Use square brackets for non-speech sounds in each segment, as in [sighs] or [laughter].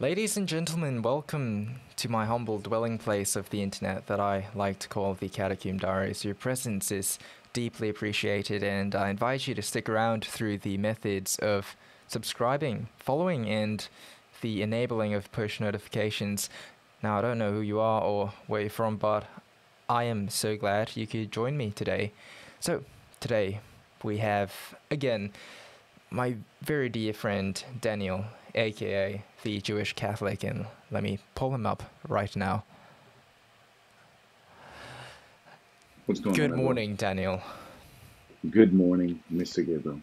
Ladies and gentlemen, welcome to my humble dwelling place of the internet that I like to call the Catacomb Diaries. Your presence is deeply appreciated, and I invite you to stick around through the methods of subscribing, following, and the enabling of push notifications. Now, I don't know who you are or where you're from, but I am so glad you could join me today. So, today we have, again, my very dear friend Daniel, aka the Jewish Catholic, and let me pull him up right now. What's going Good on? morning, Daniel. Good morning, Mr. Gabriel.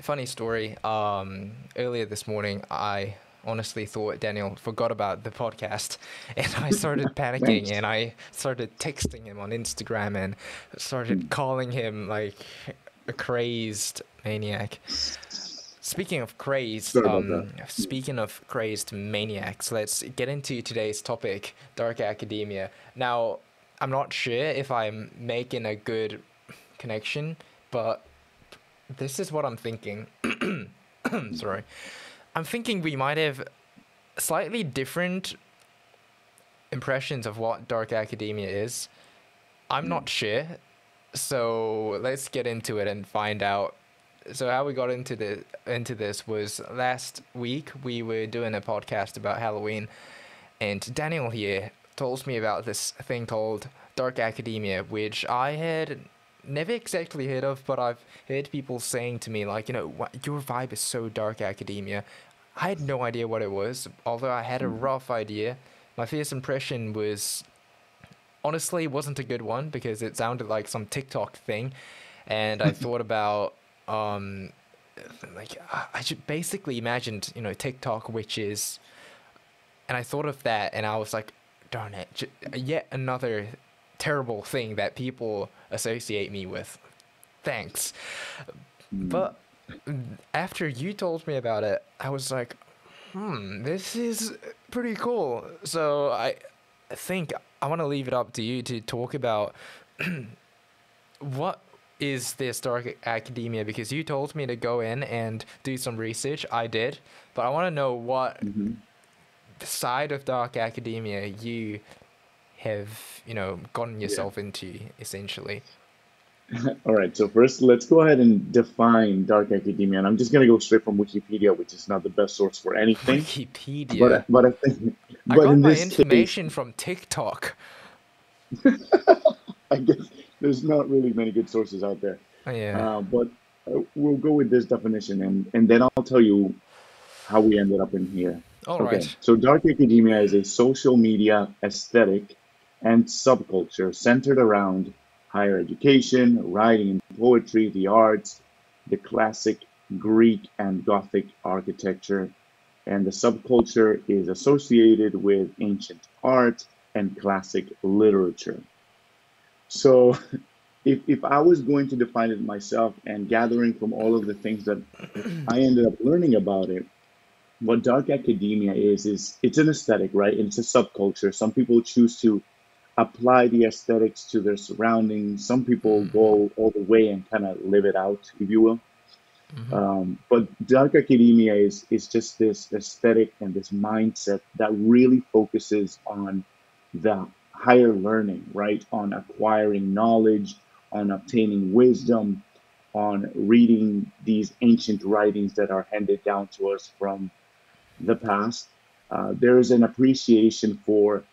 Funny story. Um, earlier this morning, I honestly thought Daniel forgot about the podcast, [laughs] and I started [laughs] panicking, and I started texting him on Instagram, and started calling him like a crazed maniac. Speaking of crazed, um, speaking of crazed maniacs, let's get into today's topic, dark academia. Now, I'm not sure if I'm making a good connection, but this is what I'm thinking. [clears throat] Sorry. I'm thinking we might have slightly different impressions of what dark academia is. I'm not sure. So let's get into it and find out. So how we got into the into this was last week we were doing a podcast about Halloween and Daniel here told me about this thing called Dark Academia, which I had never exactly heard of, but I've heard people saying to me, like, you know, "Wha- your vibe is so Dark Academia. I had no idea what it was, although I had a mm. rough idea. My first impression was honestly wasn't a good one because it sounded like some TikTok thing, and I [laughs] thought about um like I- should basically imagined you know TikTok witches, and I thought of that and I was like, darn it, j- yet another terrible thing that people associate me with. Thanks, but after you told me about it, I was like, hmm, this is pretty cool. So I think I want to leave it up to you to talk about [clears throat] what is the historic academia because you told me to go in and do some research. I did, but I want to know what hmm side of dark academia you have, you know, gotten yourself into essentially. All right, so first let's go ahead and define dark academia. And I'm just going to go straight from Wikipedia, which is not the best source for anything. Wikipedia. But, but I think, I got in my this case, information from TikTok. [laughs] I guess there's not really many good sources out there. Oh, yeah. Uh, but uh, we'll go with this definition, and, and then I'll tell you how we ended up in here. All Okay, right. so dark academia is a social media aesthetic and subculture centered around higher education, writing and poetry, the arts, the classic Greek and Gothic architecture, and the subculture is associated with ancient art and classic literature. So, [laughs] if, if I was going to define it myself and gathering from all of the things that [clears throat] I ended up learning about it, what dark academia is is it's an aesthetic right it's a subculture some people choose to apply the aesthetics to their surroundings some people go all the way and kind of live it out if you will Mhm. um, but dark academia is is just this aesthetic and this mindset that really focuses on the higher learning right on acquiring knowledge on obtaining wisdom on reading these ancient writings that are handed down to us from the past. Uh, there is an appreciation for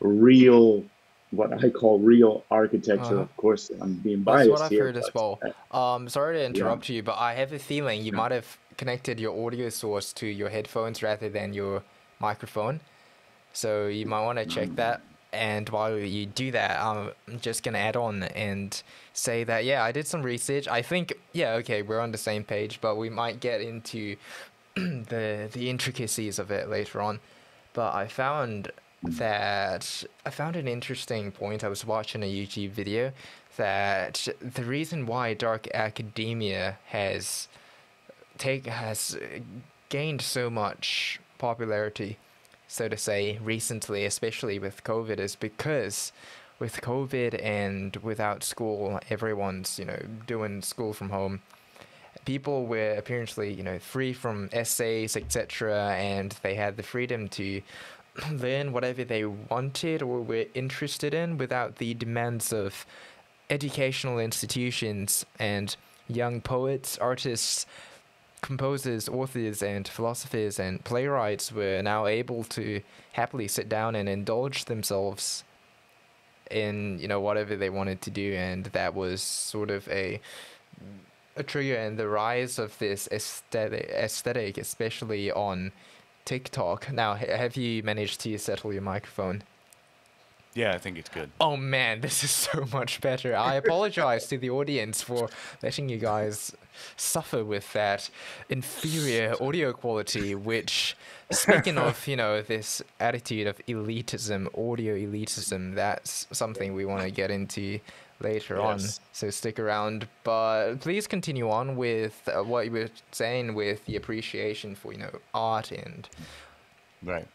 real, what I call real architecture. Uh-huh. Of course, I'm being biased That's what I've here, heard as well. uh, Um, sorry to interrupt you, but I have a feeling you might have connected your audio source to your headphones rather than your microphone. So you might want to check that. And while you do that, um, I'm just gonna add on and say that yeah, I did some research. I think yeah, okay, we're on the same page, but we might get into [clears throat] the the intricacies of it later on. But I found that I found an interesting point. I was watching a YouTube video that the reason why dark academia has take has gained so much popularity, so to say, recently, especially with COVID, is because with COVID and without school, everyone's you know doing school from home. people were apparently, you know, free from essays, etc., and they had the freedom to [coughs] learn whatever they wanted or were interested in without the demands of educational institutions and young poets, artists, composers, authors, and philosophers and playwrights were now able to happily sit down and indulge themselves in you know whatever they wanted to do, and that was sort of a a trigger and the rise of this aesthetic, aesthetic especially on TikTok. Now, have you managed to settle your microphone? Yeah, I think it's good. Oh man, this is so [laughs] much better. I apologize to the audience for letting you guys suffer with that inferior audio quality, which, speaking of, you know, this attitude of elitism, audio elitism, that's something we want to get into later yes. on. So stick around. But please continue on with uh, what you were saying with the appreciation for, you know, art and. Right.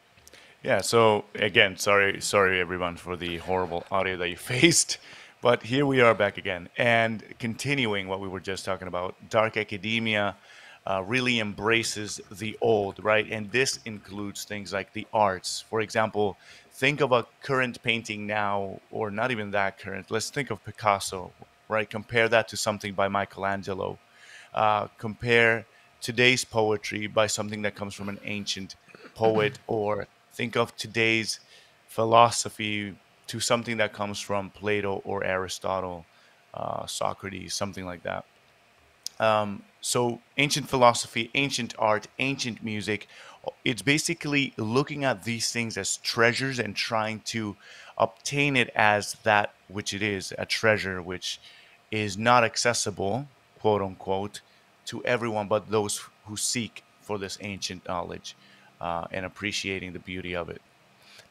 Yeah. So again, sorry, sorry everyone for the horrible audio that you [laughs] faced, but here we are back again and continuing what we were just talking about. Dark academia uh, really embraces the old, right? And this includes things like the arts. For example, think of a current painting now, or not even that current. Let's think of Picasso, right? Compare that to something by Michelangelo. Uh, compare today's poetry by something that comes from an ancient poet [clears throat] or think of today's philosophy to something that comes from Plato or Aristotle, uh, Socrates, something like that. Um, so, ancient philosophy, ancient art, ancient music, it's basically looking at these things as treasures and trying to obtain it as that which it is a treasure, which is not accessible, quote unquote, to everyone but those who seek for this ancient knowledge uh, and appreciating the beauty of it.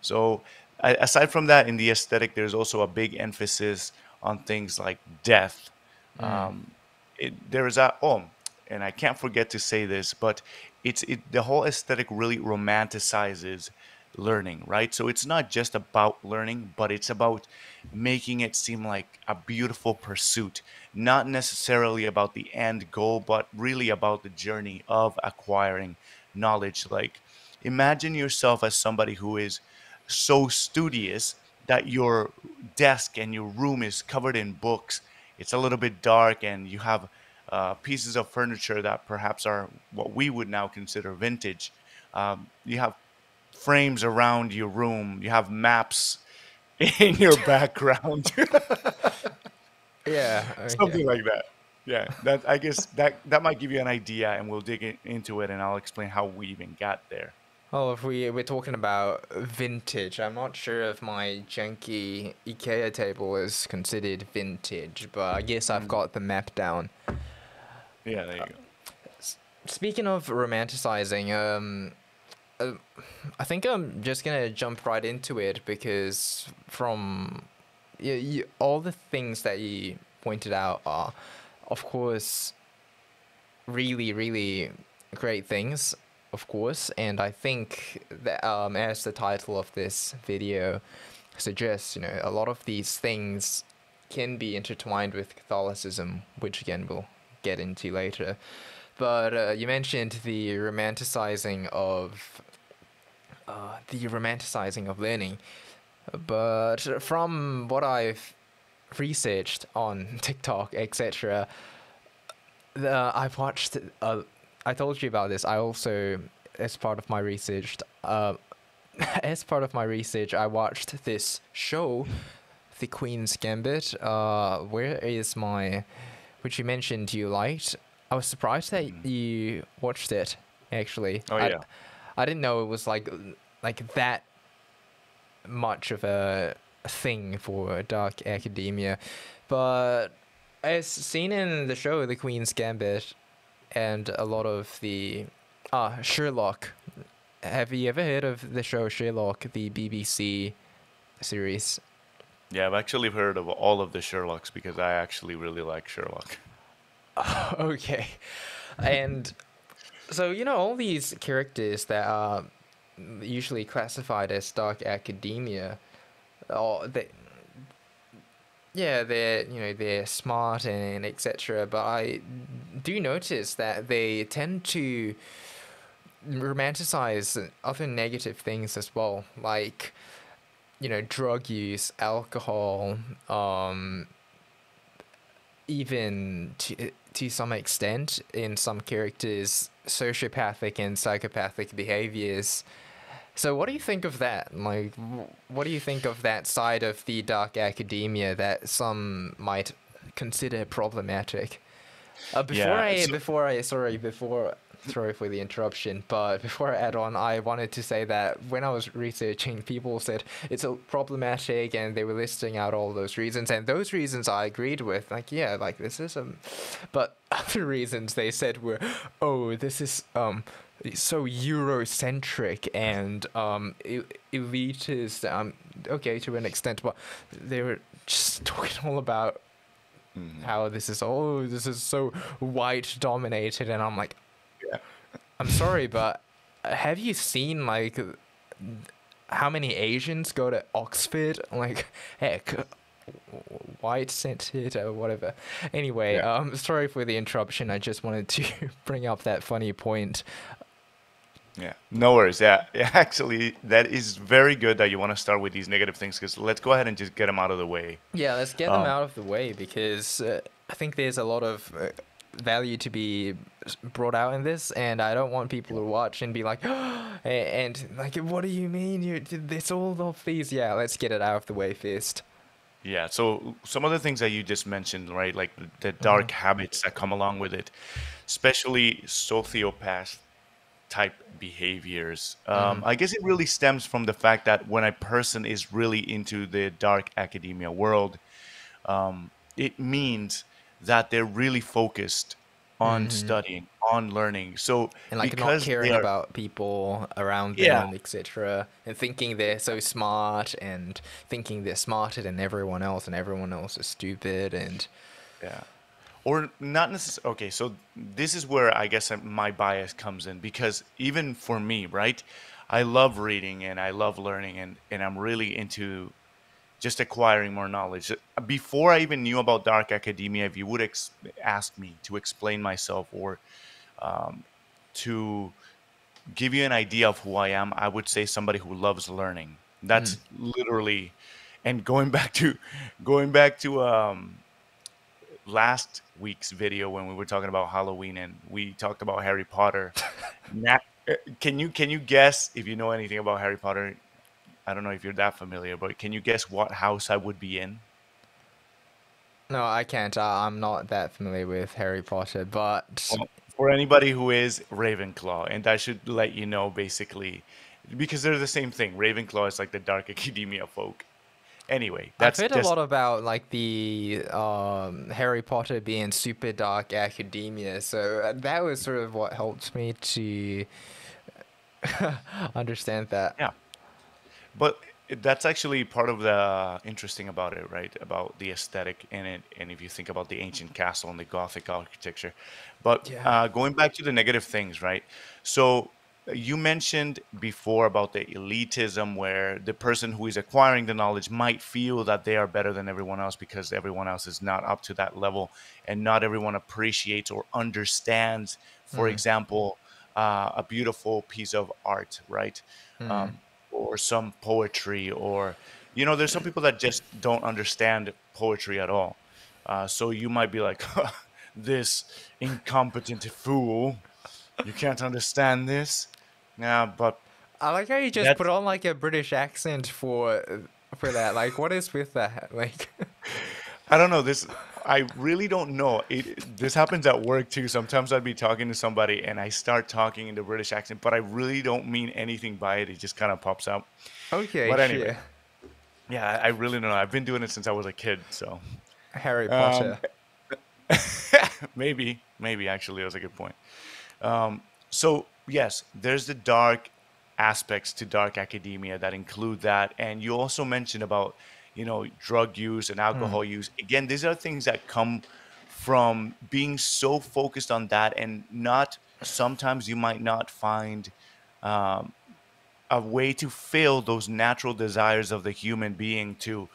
So, aside from that, in the aesthetic, there's also a big emphasis on things like death. Mm. Um, it, there is a oh, and I can't forget to say this, but it's it the whole aesthetic really romanticizes learning, right? So it's not just about learning, but it's about making it seem like a beautiful pursuit, not necessarily about the end goal, but really about the journey of acquiring knowledge. Like imagine yourself as somebody who is so studious that your desk and your room is covered in books. It's a little bit dark, and you have uh, pieces of furniture that perhaps are what we would now consider vintage. Um, you have frames around your room. You have maps [laughs] in your background. [laughs] yeah, something like that. Yeah, that I guess that that might give you an idea, and we'll dig into it, and I'll explain how we even got there. Well, if we we're talking about vintage, I'm not sure if my janky IKEA table is considered vintage, but I guess I've mm. got the map down. Yeah, there you go. Speaking of romanticizing, um, uh, I think I'm just gonna jump right into it because from you, you, all the things that you pointed out are, of course, really, really great things of course, and I think that um, as the title of this video suggests, you know, a lot of these things can be intertwined with Catholicism, which again we'll get into later. But uh, you mentioned the romanticizing of uh, the romanticizing of learning, but from what I've researched on [laughs] TikTok, etc., I've watched I told you about this. I also, as part of my research, uh, [laughs] as part of my research, I watched this show, The Queen's Gambit. Uh, where is my, which you mentioned you liked. I was surprised that mm. you watched it. Actually, oh yeah. I, I didn't know it was like like that much of a thing for dark academia, but as seen in the show, The Queen's Gambit, and a lot of the ah Sherlock. Have you ever heard of the show Sherlock, the BBC series? Yeah, I've actually heard of all of the Sherlocks because I actually really like Sherlock. [laughs] okay, and so you know all these characters that are usually classified as dark academia, all they yeah, they're you know they're smart and etc. But I do notice that they tend to romanticize other negative things as well, like you know drug use, alcohol, um, even to to some extent in some characters sociopathic and psychopathic behaviors. So what do you think of that? Like, what do you think of that side of the dark academia that some might consider problematic? Uh, before Yeah, I, so- before I, sorry, before, sorry for the interruption, but before I add on, I wanted to say that when I was researching, people said it's a problematic, and they were listing out all those reasons, and those reasons I agreed with. Like, yeah, like this is um, but [laughs] other reasons they said were, oh, this is um so Eurocentric and um elitist. Um, okay, to an extent, but they were just [laughs] talking all about how this is oh this is so white dominated, and I'm like, Yeah. I'm sorry, but have you seen like how many Asians go to Oxford? [laughs] Like, heck, white scented or whatever. Anyway, Yeah. um, sorry for the interruption. I just wanted to [laughs] bring up that funny point. Yeah, no worries. Yeah, [laughs] yeah, actually, that is very good that you want to start with these negative things because let's go ahead and just get them out of the way. Yeah, let's get them Um, out of the way because uh, I think there's a lot of uh, value to be brought out in this, and I don't want people to watch and be like, [gasps] "A- and like, what do you mean you did this all of these? Yeah, let's get it out of the way first. Yeah, so some of the things that you just mentioned, right, like the, the dark habits that come along with it, especially sociopath type behaviors. Um, I guess it really stems from the fact that when a person is really into the dark academia world, um, it means that they're really focused on mm-hmm. studying, on learning. So and like not caring are- about people around them, Yeah. etc., and thinking they're so smart and thinking they're smarter than everyone else, and everyone else is stupid, and Yeah. Or not necessarily. Okay, so this is where I guess my bias comes in because even for me, right? I love reading and I love learning and, and I'm really into just acquiring more knowledge. Before I even knew about dark academia, if you would ex- ask me to explain myself or um, to give you an idea of who I am, I would say somebody who loves learning. That's literally, and going back to, going back to um, last week's video when we were talking about Halloween and we talked about Harry Potter. [laughs] Uh, can you can you guess if you know anything about Harry Potter? I don't know if you're that familiar, but can you guess what house I would be in? no, I can't. Uh, I'm not that familiar with Harry Potter, but Well, for anybody who is Ravenclaw, and I should let you know basically because they're the same thing. Ravenclaw is like the dark [laughs] academia folk. Anyway, that's I've heard just a lot about like the um, Harry Potter being super dark academia, so uh, that was sort of what helped me to [laughs] understand that. Yeah. But that's actually part of the interesting about it, right? About the aesthetic in it, and if you think about the ancient castle and the Gothic architecture. But Yeah. uh, going back to the negative things, right? So you mentioned before about the elitism, where the person who is acquiring the knowledge might feel that they are better than everyone else because everyone else is not up to that level, and not everyone appreciates or understands, for example, uh, a beautiful piece of art, right? Um, or some poetry, or you know, there's some people that just don't understand poetry at all. Uh, so you might be like, [laughs] this incompetent fool, you can't understand this. Yeah, but I like how you just put on like a British accent for for that. Like, what is with that? [laughs] Like, I don't know this. I really don't know. It, this happens at work too. Sometimes I'd be talking to somebody and I start talking in the British accent, but I really don't mean anything by it. It just kind of pops out. okay, But anyway. sure. Yeah, I really don't know. I've been doing it since I was a kid, so Harry Um, Potter. [laughs] maybe, maybe actually, that was a good point. Um, so yes, there's the dark aspects to dark academia that include that, and you also mentioned about you know drug use and alcohol use. Again, these are things that come from being so focused on that, and not sometimes you might not find um, a way to fill those natural desires of the human being to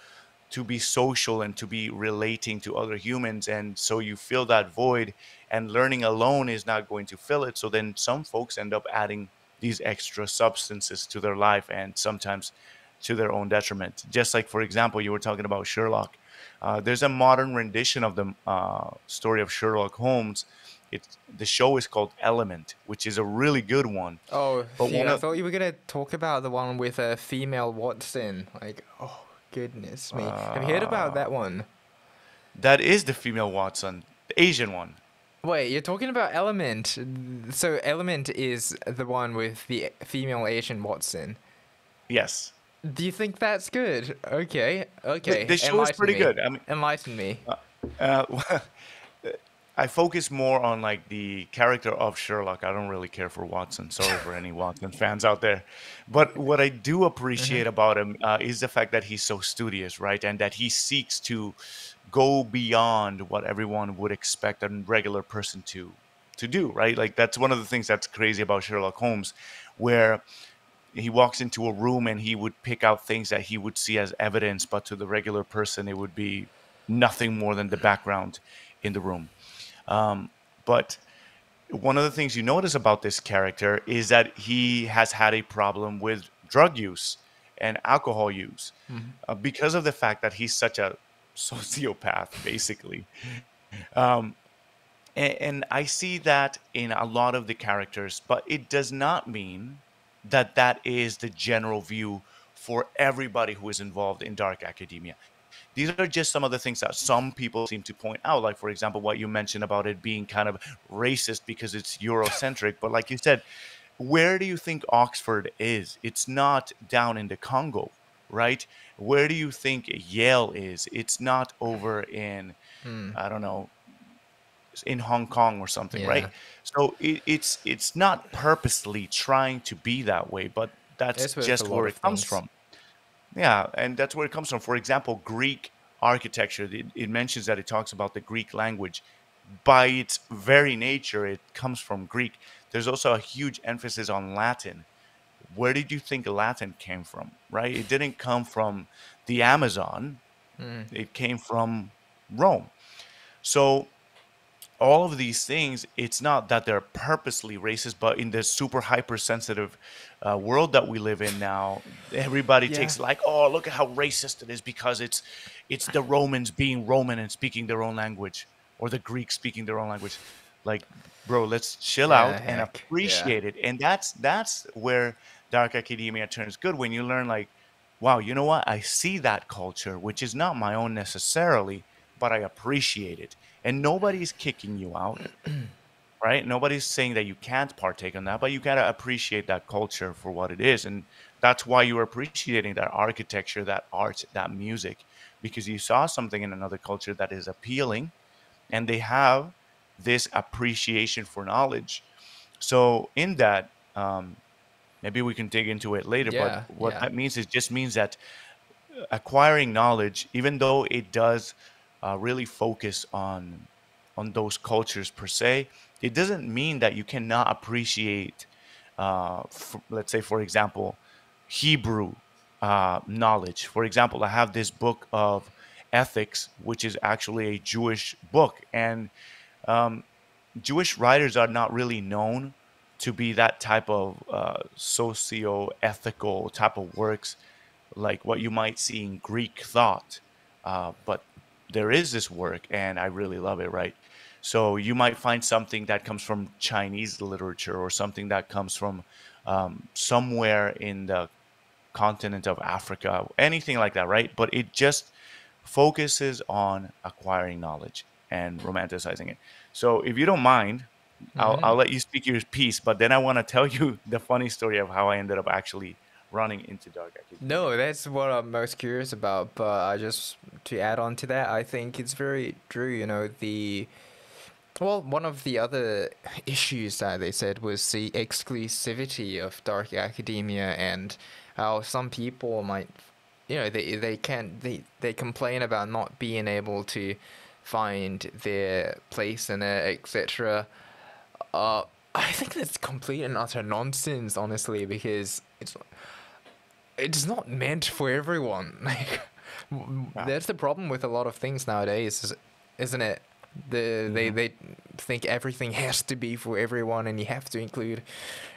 to be social and to be relating to other humans. And so you fill that void and learning alone is not going to fill it. So then some folks end up adding these extra substances to their life and sometimes to their own detriment just like for example you were talking about sherlock uh, there's a modern rendition of the uh, story of sherlock holmes it's the show is called element which is a really good one Oh, But one I thought you were gonna talk about the one with a female Watson. Like, oh goodness me, have you heard about that one? that is the female watson the asian one Wait, you're talking about Element. So Element is the one with the female Asian Watson. yes Do you think that's good? Okay, okay. the show is pretty me. good. I mean- enlighten me. Uh, [laughs] I focus more on like the character of Sherlock. I don't really care for Watson. Sorry for any [laughs] Watson fans out there, but what I do appreciate about him uh, is the fact that he's so studious, right, and that he seeks to go beyond what everyone would expect a regular person to to do, right? Like that's one of the things that's crazy about Sherlock Holmes, where he walks into a room and he would pick out things that he would see as evidence, but to the regular person, it would be nothing more than the background in the room. Um, but one of the things you notice about this character is that he has had a problem with drug use and alcohol use uh, because of the fact that he's such a [laughs] sociopath, basically. Um, and, and I see that in a lot of the characters, but it does not mean that that is the general view for everybody who is involved in dark academia. These are just some of the things that some people seem to point out. Like, for example, what you mentioned about it being kind of racist because it's Eurocentric. But, like you said, where do you think Oxford is? It's not down in the Congo, right? Where do you think Yale is? It's not over in, hmm. I don't know, in Hong Kong or something, right? So it, it's it's not purposely trying to be that way, but that's with just where it comes things. from. Yeah, and that's where it comes from. For example, Greek architecture, it, it mentions that it talks about the Greek language. By its very nature, it comes from Greek. There's also a huge emphasis on Latin. Where did you think Latin came from, right? It didn't come from the Amazon, it came from Rome. So all of these things, it's not that they're purposely racist, but in this super hypersensitive uh, world that we live in now, everybody Yeah. takes like, oh, look at how racist it is because it's it's the Romans being Roman and speaking their own language, or the Greeks speaking their own language. Like, bro, let's chill Yeah, out and heck, yeah. appreciate it. And that's that's where dark academia turns good when you learn like, wow, you know what? I see that culture, which is not my own necessarily, but I appreciate it. And nobody's kicking you out, [clears throat] right? Nobody's saying that you can't partake in that, but you gotta appreciate that culture for what it is. And that's why you're appreciating that architecture, that art, that music, because you saw something in another culture that is appealing and they have this appreciation for knowledge. So in that, um, maybe we can dig into it later. Yeah, but what yeah. that means is just means that acquiring knowledge, even though it does uh, really focus on on those cultures per se, it doesn't mean that you cannot appreciate, uh, let's say, for example, Hebrew uh, knowledge. For example, I have this book of ethics, which is actually a Jewish book, and um, Jewish writers are not really known to be that type of uh, socio-ethical type of works, like what you might see in Greek thought. Uh, but there is this work, and I really love it. Right, so you might find something that comes from Chinese literature or something that comes from um, somewhere in the continent of Africa, anything like that, right? But it just focuses on acquiring knowledge and romanticizing it. So if you don't mind, I'll, I'll let you speak your piece, but then I want to tell you [laughs] the funny story of how I ended up actually running into dark academia. No, that's what I'm most curious about. But I just to add on to that, I think it's very true. You know, the well, one of the other issues that they said was the exclusivity of dark academia and how some people might, you know, they they can't they they complain about not being able to find their place in it, etc. Uh, I think that's complete and utter nonsense, honestly, because it's it's not meant for everyone. [laughs] Like, W- That's the problem with a lot of things nowadays, is- isn't it? The, they mm-hmm. they think everything [laughs] has to be for everyone, and you have to include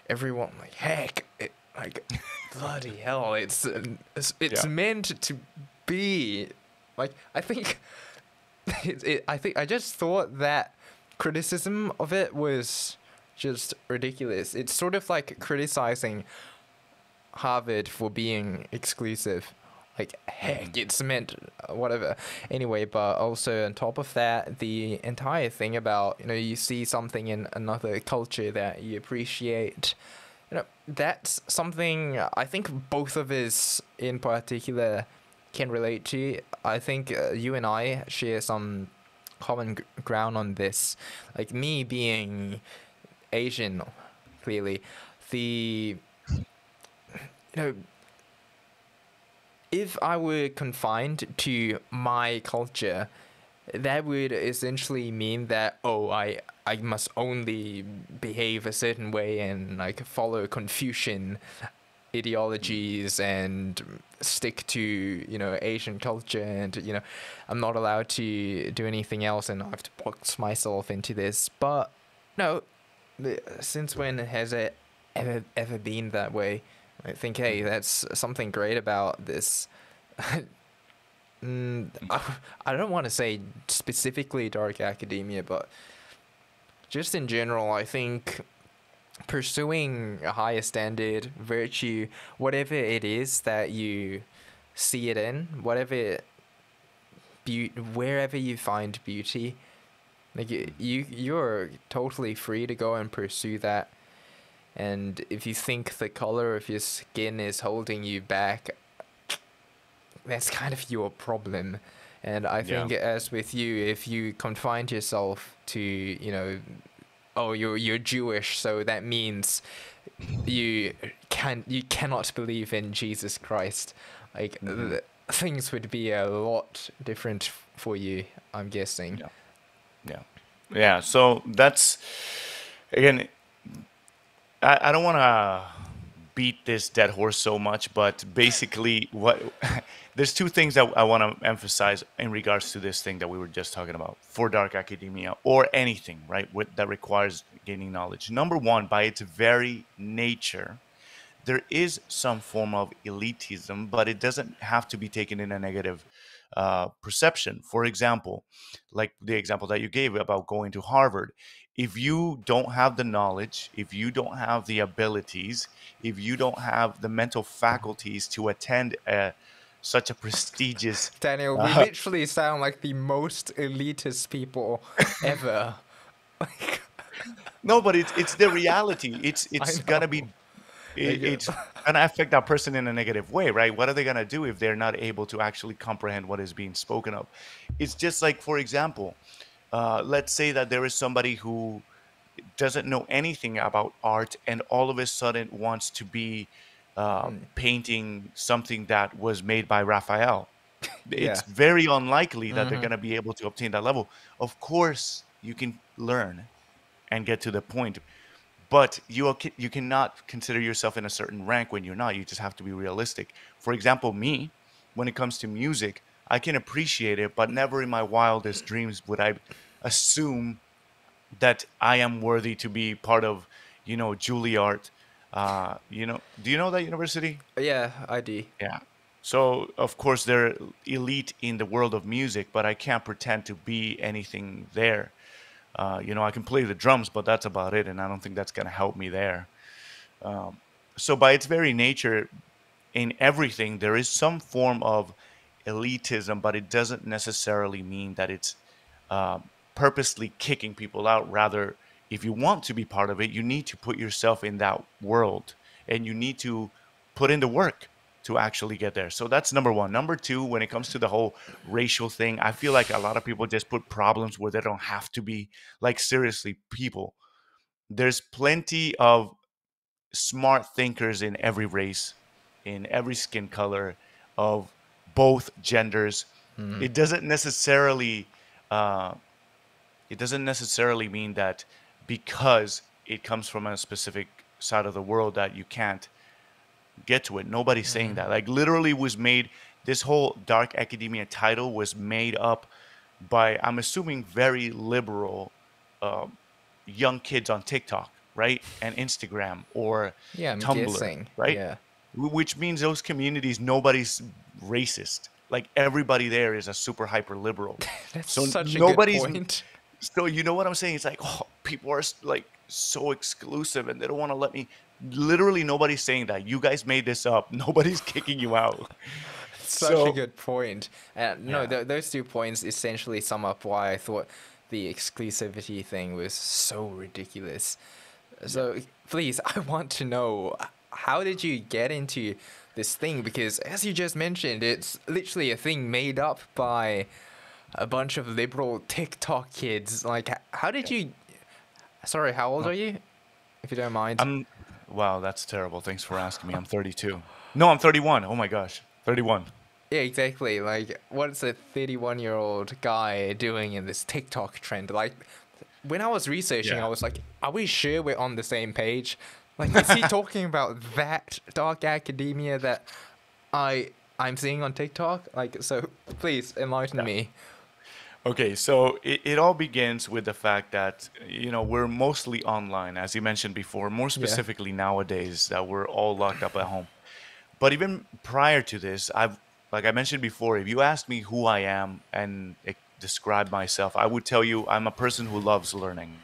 everyone. Like heck, it, like [laughs] bloody hell, it's it's, it's Yeah. meant to be. Like I think, it, it, I think I just thought that criticism of it was just ridiculous. It's sort of like criticizing Harvard for being exclusive. Like, heck, it's meant, whatever. Anyway, but also on top of that, the entire thing about, you know, you see something in another culture that you appreciate, you know, that's something I think both of us in particular can relate to. I think uh, you and I share some common g- ground on this. Like, me being Asian, clearly, the you know, if I were confined to my culture, that would essentially mean that oh, I I must only behave a certain way and like follow Confucian ideologies and stick to you know Asian culture and you know I'm not allowed to do anything else and I have to box myself into this. But no, since when has it ever ever been that way? I think hey, that's something great about this. [laughs] mm, I, I don't want to say specifically dark academia, but just in general, I think pursuing a higher standard, virtue, whatever it is that you see it in, whatever beauty, wherever you find beauty, like you, you you're totally free to go and pursue that. And if you think the color of your skin is holding you back, that's kind of your problem. And I Yeah. think, as with you, if you confined yourself to, you know, oh, you're you're Jewish, so that means you can you cannot believe in Jesus Christ. Like Mhm. th- things would be a lot different f- for you, I'm guessing. Yeah. Yeah. Yeah. So that's again. I, I don't want to beat this dead horse so much, but basically, what [laughs] there's two things that I want to emphasize in regards to this thing that we were just talking about for dark academia or anything, right, with, that requires gaining knowledge. Number one, by its very nature, there is some form of elitism, but it doesn't have to be taken in a negative uh, perception. For example, like the example that you gave about going to Harvard, if you don't have the knowledge, if you don't have the abilities, if you don't have the mental faculties to attend a, such a prestigious Daniel, we Uh, literally sound like the most elitist people ever. [laughs] No, but it's it's the reality. It's [laughs] it's gonna be it, it's [laughs] gonna affect that person in a negative way, right? What are they gonna do if they're not able to actually comprehend what is being spoken of? It's just like, for example, uh, let's say that there is somebody who doesn't know anything about art and all of a sudden wants to be uh, Hmm. painting something that was made by Raphael. It's Yeah. very unlikely that they're Mhm. going to be able to obtain that level. Of course, you can learn and get to the point, but you are, you cannot consider yourself in a certain rank when you're not. You just have to be realistic. For example, me, when it comes to music, I can appreciate it, but never in my wildest dreams would I assume that I am worthy to be part of, you know, Juilliard. Uh, you know, do you know that university? yeah, I do. Yeah. So of course they're elite in the world of music, but I can't pretend to be anything there. Uh, you know, I can play the drums, but that's about it, and I don't think that's gonna help me there. Um, so by its very nature, in everything there is some form of elitism, but it doesn't necessarily mean that it's um, purposely kicking people out. Rather, if you want to be part of it, you need to put yourself in that world, and you need to put in the work to actually get there. So that's number one. Number two, when it comes to the whole racial thing, I feel like a lot of people just put problems where they don't have to be. Like, seriously, people, there's plenty of smart thinkers in every race, in every skin color, of both genders. Mm. It doesn't necessarily, uh, it doesn't necessarily mean that because it comes from a specific side of the world that you can't get to it. Nobody's saying that. Like literally was made this whole dark academia title was made up by I'm assuming very liberal um, young kids on TikTok, right, and Instagram or Yeah, I'm Tumblr, guessing. right? Yeah. Wh- Which means those communities nobody's racist. Like everybody there is a super hyper liberal. [laughs] That's So such a nobody's- good point. So you know what I'm saying? It's like, oh, people are like so exclusive and they don't want to let me. Literally, nobody's saying that. You guys made this up. [laughs] Nobody's kicking you out. [laughs] Such a good point. Uh, no, Yeah. th- those two points essentially sum up why I thought the exclusivity thing was so ridiculous. So please, I want to know how did you get into this thing? Because as you just mentioned, it's literally a thing made up by a bunch of liberal TikTok kids. Like, how did you? Sorry, how old are you? If you don't mind. I'm. Wow, that's terrible. Thanks for asking me. I'm 32. No, I'm 31. Oh my gosh, 31. Yeah, exactly. Like, what's a 31 year old guy doing in this TikTok trend? Like, when I was researching, Yeah. I was like, are we sure we're on the same page? Like, is he [laughs] talking about that dark academia that I I'm seeing on TikTok? Like, so please enlighten me. Okay, so it, it all begins with the fact that, you know, we're mostly online, as you mentioned before, more specifically nowadays that we're all locked up at home. But even prior to this, I've, like I mentioned before, if you asked me who I am and eh, describe myself, I would tell you I'm a person who loves learning.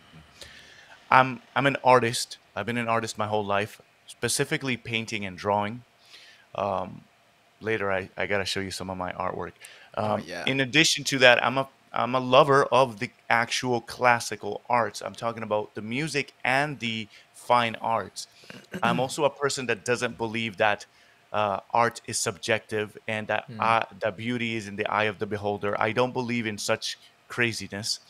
I'm, I'm an artist. I've been an artist my whole life, specifically painting and drawing. Um, later, I, I got to show you some of my artwork. Um, yeah. In addition to that, I'm a I'm a lover of the actual classical arts. I'm talking about the music and the fine arts. [clears throat] I'm also a person that doesn't believe that uh, art is subjective and that uh, that beauty is in the eye of the beholder. I don't believe in such craziness.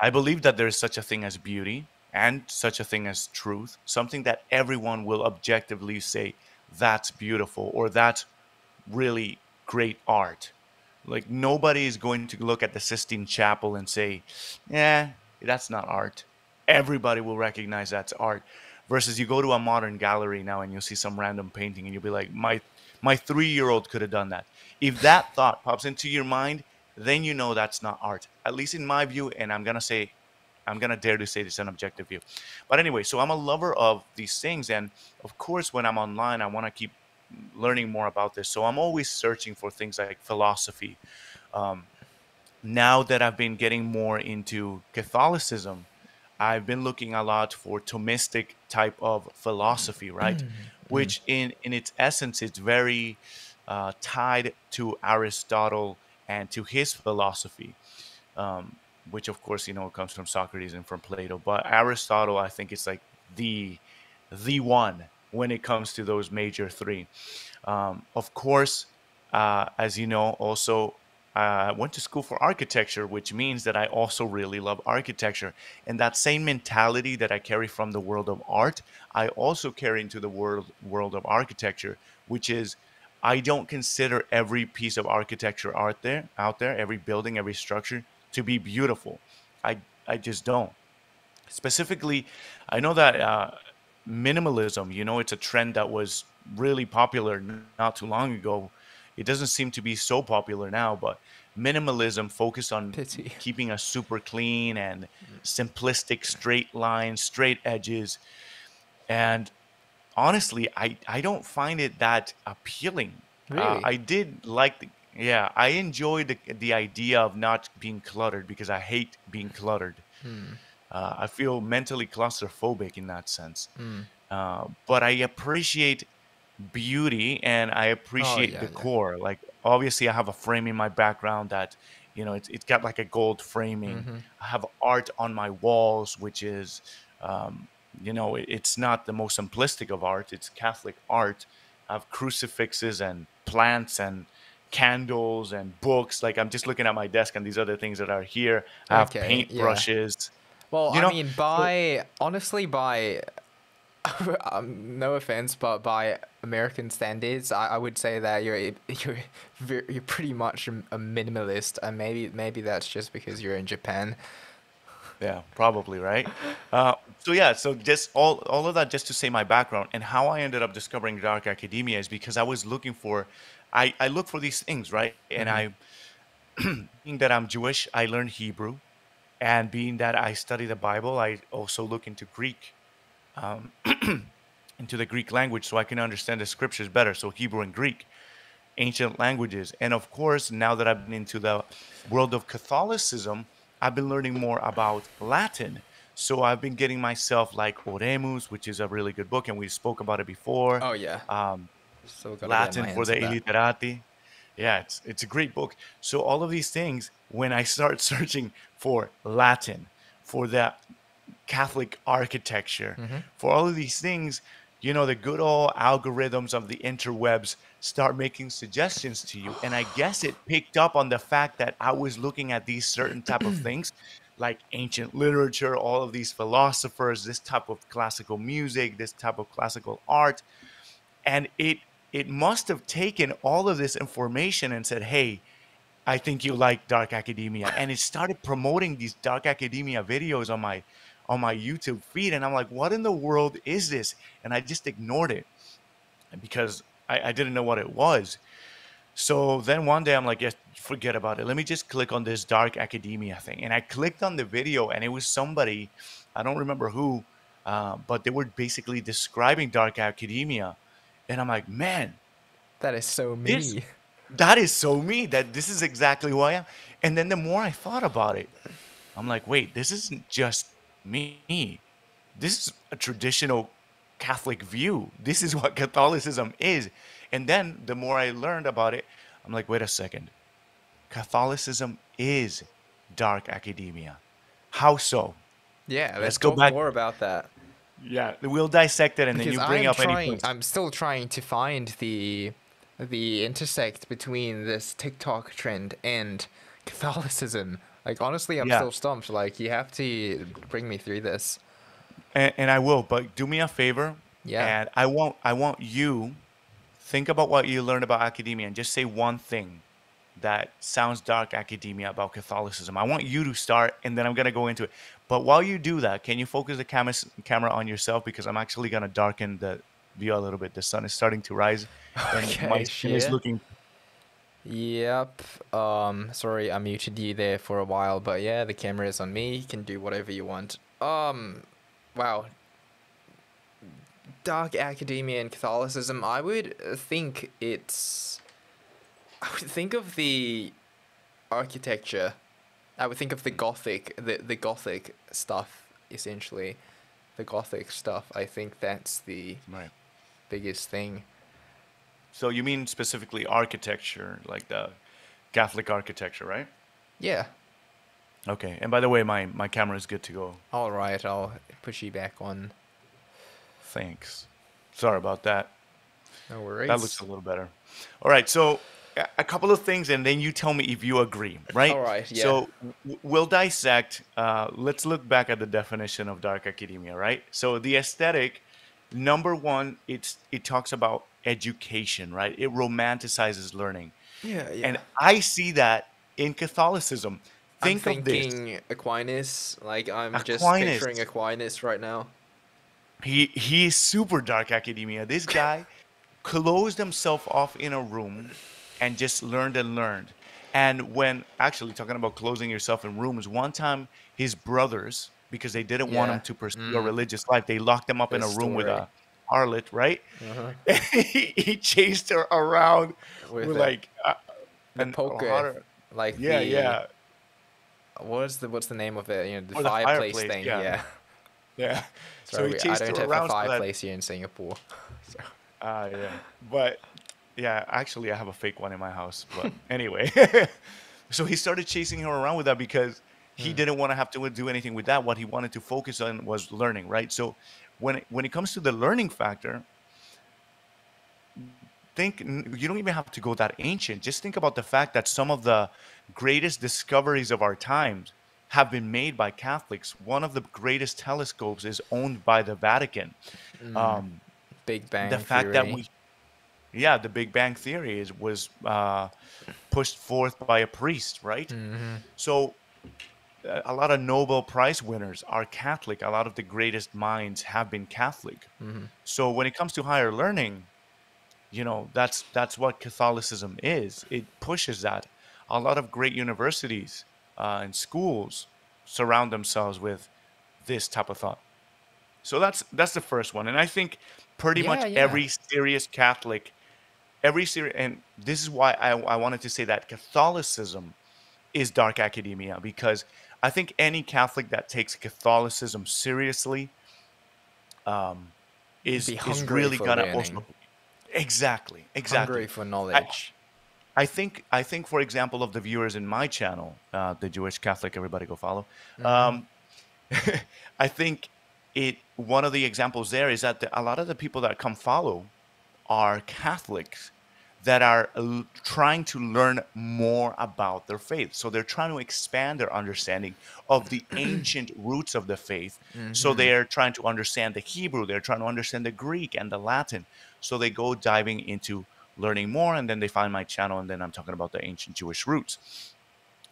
I believe that there is such a thing as beauty and such a thing as truth, something that everyone will objectively say that's beautiful or that's really great art. Like nobody is going to look at the Sistine Chapel and say, "Yeah, that's not art." Everybody will recognize that's art. Versus you go to a modern gallery now and you'll see some random painting and you'll be like, "My my 3-year-old could have done that." If that thought pops into your mind, then you know that's not art. At least in my view, and I'm to say I'm gonna dare to say this an objective view. But anyway, so I'm a lover of these things, and of course, when I'm online, I want to keep learning more about this. So I'm always searching for things like philosophy. Um, now that I've been getting more into Catholicism, I've been looking a lot for Thomistic type of philosophy, right? Which, in in its essence, it's very uh, tied to Aristotle and to his philosophy um, which of course you know comes from Socrates and from Plato. But Aristotle, I think, is like the the one when it comes to those major three. Um, of course, uh, as you know, also I went to school for architecture, which means that I also really love architecture. And that same mentality that I carry from the world of art, I also carry into the world world of architecture, which is I don't consider every piece of architecture out there, out there, every building, every structure to be beautiful. I I just don't. Specifically, I know that uh, minimalism, you know, it's a trend that was really popular not too long ago. It doesn't seem to be so popular now, but minimalism focused on Pity. [laughs] keeping us super clean and simplistic, straight lines, straight edges. And honestly, I, I don't find it that appealing. Uh, Really? I did like the, yeah, I enjoy the, the idea of not being cluttered because I hate being cluttered. Uh, I feel mentally claustrophobic in that sense. Uh, but I appreciate beauty and I appreciate yeah, yeah. decor. Like obviously, I have a frame in my background that you know it's, it's got like a gold framing. Mm-hmm. I have art on my walls, which is um, you know it, it's not the most simplistic of art. It's Catholic art. I have crucifixes and plants and candles and books. Like I'm just looking at my desk and these other things that are here. I have Okay, paint yeah. Well, You I know, mean, so- by honestly, by [laughs] um, no offense, but by American standards, I, I would say that you're you're you're pretty much a a minimalist, and maybe maybe that's just because you're in Japan. Yeah, probably right. Uh, so yeah, so just all all of that just to say my background and how I ended up discovering dark academia is because I was looking for, I I look for these things right, and hmm I [clears throat] being that I'm Jewish, I learned Hebrew, and being that I study the Bible, I also look into Greek, um, [clears throat] into the Greek language, so I can understand the scriptures better. So Hebrew and Greek, ancient languages, and of course, now that I've been into the world of Catholicism, I've been learning more about Latin. So I've been getting myself like Oremus, which is a really good book, and we spoke about it before. Oh yeah, Um, still Latin for the illiterati. Yeah, it's it's a great book. So all of these things, when I start [laughs] searching for Latin, for the Catholic architecture, hmm for all of these things, you know, the good old algorithms of the interwebs start making suggestions to you. And I [sighs] guess it picked up on the fact that I was looking at these certain type of [clears throat] things, like ancient literature, all of these philosophers, this type of classical music, this type of classical art, and it it must have taken all of this information and said, "Hey, I think you like dark academia," and it started promoting these dark academia videos on my on my YouTube feed, and I'm like, "What in the world is this?" And I just ignored it because I, I didn't know what it was. So then one day I'm like, yes, forget about it. Let me just click on this dark academia thing. And I clicked on the video, and it was somebody, I don't remember who, uh, but they were basically describing dark academia. And I'm like, man, That is so this me. [laughs] that is so me. That this is exactly who I am. And then the more I thought about it, I'm like, wait, this isn't just me. This is a traditional Catholic view. This is what [laughs] Catholicism is. And then the more I learned about it, I'm like, wait a second. Catholicism is dark academia. How so? Yeah, Let's let's go back. more about that Yeah, we'll dissect it and then you bring I'm up any points. I'm still trying to find the the intersect between this TikTok trend and Catholicism. Like honestly, I'm Yeah, still stumped. Like you have to bring me through this. and, and I will, but do me a favor, Yeah. and I want I want you think about what you learned about academia and just say one thing that sounds dark academia about Catholicism. I want you to start, and then I'm gonna go into it. But while you do that, can you focus the camera camera on yourself because I'm actually gonna darken the view a little bit. The sun is starting to rise, and [laughs] my Okay, skin is looking. Yep. Um, sorry, I muted you there for a while, but yeah, the camera is on me. You can do whatever you want. Um, wow. Dark academia and Catholicism. I would think it's. I would think of the architecture. I would think of the Gothic, the the Gothic stuff essentially. The Gothic stuff. I think that's the Right. biggest thing. So you mean specifically architecture, like the Catholic architecture, right? Yeah. Okay. And by the way, my my camera is good to go. All right, I'll push you back on. Thanks. Sorry about that. No worries. That looks a little better. All right, so a couple of things, and then you tell me if you agree, right? All right, yeah. So we'll dissect. Uh, let's look back at the definition of dark academia, right? So the aesthetic, number one, it's it talks about education, right? It romanticizes learning, Yeah, yeah. and. I see that in Catholicism. I'm Think of this: thinking Aquinas. Like I'm just Aquinas. picturing Aquinas right now. he he is super dark academia. This guy [laughs] closed himself off in a room and just learned and learned. And when actually talking about closing yourself in rooms, one time his brothers, because they didn't want him to pursue a Mm. religious life, they locked him up in a Good room with a harlot, right? Uh-huh. [laughs] he, he chased her around With with a- like uh, The a poker, like yeah, the yeah, what's the what's the name of it? You know, the Or the fireplace, fireplace, thing. yeah. Yeah. [laughs] yeah. so Sorry, he we- I chased don't her have around a so that fireplace here in Singapore. [laughs] So, Ah, yeah. But yeah, actually, I have a fake one in my house. But [laughs] anyway, [laughs] so he started chasing her around with that because he Hmm. didn't want to have to do anything with that. What he wanted to focus on was learning, right? So when it, when it comes to the learning factor, think you don't even have to go that ancient. Just think about the fact that some of the greatest discoveries of our times have been made by Catholics. One of the greatest telescopes is owned by the Vatican. mm, Um, Big Bang the fact that we yeah the big bang theory is was uh, pushed forth by a priest right Mhm. so a lot of Nobel Prize winners are Catholic. A lot of the greatest minds have been Catholic. Mm-hmm. So when it comes to higher learning, you know that's that's what Catholicism is. It pushes that. A lot of great universities uh, and schools surround themselves with this type of thought. So that's that's the first one, and I think pretty Yeah, much yeah. every serious Catholic, every serious, and this is why I, I wanted to say that Catholicism is dark academia because I think any Catholic that takes Catholicism seriously um, is is really gonna learning. also exactly exactly. Hungry for knowledge. I think I think for example of the viewers in my channel, uh, the Jewish Catholic, everybody go follow. Mm-hmm. Um, [laughs] I think it one of the examples there is that the, a lot of the people that come follow are Catholics that are trying to learn more about their faith. So they're trying to expand their understanding of the [clears throat] ancient roots of the faith. So Mm-hmm. they're trying to understand the Hebrew, they're trying to understand the Greek and the Latin. So they go diving into learning more, and then they find my channel, and then I'm talking about the ancient Jewish roots.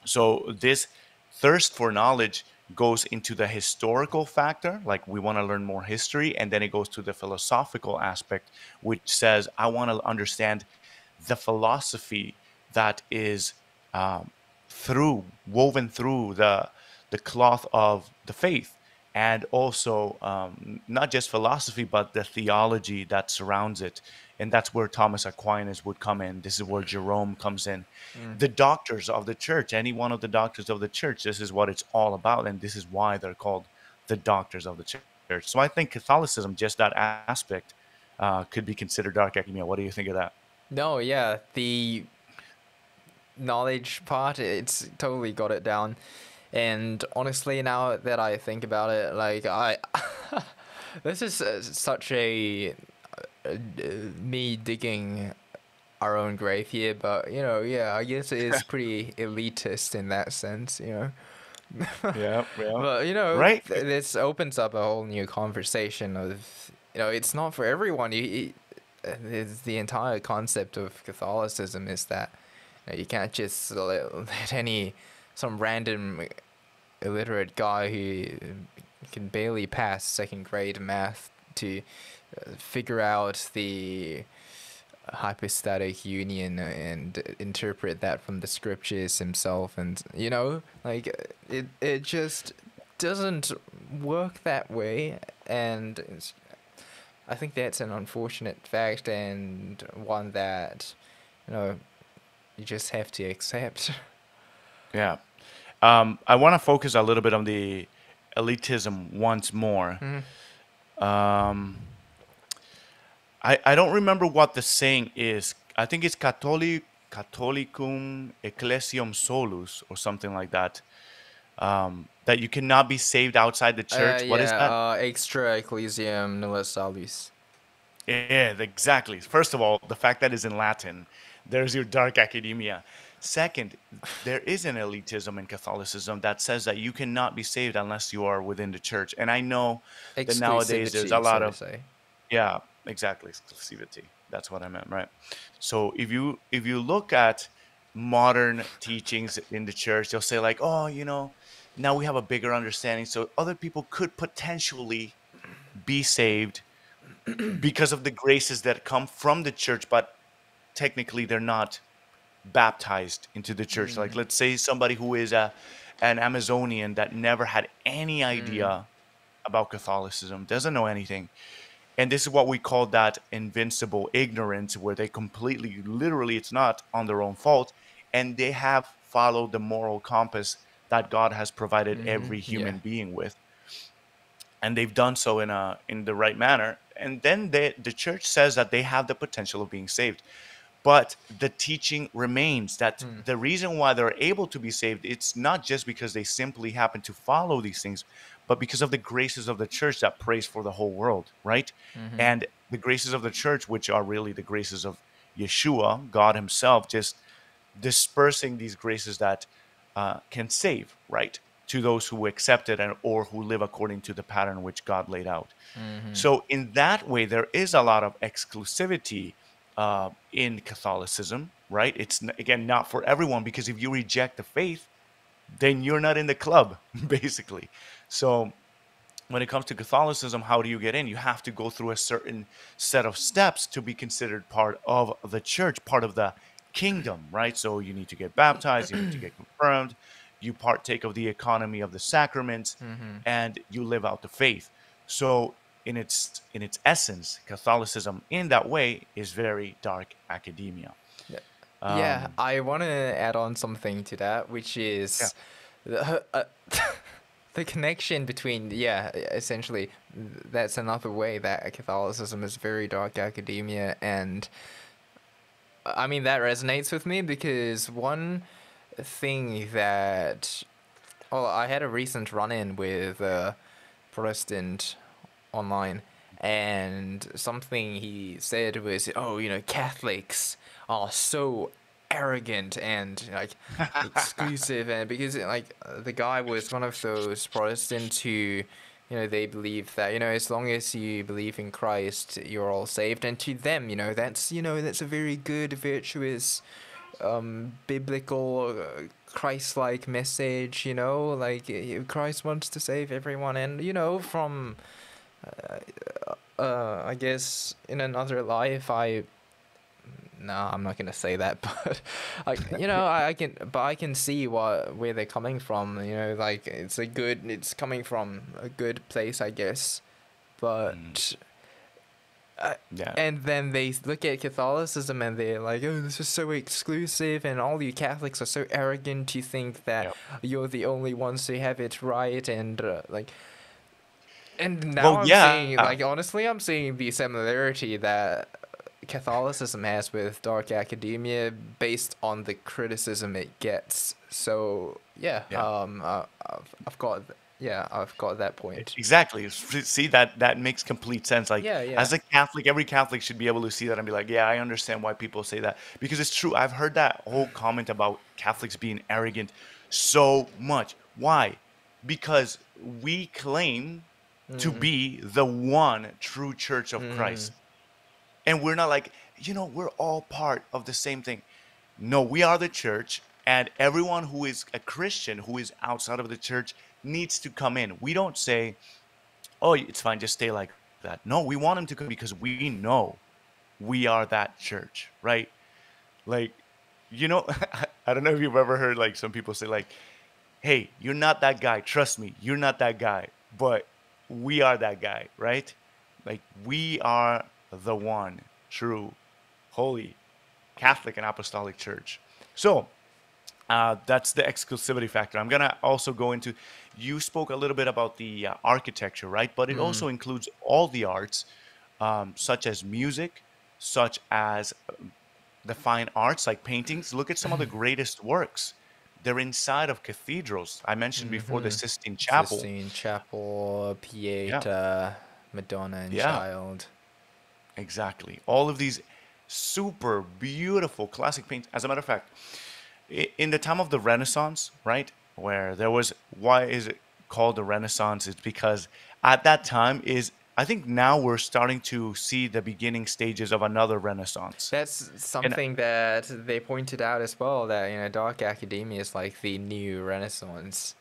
So this thirst for knowledge goes into the historical factor, like we want to learn more history, and then it goes to the philosophical aspect, which says I want to understand the philosophy that is um, through woven through the the cloth of the faith, and also um, not just philosophy, but the theology that surrounds it. And that's where Thomas Aquinas would come in. This is where Jerome comes in. The doctors of the church, any one of the doctors of the church, this is what it's all about. And this is why they're called the doctors of the church. So I think Catholicism, just that aspect, uh, could be considered dark academia. What do you think of that? No, yeah, the knowledge part, it's totally got it down. And honestly, now that I think about it, like I, [laughs] this is uh, such a me digging our own grave here, but you know, yeah, I guess it is [laughs] pretty elitist in that sense, you know. [laughs] Yeah, yeah. But you know, Right. th- this opens up a whole new conversation of, you know, it's not for everyone. You, you, it's the entire concept of Catholicism is that you, know, you can't just let, let any some random illiterate guy who can barely pass second grade math to figure out the hypostatic union and interpret that from the scriptures himself and you know like it it just doesn't work that way and it's, i think that's an unfortunate fact and one that you know you just have to accept [laughs] Yeah. Um, I want to focus a little bit on the elitism once more. Um, I, I don't remember what the saying is. I think it's Catholic, Catholicum Ecclesiam Solus or something like that. Um, that you cannot be saved outside the church. Uh, What is yeah, that? uh, extra ecclesiam nulla salus Yeah, exactly. First of all, the fact that it's in Latin, there's your dark academia. Second, there is an elitism in Catholicism that says that you cannot be saved unless you are within the church. And I know that nowadays there's a lot of say. yeah, exactly, exclusivity. That's what I meant, right? So if you if you look at modern teachings in the church, they'll say like, "Oh, you know, now we have a bigger understanding, so other people could potentially be saved because of the graces that come from the church, but technically they're not baptized into the church. Like mm. let's say somebody who is a an Amazonian that never had any idea mm. about Catholicism, doesn't know anything. And this is what we call that invincible ignorance, where they completely, literally, it's not on their own fault, and they have followed the moral compass that God has provided mm-hmm. every human yeah. being with. And they've done so in a in the right manner. And then they, the church says that they have the potential of being saved. But the teaching remains that hmm. the reason why they're able to be saved it's not just because they simply happen to follow these things but because of the graces of the church that prays for the whole world right and the graces of the church which are really the graces of yeshua god himself just dispersing these graces that uh, can save, right, to those who accept it and or who live according to the pattern which God laid out. So in that way, there is a lot of exclusivity uh, in Catholicism, right? It's again not for everyone because if you reject the faith, then you're not in the club, [laughs] basically. So when it comes to Catholicism, how do you get in? You have to go through a certain set of steps to be considered part of the church, part of the kingdom, right? So you need to get baptized, you need to get confirmed, you partake of the economy of the sacraments, Mm-hmm. and you live out the faith. So in its in its essence, Catholicism in that way is very dark academia. yeah, Um, I want to add on something to that, which is the, uh, [laughs] the connection between, yeah, essentially, that's another way that Catholicism is very dark academia. And I mean, that resonates with me because one thing that, well, I had a recent run in with a Protestant online. And something he said was, "Oh, you know, Catholics are so arrogant and like [laughs] exclusive and because like uh, the guy was one of those protestants who you know they believe that you know as long as you believe in christ you're all saved. And to them you know that's you know that's a very good virtuous um biblical uh, christ-like message you know? Like uh, christ wants to save everyone. And you know from uh, I guess in another life I no, I'm not gonna say that, [laughs] but I, you know, I, I can, but I can see what where they're coming from. You know, like it's a good, it's coming from a good place, I guess, but. Uh, Yeah. and then they look at Catholicism and they're like, "Oh, this is so exclusive, and all you Catholics are so arrogant. You think that Yep. you're the only ones who have it right, and uh, like." And now Well, I'm yeah. seeing, like, honestly, I'm seeing the similarity that Catholicism has with dark academia based on the criticism it gets. So yeah, Yeah. um, uh, I've, I've got, yeah, I've got that point. Exactly. See that that makes complete sense. Like Yeah, yeah. as a Catholic, every Catholic should be able to see that and be like, yeah, I understand why people say that because it's true. I've heard that whole comment about Catholics being arrogant so much. Why? Because we claim to Mm-hmm. be the one true church of Christ. And we're not like, you know, we're all part of the same thing. No, we are the church, and everyone who is a Christian who is outside of the church needs to come in. We don't say, oh, it's fine, just stay like that. No, we want them to come because we know we are that church, right? Like, you know, [laughs] I don't know if you've ever heard like some people say, like, hey, you're not that guy. Trust me, you're not that guy. But we are that guy, right? Like, we are the one true, holy, Catholic and Apostolic Church. So, uh, that's the exclusivity factor. I'm gonna also go into. You spoke a little bit about the uh, architecture, right? But it also includes all the arts, um, such as music, such as um, the fine arts like paintings. Look at some of the [clears throat] greatest works. They're inside of cathedrals. I mentioned before the Sistine Chapel. Sistine Chapel, Pieta, Madonna and Yeah. Child. Exactly. All of these super beautiful classic paintings. As a matter of fact, in the time of the Renaissance, right, where there was, why is it called the Renaissance? It's because at that time is, I think now we're starting to see the beginning stages of another Renaissance. That's something that they pointed out as well. That you know, dark academia is like the new Renaissance.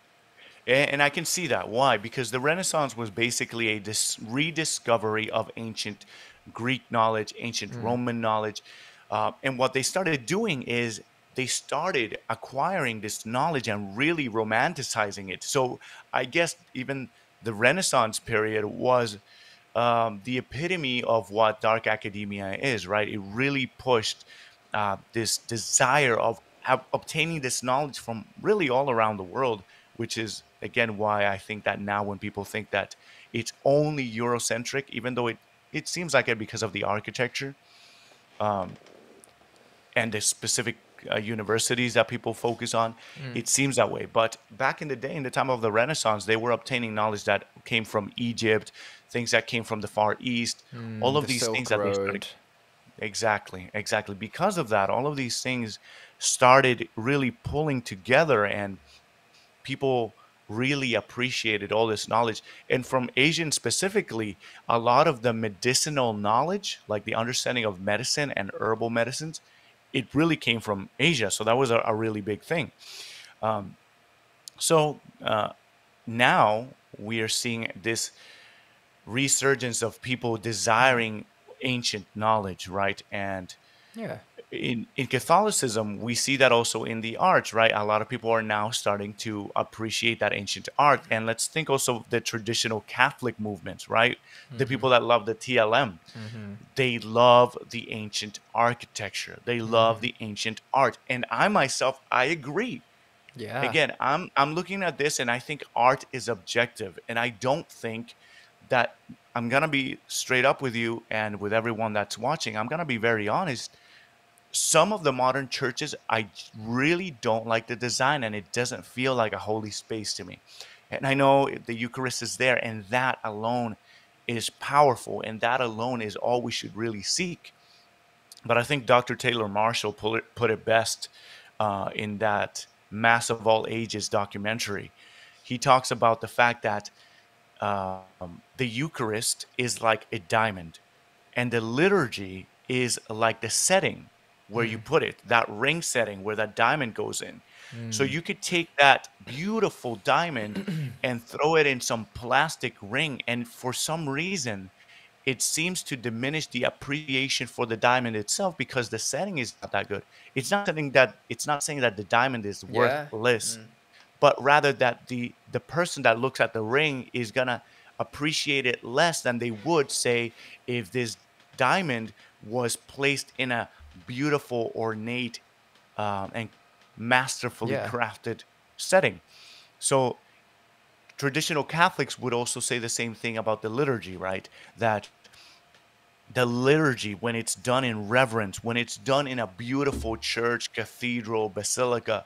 A- And I can see that. Why? Because the Renaissance was basically a dis- rediscovery of ancient Greek knowledge, ancient Roman knowledge. Uh, and what they started doing is they started acquiring this knowledge and really romanticizing it. So I guess even the Renaissance period was um, the epitome of what dark academia is, right? It really pushed uh, this desire of have, obtaining this knowledge from really all around the world, which is again why I think that now when people think that it's only Eurocentric, even though it it seems like it because of the architecture um, and the specific uh, universities that people focus on, it seems that way. But back in the day, in the time of the Renaissance, they were obtaining knowledge that came from Egypt, things that came from the Far East, all of the these Silk things that they started Exactly, exactly. Because of that, all of these things started really pulling together, and people really appreciated all this knowledge. And from Asian specifically, a lot of the medicinal knowledge, like the understanding of medicine and herbal medicines, it really came from Asia. So that was a, a really big thing. Um, So uh, now we are seeing this resurgence of people desiring ancient knowledge, right? And Yeah. In in Catholicism, we see that also in the arts, right? A lot of people are now starting to appreciate that ancient art. And let's think also of the traditional Catholic movements, right? The Mm-hmm. people that love the TLM, Mm-hmm. they love the ancient architecture. They love Mm-hmm. the ancient art. And I myself, I agree. Yeah. Again, I'm I'm looking at this and I think art is objective. And I don't think that I'm gonna be straight up with you and with everyone that's watching. I'm gonna be very honest some of the modern churches i really don't like the design and it doesn't feel like a holy space to me. And i know the eucharist is there and that alone is powerful and that alone is all we should really seek. But i think dr taylor marshall put it, put it best uh, in that mass of all ages documentary. He talks about the fact that um, the eucharist is like a diamond and the liturgy is like the setting where you mm-hmm. put it that ring setting where that diamond goes in. So mm. you could take that beautiful diamond [clears throat] and throw it in some plastic ring and for some reason it seems to diminish the appreciation for the diamond itself because the setting is not that good. It's not saying that it's not saying that the diamond is Yeah. worthless mm. but rather that the the person that looks at the ring is gonna appreciate it less than they would say if this diamond was placed in a beautiful ornate um, and masterfully Yeah. crafted setting so traditional catholics would also say the same thing about the liturgy right that the liturgy when it's done in reverence when it's done in a beautiful church cathedral basilica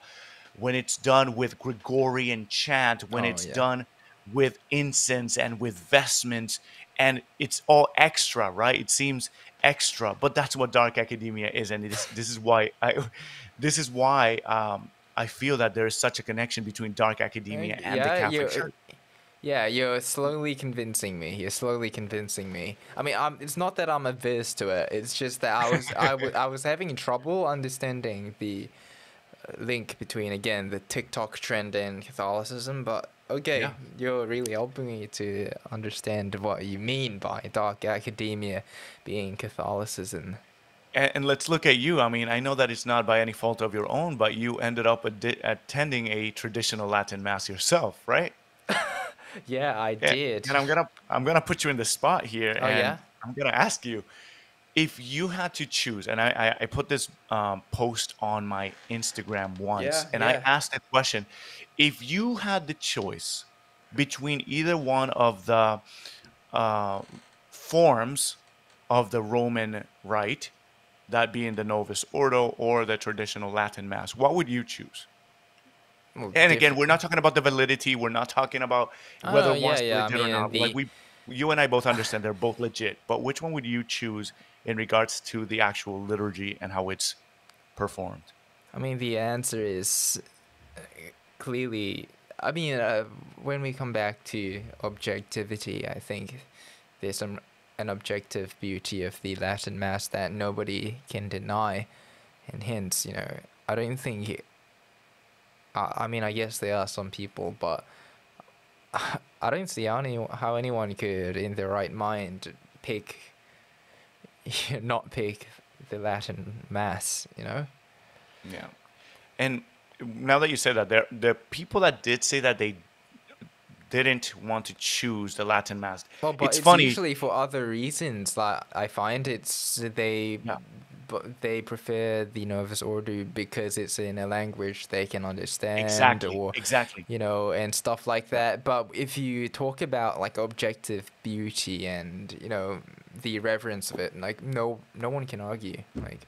when it's done with gregorian chant when Oh, it's yeah. done with incense and with vestments and it's all extra right it seems extra but that's what dark academia is and is, this is why i [laughs] this is why um, i feel that there is such a connection between dark academia and the catholic church yeah, you're slowly convincing me. You're slowly convincing me. I mean, i it's not that I'm averse to it. It's just that I was I was having trouble understanding the uh, link between again the TikTok trend and Catholicism. But okay, Yeah. you're really helping me to understand what you mean by dark academia being Catholicism. And, and let's look at you. I mean, I know that it's not by any fault of your own, but you ended up adi- attending a traditional Latin mass yourself, right? [laughs] Yeah, I Yeah, did. And I'm gonna I'm gonna put you in the spot here, Oh, and yeah? I'm gonna ask you if you had to choose. And I I, I put this um, post on my Instagram once, Yeah, and I asked the question: if you had the choice between either one of the uh, forms of the Roman Rite, that being the Novus Ordo or the traditional Latin Mass, what would you choose? Well, And diff- again, we're not talking about the validity. We're not talking about whether Oh, yeah, one's yeah, I legit or not. the- Like we, you and I both understand they're both legit. But which one would you choose in regards to the actual liturgy and how it's performed? I mean, the answer is clearly. I mean, uh, when we come back to objectivity, I think there's some an objective beauty of the Latin Mass that nobody can deny, and hence, you know, I don't think. It, I, I mean, I guess there are some people, but [laughs] I don't see how, any, how anyone could, in their right mind, pick, [laughs] not pick the Latin Mass. You know. Yeah. And now that you say that, there the people that did say that they didn't want to choose the Latin Mass. Well, but it's, it's, funny. usually for other reasons. Like I find it's they, Yeah. but they prefer the Novus Ordo because it's in a language they can understand, exactly. or Exactly. you know, and stuff like that. But if you talk about like objective beauty and you know the reverence of it, like no, no one can argue. Like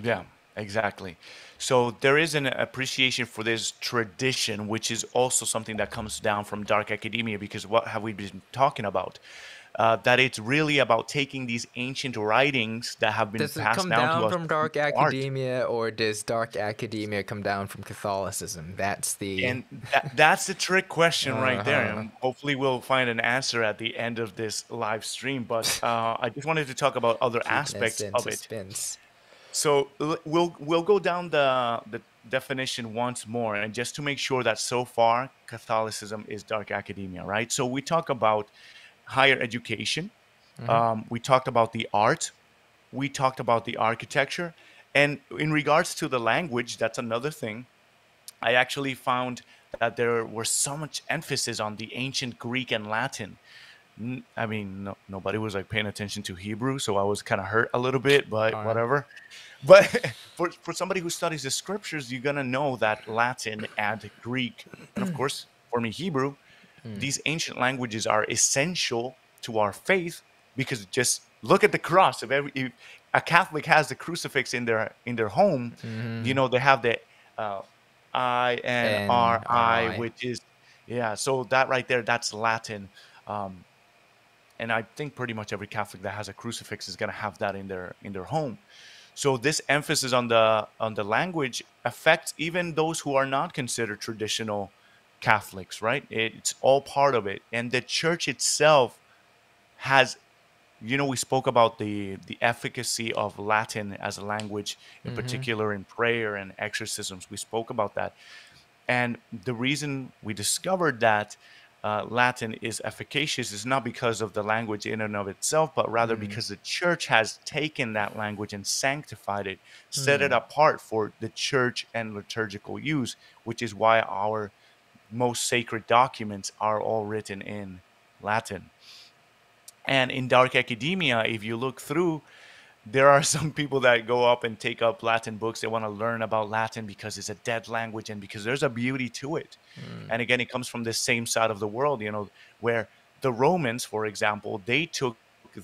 Yeah, exactly. So there is an appreciation for this tradition, which is also something that comes down from dark academia, because what have we been talking about? Uh, that it's really about taking these ancient writings that have been does it passed come down, down to us from dark through art. academia, or does dark academia come down from Catholicism? That's the And that, that's the trick question right there. Uh-huh. And hopefully, we'll find an answer at the end of this live stream. But uh, I just wanted to talk about other aspects of it. So we'll we'll go down the the definition once more, and just to make sure that so far Catholicism is dark academia, right? So we talk about higher education. Um, we talked about the art. We talked about the architecture, and in regards to the language, that's another thing. I actually found that there was so much emphasis on the ancient Greek and Latin. I mean, no, nobody was like paying attention to Hebrew, so I was kind of hurt a little bit, but Alright. whatever. But [laughs] for, for somebody who studies the scriptures, you're gonna know that Latin and Greek, and of course, for me, Hebrew, these ancient languages are essential to our faith because just look at the cross. If every if a Catholic has the crucifix in their in their home, you know they have the uh, I N R I, which is yeah. So that right there, that's Latin. Um, and I think pretty much every Catholic that has a crucifix is going to have that in their in their home. So this emphasis on the on the language affects even those who are not considered traditional Catholics, right? It's all part of it, and the church itself has, you know, we spoke about the the efficacy of Latin as a language, in mm-hmm. particular in prayer and exorcisms. We spoke about that, and the reason we discovered that uh, Latin is efficacious is not because of the language in and of itself, but rather because the church has taken that language and sanctified it, set it apart for the church and liturgical use, which is why our most sacred documents are all written in Latin. And in dark academia, if you look through, there are some people that go up and take up Latin books. They want to learn about Latin because it's a dead language and because there's a beauty to it. Mm. And again, it comes from the same side of the world, you know, where the Romans, for example, they took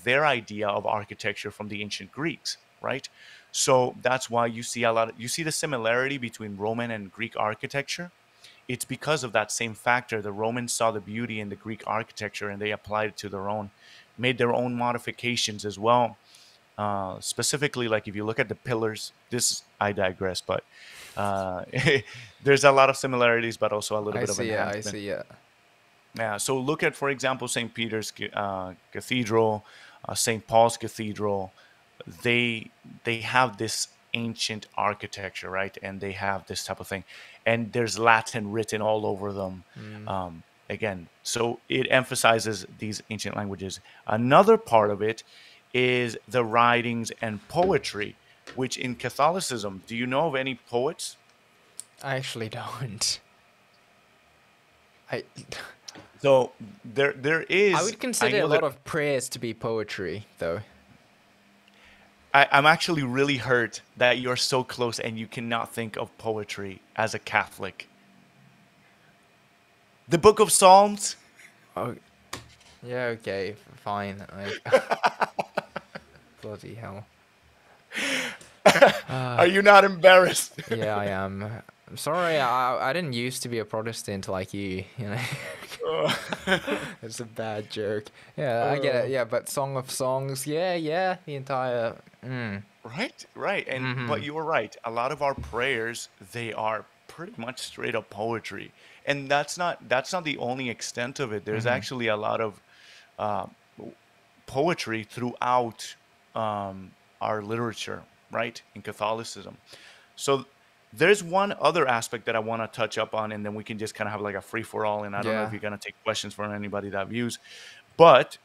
their idea of architecture from the ancient Greeks, right? So that's why you see a lot of, you see the similarity between Roman and Greek architecture. It's because of that same factor. The Romans saw the beauty in the Greek architecture and they applied it to their own, made their own modifications as well. Uh, specifically, like if you look at the pillars, this I digress, but uh, [laughs] there's a lot of similarities, but also a little I bit of see. Yeah, I see. Yeah. Yeah. So look at, for example, St. Peter's uh, Cathedral, uh, St. Paul's Cathedral. They they have this ancient architecture, right? And they have this type of thing, and there's Latin written all over them. Um, again, so it emphasizes these ancient languages. Another part of it is the writings and poetry, which in Catholicism, do you know of any poets? I actually don't. I [laughs] So there there is. I would consider know a lot of prayers to be poetry, though. I, I'm actually really hurt that you're so close and you cannot think of poetry as a Catholic. The Book of Psalms. Oh, yeah. Okay. Fine. Like, [laughs] bloody hell. [laughs] Are you not embarrassed? [laughs] Yeah, I am. I'm sorry. I I didn't used to be a Protestant like you. You know. [laughs] it's a bad joke. Yeah, I get it. Yeah, but Song of Songs. Yeah, yeah. The entire. Mm. Right, right, and but you were right. A lot of our prayers they are pretty much straight up poetry, and that's not that's not the only extent of it. There's actually a lot of uh, poetry throughout um, our literature, right, in Catholicism. So there's one other aspect that I want to touch up on, and then we can just kind of have like a free for all. And I don't know if you're gonna take questions from anybody that views, but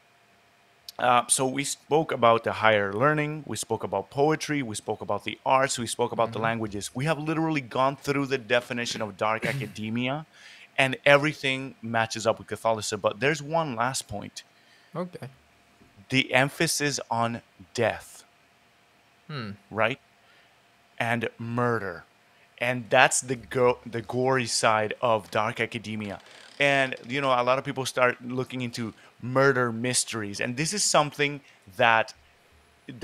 uh, so we spoke about the higher learning, we spoke about poetry, we spoke about the arts, we spoke about the languages. We have literally gone through the definition of dark academia, and everything matches up with Catholicism. But there's one last point: Okay. The emphasis on death, Hmm. right, and murder, and that's the go- the gory side of dark academia. And you know, a lot of people start looking into murder mysteries, and this is something that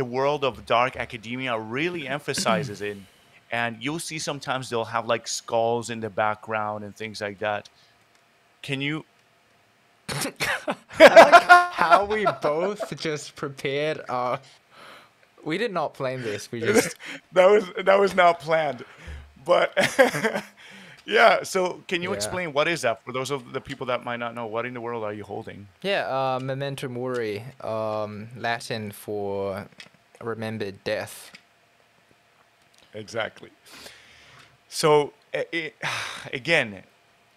the world of dark academia really [clears throat] emphasizes in. And you'll see sometimes they'll have like skulls in the background and things like that. Can you How we both just prepared our. We did not plan this. We just. [laughs] that was that was not planned but [laughs] yeah so can you Yeah. explain what is that for those of the people that might not know what in the world are you holding Yeah, uh, memento mori, um, Latin for remembered death. exactly. So it, [sighs] again,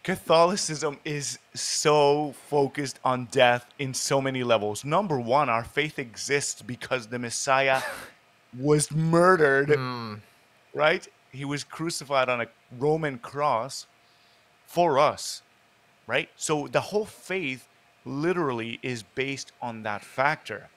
Catholicism is so focused on death in so many levels. Number one, our faith exists because the Messiah [sighs] was murdered, Mm, right? He was crucified on a Roman cross for us, right? So the whole faith literally is based on that factor.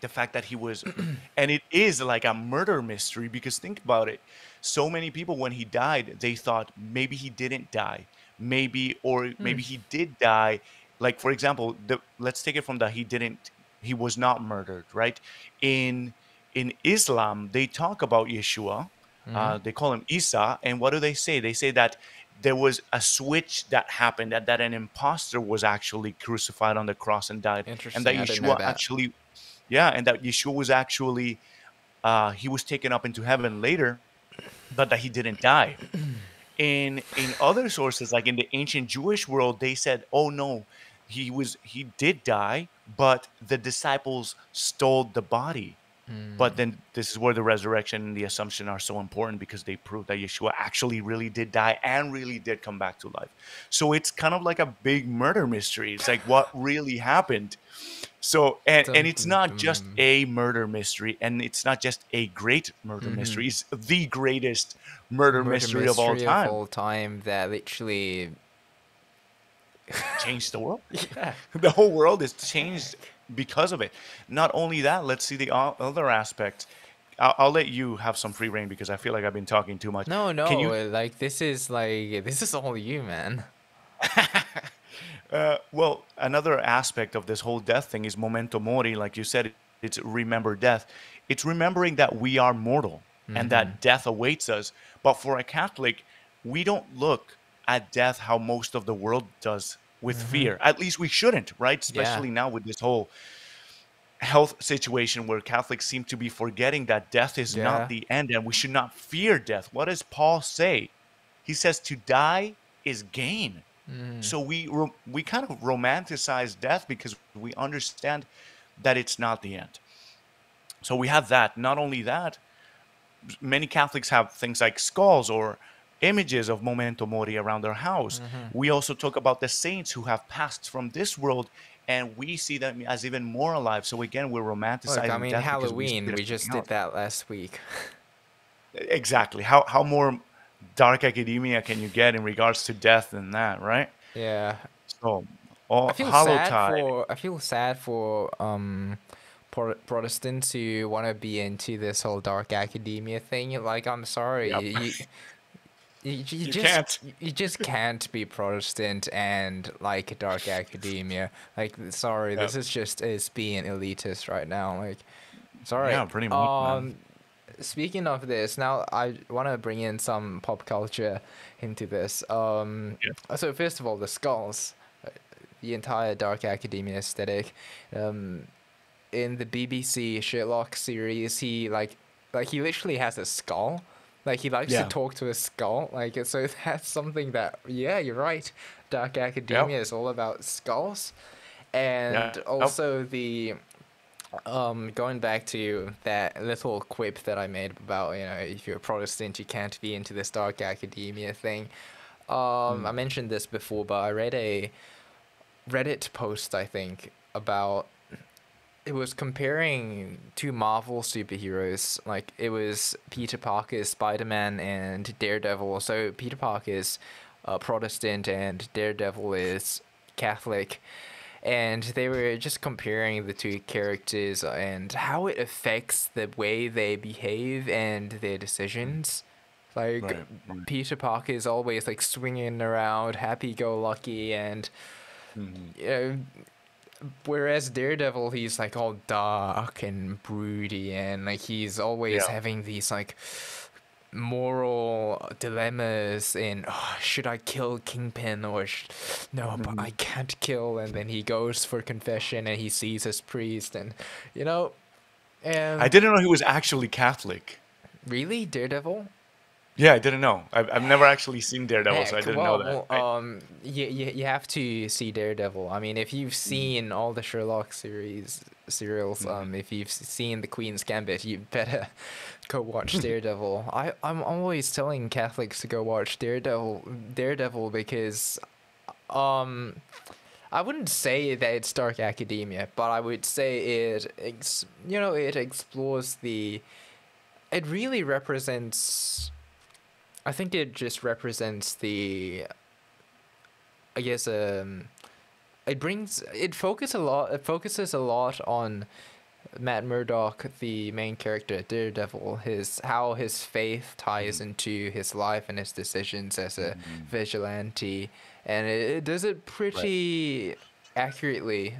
The fact that he was, [clears throat] [clears throat] and it is like a murder mystery because think about it. So many people, when he died, they thought maybe he didn't die, maybe, or maybe he did die. Like, for example, the, let's take it from that he didn't, he was not murdered, right? In in Islam, they talk about Yeshua. Uh, they call him Isa, and what do they say? They say that there was a switch that happened, that, that an imposter was actually crucified on the cross and died, and that I didn't know Yeshua that. actually, yeah, and that Yeshua was actually, uh, he was taken up into heaven later, but that he didn't die. [clears throat] In in other sources, like in the ancient Jewish world, they said, "Oh no, he was he did die, but the disciples stole the body." But hmm. then this is where the resurrection and the assumption are so important because they prove that Yeshua actually really did die and really did come back to life. So it's kind of like a big murder mystery. It's like what really happened. So and, and it's Dun, not dun, just a murder mystery and it's not just a great murder mm-hmm. mystery. It's the greatest murder, murder mystery, of all time. Of all time that literally. Changed the world. [laughs] Yeah. [laughs] the whole world is changed because of it. Not only that, let's see the other aspect. I'll, I'll let you have some free reign because I feel like I've been talking too much. No, no. Can you, Like this is like this is all you, man. [laughs] uh, well, another aspect of this whole death thing is memento mori. Like you said, it's remember death. It's remembering that we are mortal and that death awaits us. But for a Catholic, we don't look at death how most of the world does with fear. At least we shouldn't, right? Yeah. Especially now with this whole health situation where Catholics seem to be forgetting that death is Yeah. not the end and we should not fear death. What does Paul say? He says to die is gain. So we we kind of romanticize death because we understand that it's not the end. So we have that. Not only that, many Catholics have things like skulls or images of memento mori around their house. Mm-hmm. We also talk about the saints who have passed from this world, and we see them as even more alive. So again, we're romanticizing. Look, I mean because we Halloween. We just did that last week. [laughs] Exactly. How how more dark academia can you get in regards to death than that, right? yeah. So, all I feel Hollow sad Tide. for I feel sad for um Pro- Protestants who want to be into this whole dark academia thing. Like, I'm sorry, Yep. you, you, you, you just can't. you just can't be Protestant and like dark academia. Like, sorry, this is just is being elitist right now. Like, sorry. Yeah, pretty much, man. Speaking of this, now I want to bring in some pop culture into this. Um, Yeah. so first of all, the skulls, uh, the entire dark academia aesthetic. Um, in the BBC Sherlock series, he like like he literally has a skull. Like he likes Yeah. to talk to a skull. Like [laughs] so that's something that yeah, you're right. Dark academia is all about skulls, and Yep. also the um going back to that little quip that I made about you know if you're a Protestant you can't be into this dark academia thing. Um, I mentioned this before, but I read a Reddit post I think about it was comparing two Marvel superheroes. Like it was Peter Parker, Spider Man, and Daredevil. So Peter Parker is uh, Protestant, and Daredevil is Catholic. And they were just comparing the two characters and how it affects the way they behave and their decisions. Like Right, right. Peter Parker is always like swinging around, happy-go-lucky, and Mm-hmm. you know, whereas Daredevil, he's like all dark and broody, and like he's always Yeah. having these like moral dilemmas in oh, should I kill Kingpin or sh- no, but I can't kill, and then he goes for confession and he sees his priest, and you know, and I didn't know he was actually Catholic. really Daredevil. Yeah, I didn't know. I've, I've never actually seen Daredevil, so I didn't well, know that. well, um, you, you, you have to see Daredevil. I mean, if you've Mm. seen all the Sherlock series, serials. Um, if you've seen The Queen's Gambit, you better [laughs] go watch Daredevil. I I'm always telling Catholics to go watch Daredevil Daredevil because, um, I wouldn't say that it's dark academia, but I would say it ex- you know it explores the. It really represents. I think it just represents the. I guess um it brings it focus a lot it focuses a lot on Matt Murdock, the main character, Daredevil, his how his faith ties into his life and his decisions as a Mhm. vigilante, and it, it does it pretty accurately.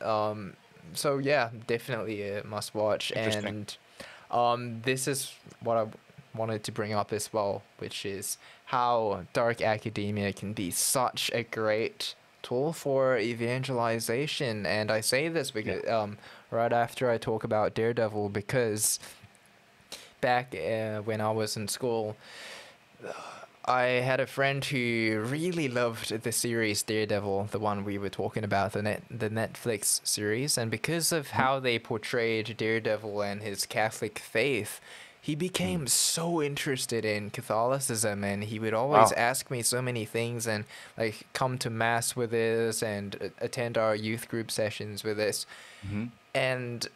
Um, so yeah, definitely a must watch. And um, this is what I wanted to bring up as well, which is how dark academia can be such a great tool for evangelization. And I say this because um, right after I talk about Daredevil, because back uh, when I was in school, I had a friend who really loved the series Daredevil, the one we were talking about, the net the Netflix series, and because of how they portrayed Daredevil and his Catholic faith, he became so interested in Catholicism, and he would always Wow. ask me so many things, and like come to mass with us, and attend our youth group sessions with us, Mhm. and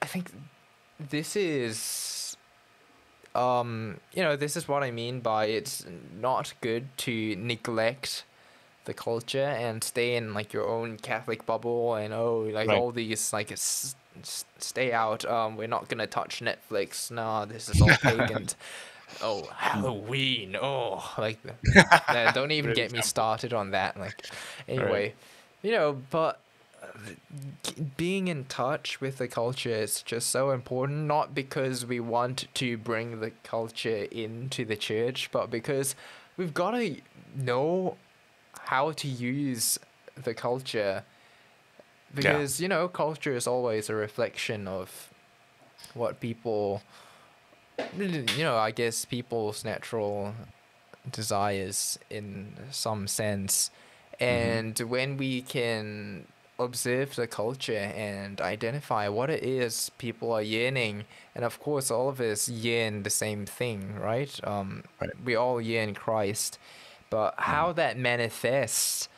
I think this is um you know this is what i mean by it's not good to neglect the culture and stay in like your own catholic bubble and oh like Right. all these like s- s- stay out um we're not gonna touch netflix. Nah this is all [laughs] pagan. Oh halloween. Oh like [laughs] don't even get me started on that like anyway. You know but uh, being in touch with the culture is just so important not because we want to bring the culture into the church but because we've got to know how to use the culture. Because you know culture is always a reflection of what people you know i guess people's natural desires in some sense. And when we can observe the culture and identify what it is people are yearning and of course all of us yearn the same thing right? Um Right. we all yearn christ but how that manifests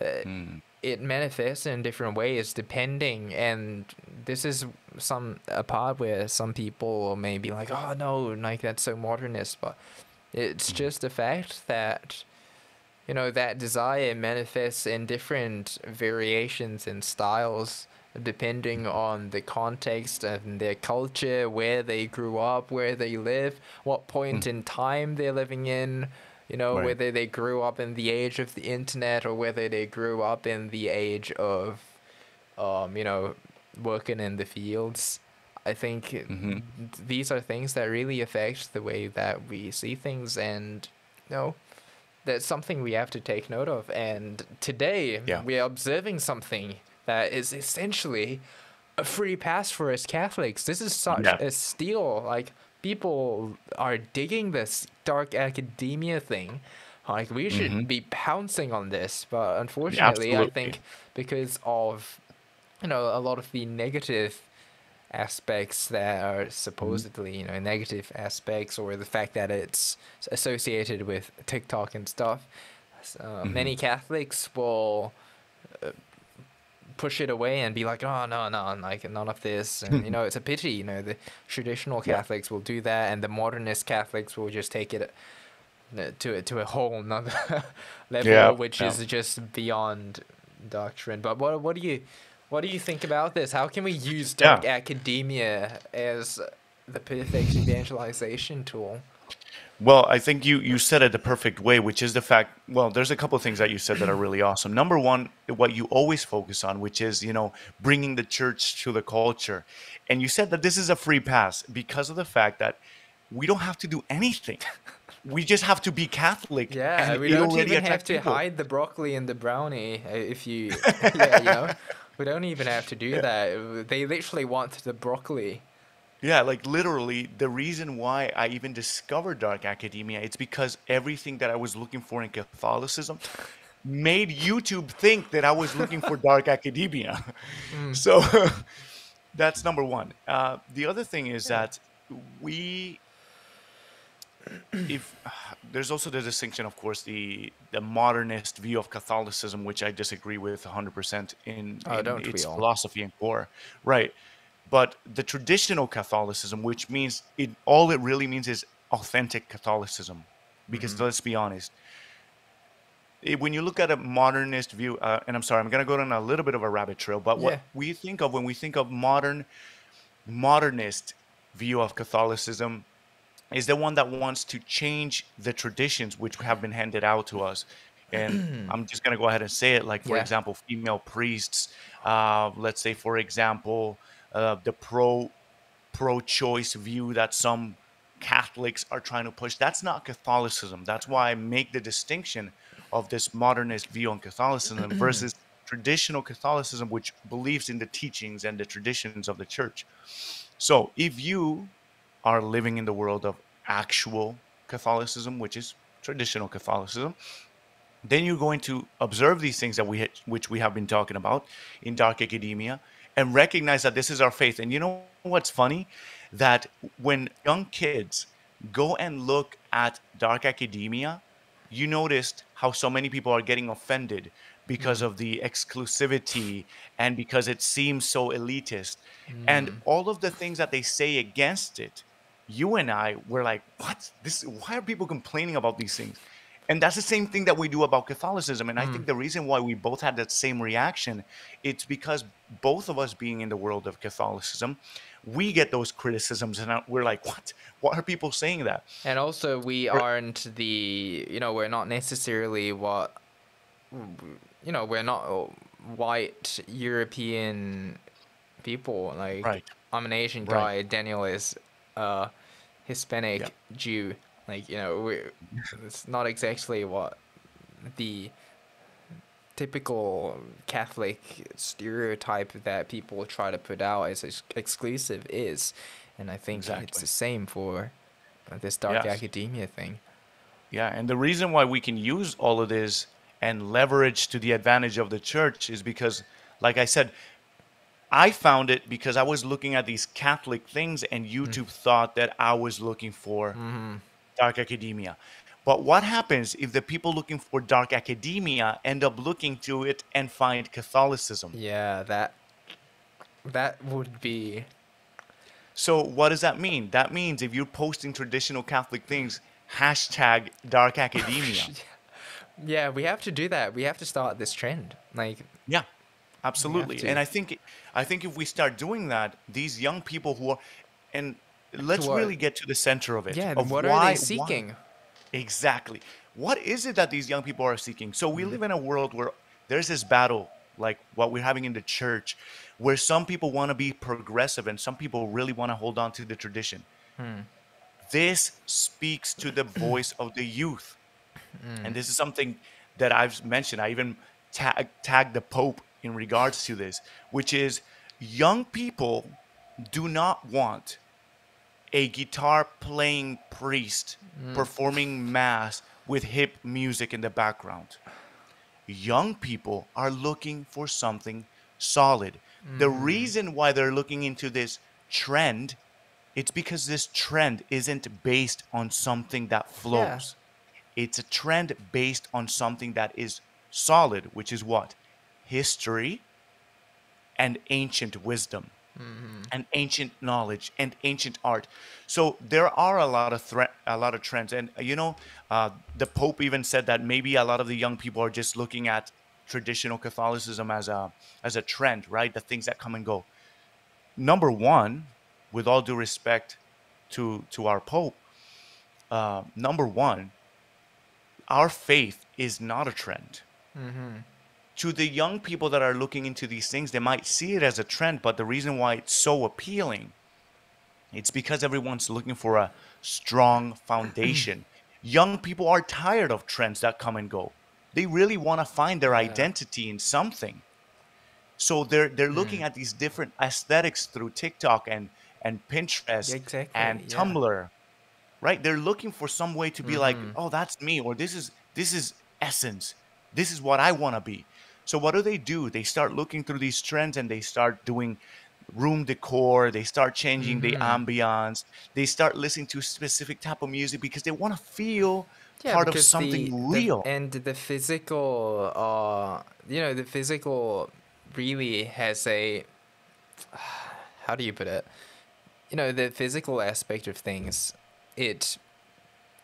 uh, Mm. it manifests in different ways depending and this is some a part where some people may be like oh no like that's so modernist but it's just the fact that you know that desire manifests in different variations and styles depending on the context and their culture where they grew up where they live what point in time they're living in you know Right. whether they grew up in the age of the internet or whether they grew up in the age of um you know working in the fields i think Mhm. these are things that really affect the way that we see things and you know that's something we have to take note of and today Yeah. we are observing something that is essentially a free pass for us catholics this is such Yeah. a steal like people are digging this dark academia thing like we should Mhm. be pouncing on this but unfortunately i think because of you know a lot of the negative aspects that are supposedly you know negative aspects or the fact that it's associated with TikTok and stuff. Uh, Many Catholics will push it away and be like, "Oh no, no, like none of this," and you know [laughs] it's a pity. You know the traditional Yeah. Catholics will do that, and the modernist Catholics will just take it uh, to to a whole nother [laughs] level, Yeah, which yeah. is just beyond doctrine. But what what do you what do you think about this? How can we use Yeah. dark academia as the perfect evangelization tool? Well, I think you you said it the perfect way, which is the fact. Well, there's a couple of things that you said that are really awesome. Number one, what you always focus on, which is you know bringing the church to the culture, and you said that this is a free pass because of the fact that we don't have to do anything. [laughs] We just have to be Catholic. Yeah, we don't even have to people. hide the broccoli and the brownie uh, if you, [laughs] yeah, you know, we don't even have to do that. They literally want the broccoli. Yeah, like literally, the reason why I even discovered dark academia, it's because everything that I was looking for in Catholicism made YouTube think that I was looking for [laughs] dark academia. So, [laughs] that's number one. Uh, the other thing is that we, if [sighs] there's also the distinction, of course, the the modernist view of Catholicism, which I disagree with 100% in, Oh, in its philosophy and core, right? But the traditional Catholicism, which means it, all it really means is authentic Catholicism, because Mm-hmm. let's be honest, when you look at a modernist view, uh, and I'm sorry, I'm going to go down a little bit of a rabbit trail, but what Yeah. we think of when we think of modern, modernist view of Catholicism is the one that wants to change the traditions which have been handed out to us. And [clears throat] I'm just going to go ahead and say it like, for Yeah. example, female priests, uh, let's say, for example, uh, the pro pro choice view that some Catholics are trying to push. That's not Catholicism. That's why I make the distinction of this modernist view on Catholicism [clears throat] versus traditional Catholicism, which believes in the teachings and the traditions of the church. So if you are living in the world of actual Catholicism, which is traditional Catholicism, then you're going to observe these things that we which we have been talking about in dark academia and recognize that this is our faith. And you know what's funny? That when young kids go and look at dark academia you noticed how so many people are getting offended because mm-hmm. of the exclusivity and because it seems so elitist. And mm. all of the things that they say against it you and i were like what? This why are people complaining about these things and that's the same thing that we do about Catholicism. And I think the reason why we both had that same reaction, it's because both of us being in the world of Catholicism, we get those criticisms and we're like, what? Why are people saying that? And also, we aren't the, you know, we're not necessarily what, you know, we're not uh, white European people. Like, Right. I'm an Asian Right. guy. Daniel is a Hispanic Yep. Jew. Like, you know, we it's not exactly what the typical Catholic stereotype that people try to put out as ex- exclusive is. And I think it's the same for this dark Yes. academia thing. Yeah, and the reason why we can use all of this and leverage to the advantage of the church is because, like I said, I found it because I was looking at these Catholic things, and mm. YouTube thought that I was looking for mm-hmm. Dark academia. But what happens if the people looking for dark academia end up looking to it and find Catholicism? Yeah, that that would be So what does that mean? That means if you're posting traditional Catholic things, hashtag dark academia. [laughs] Yeah, we have to do that. We have to start this trend. Like Yeah, absolutely. And I think I think if we start doing that, these young people who are, and let's What? really get to the center of it. yeah, of what why- are they seeking? Exactly. What is it that these young people are seeking? So Mm-hmm. we live in a world where there's this battle, like what we're having in the church, where some people want to be progressive and some people really want to hold on to the tradition. Hmm. This speaks to the [clears throat] voice of the youth. Hmm. And this is something that I've mentioned. I even tag, tagged the Pope in regards to this, which is young people do not want a guitar playing priest performing mass with hip music in the background. Young people are looking for something solid. The mm. reason why they're looking into this trend, it's because this trend isn't based on something that flows. It's a trend based on something that is solid, which is what? History and ancient wisdom and ancient knowledge and ancient art. So there are a lot of threat, a lot of trends, and uh, you know, uh, the Pope even said that maybe a lot of the young people are just looking at traditional Catholicism as a as a trend, right? The things that come and go. Number one, with all due respect to to our Pope, uh, number one, our faith is not a trend to the young people that are looking into these things, they might see it as a trend, but the reason why it's so appealing, it's because everyone's looking for a strong foundation. [clears throat] young people are tired of trends that come and go. They really want to find their identity in something. So they're they're hmm. looking at these different aesthetics through TikTok and and Pinterest Exactly, and yeah. Tumblr. Right? They're looking for some way to be like, mm-hmm. "Oh, that's me," or "This is this is essence. This is what I want to be." So what do they do? They start looking through these trends and they start doing room decor they start changing the Mm-hmm. ambiance they start listening to specific type of music because they want to feel Yeah, part of something the, real The, and the physical, uh, you know, the physical really has a. [sighs] How do you put it? You know, the physical aspect of things, it,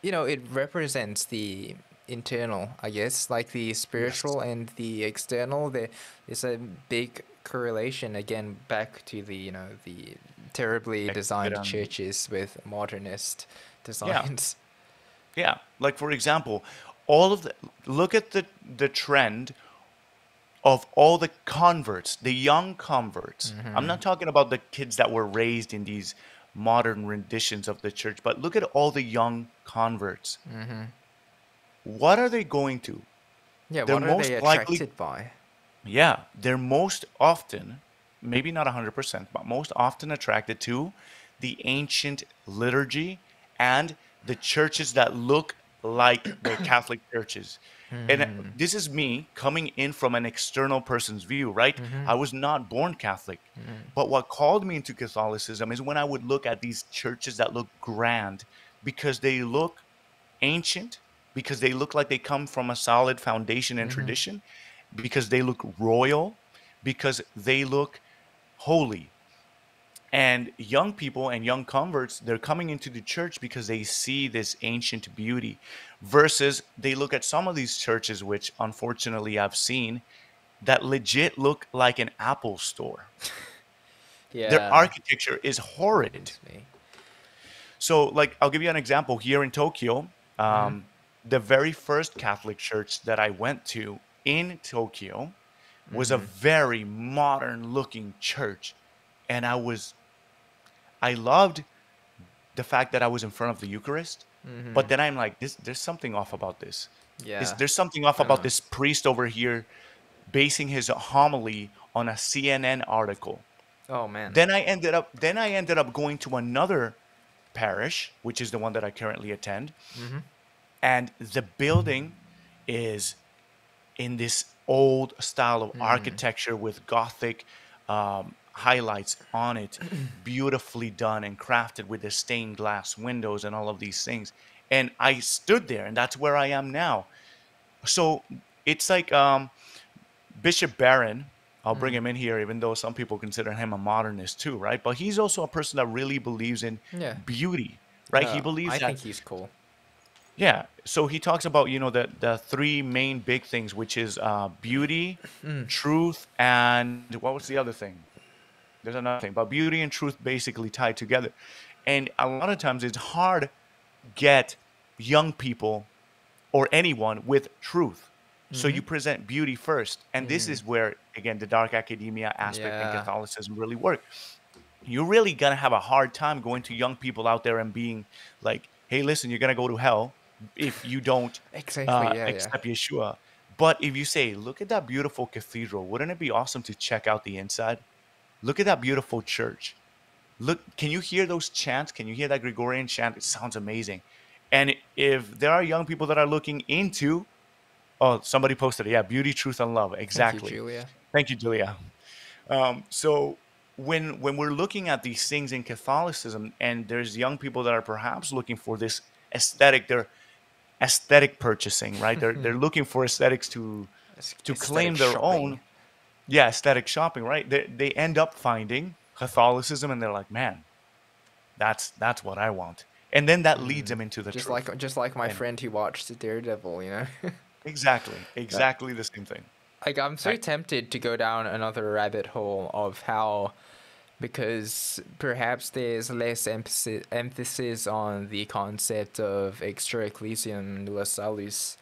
you know, it represents the internal, I guess, like the spiritual and the external. There is a big correlation again back to the, you know, the terribly designed External. churches with modernist designs. Yeah, like for example, all of the look at the the trend of all the converts, the young converts. I'm mm-hmm. not talking about the kids that were raised in these modern renditions of the church, but look at all the young converts. Mm-hmm. What are they going to? Yeah, They're what are most they likely- attracted by? Yeah, they're most often, maybe not 100%, but most often attracted to the ancient liturgy and the churches that look like the [clears throat] Catholic churches. And uh, this is me coming in from an external person's view, right? I was not born Catholic. But what called me into Catholicism is when I would look at these churches that look grand because they look ancient, because they look like they come from a solid foundation and tradition, because they look royal, because they look holy. And young people and young converts, they're coming into the church because they see this ancient beauty, versus they look at some of these churches, which unfortunately I've seen, that legit look like an Apple store. [laughs] Yeah. Their architecture is horrid. me. So, like, I'll give you an example here in Tokyo. Um, The very first Catholic church that I went to in Tokyo was a mm-hmm. very modern looking church. And I was, I loved the fact that I was in front of the Eucharist. Mm-hmm. But then I'm like, this, there's something off about this. Is- Yeah. there's something off about this priest over here basing his homily on a CNN article. Oh man. Then I ended up then I ended up going to another parish, which is the one that I currently attend. Mm-hmm. And the building is in this old style of architecture with gothic um, highlights on it, [clears throat] beautifully done and crafted with the stained glass windows and all of these things. And I stood there, and that's where I am now. So it's like um, Bishop Barron. I'll bring him in here, even though some people consider him a modernist too, right? But he's also a person that really believes in Yeah. beauty, right? he Uh, believes I that think he's cool. yeah. So he talks about you know the the three main big things, which is uh, beauty, Mm. truth, and what was the other thing? There's another thing, but beauty and truth basically tied together, and a lot of times it's hard get young people or anyone with truth. So Mm-hmm. you present beauty first, and this is where again the dark academia aspect in Yeah. Catholicism really work you're really gonna have a hard time going to young people out there and being like, "Hey, listen, you're gonna go to hell if you don't Exactly. uh, yeah, yeah. accept Yeshua." But if you say, "Look at that beautiful cathedral," wouldn't it be awesome to check out the inside? Look at that beautiful church. Look, can you hear those chants? Can you hear that Gregorian chant? It sounds amazing. And if there are young people that are looking into, oh, somebody posted it, yeah, beauty, truth, and love, exactly. Thank you, Julia. Thank you, Julia. Um, so when when we're looking at these things in Catholicism, and there's young people that are perhaps looking for this aesthetic, they're aesthetic purchasing, right? they're they're looking for aesthetics to to aesthetic claim their shopping. own, yeah, aesthetic shopping, right? They they end up finding Catholicism, and they're like, man, that's that's what I want, and then that leads them into the Mm. Just truth. like just like my And- friend who watched The Daredevil, you know. [laughs] exactly, exactly the same thing. like I'm so Right. tempted to go down another rabbit hole of how because perhaps there's less emphasis emphasis on the concept of extra ecclesiam nulla salus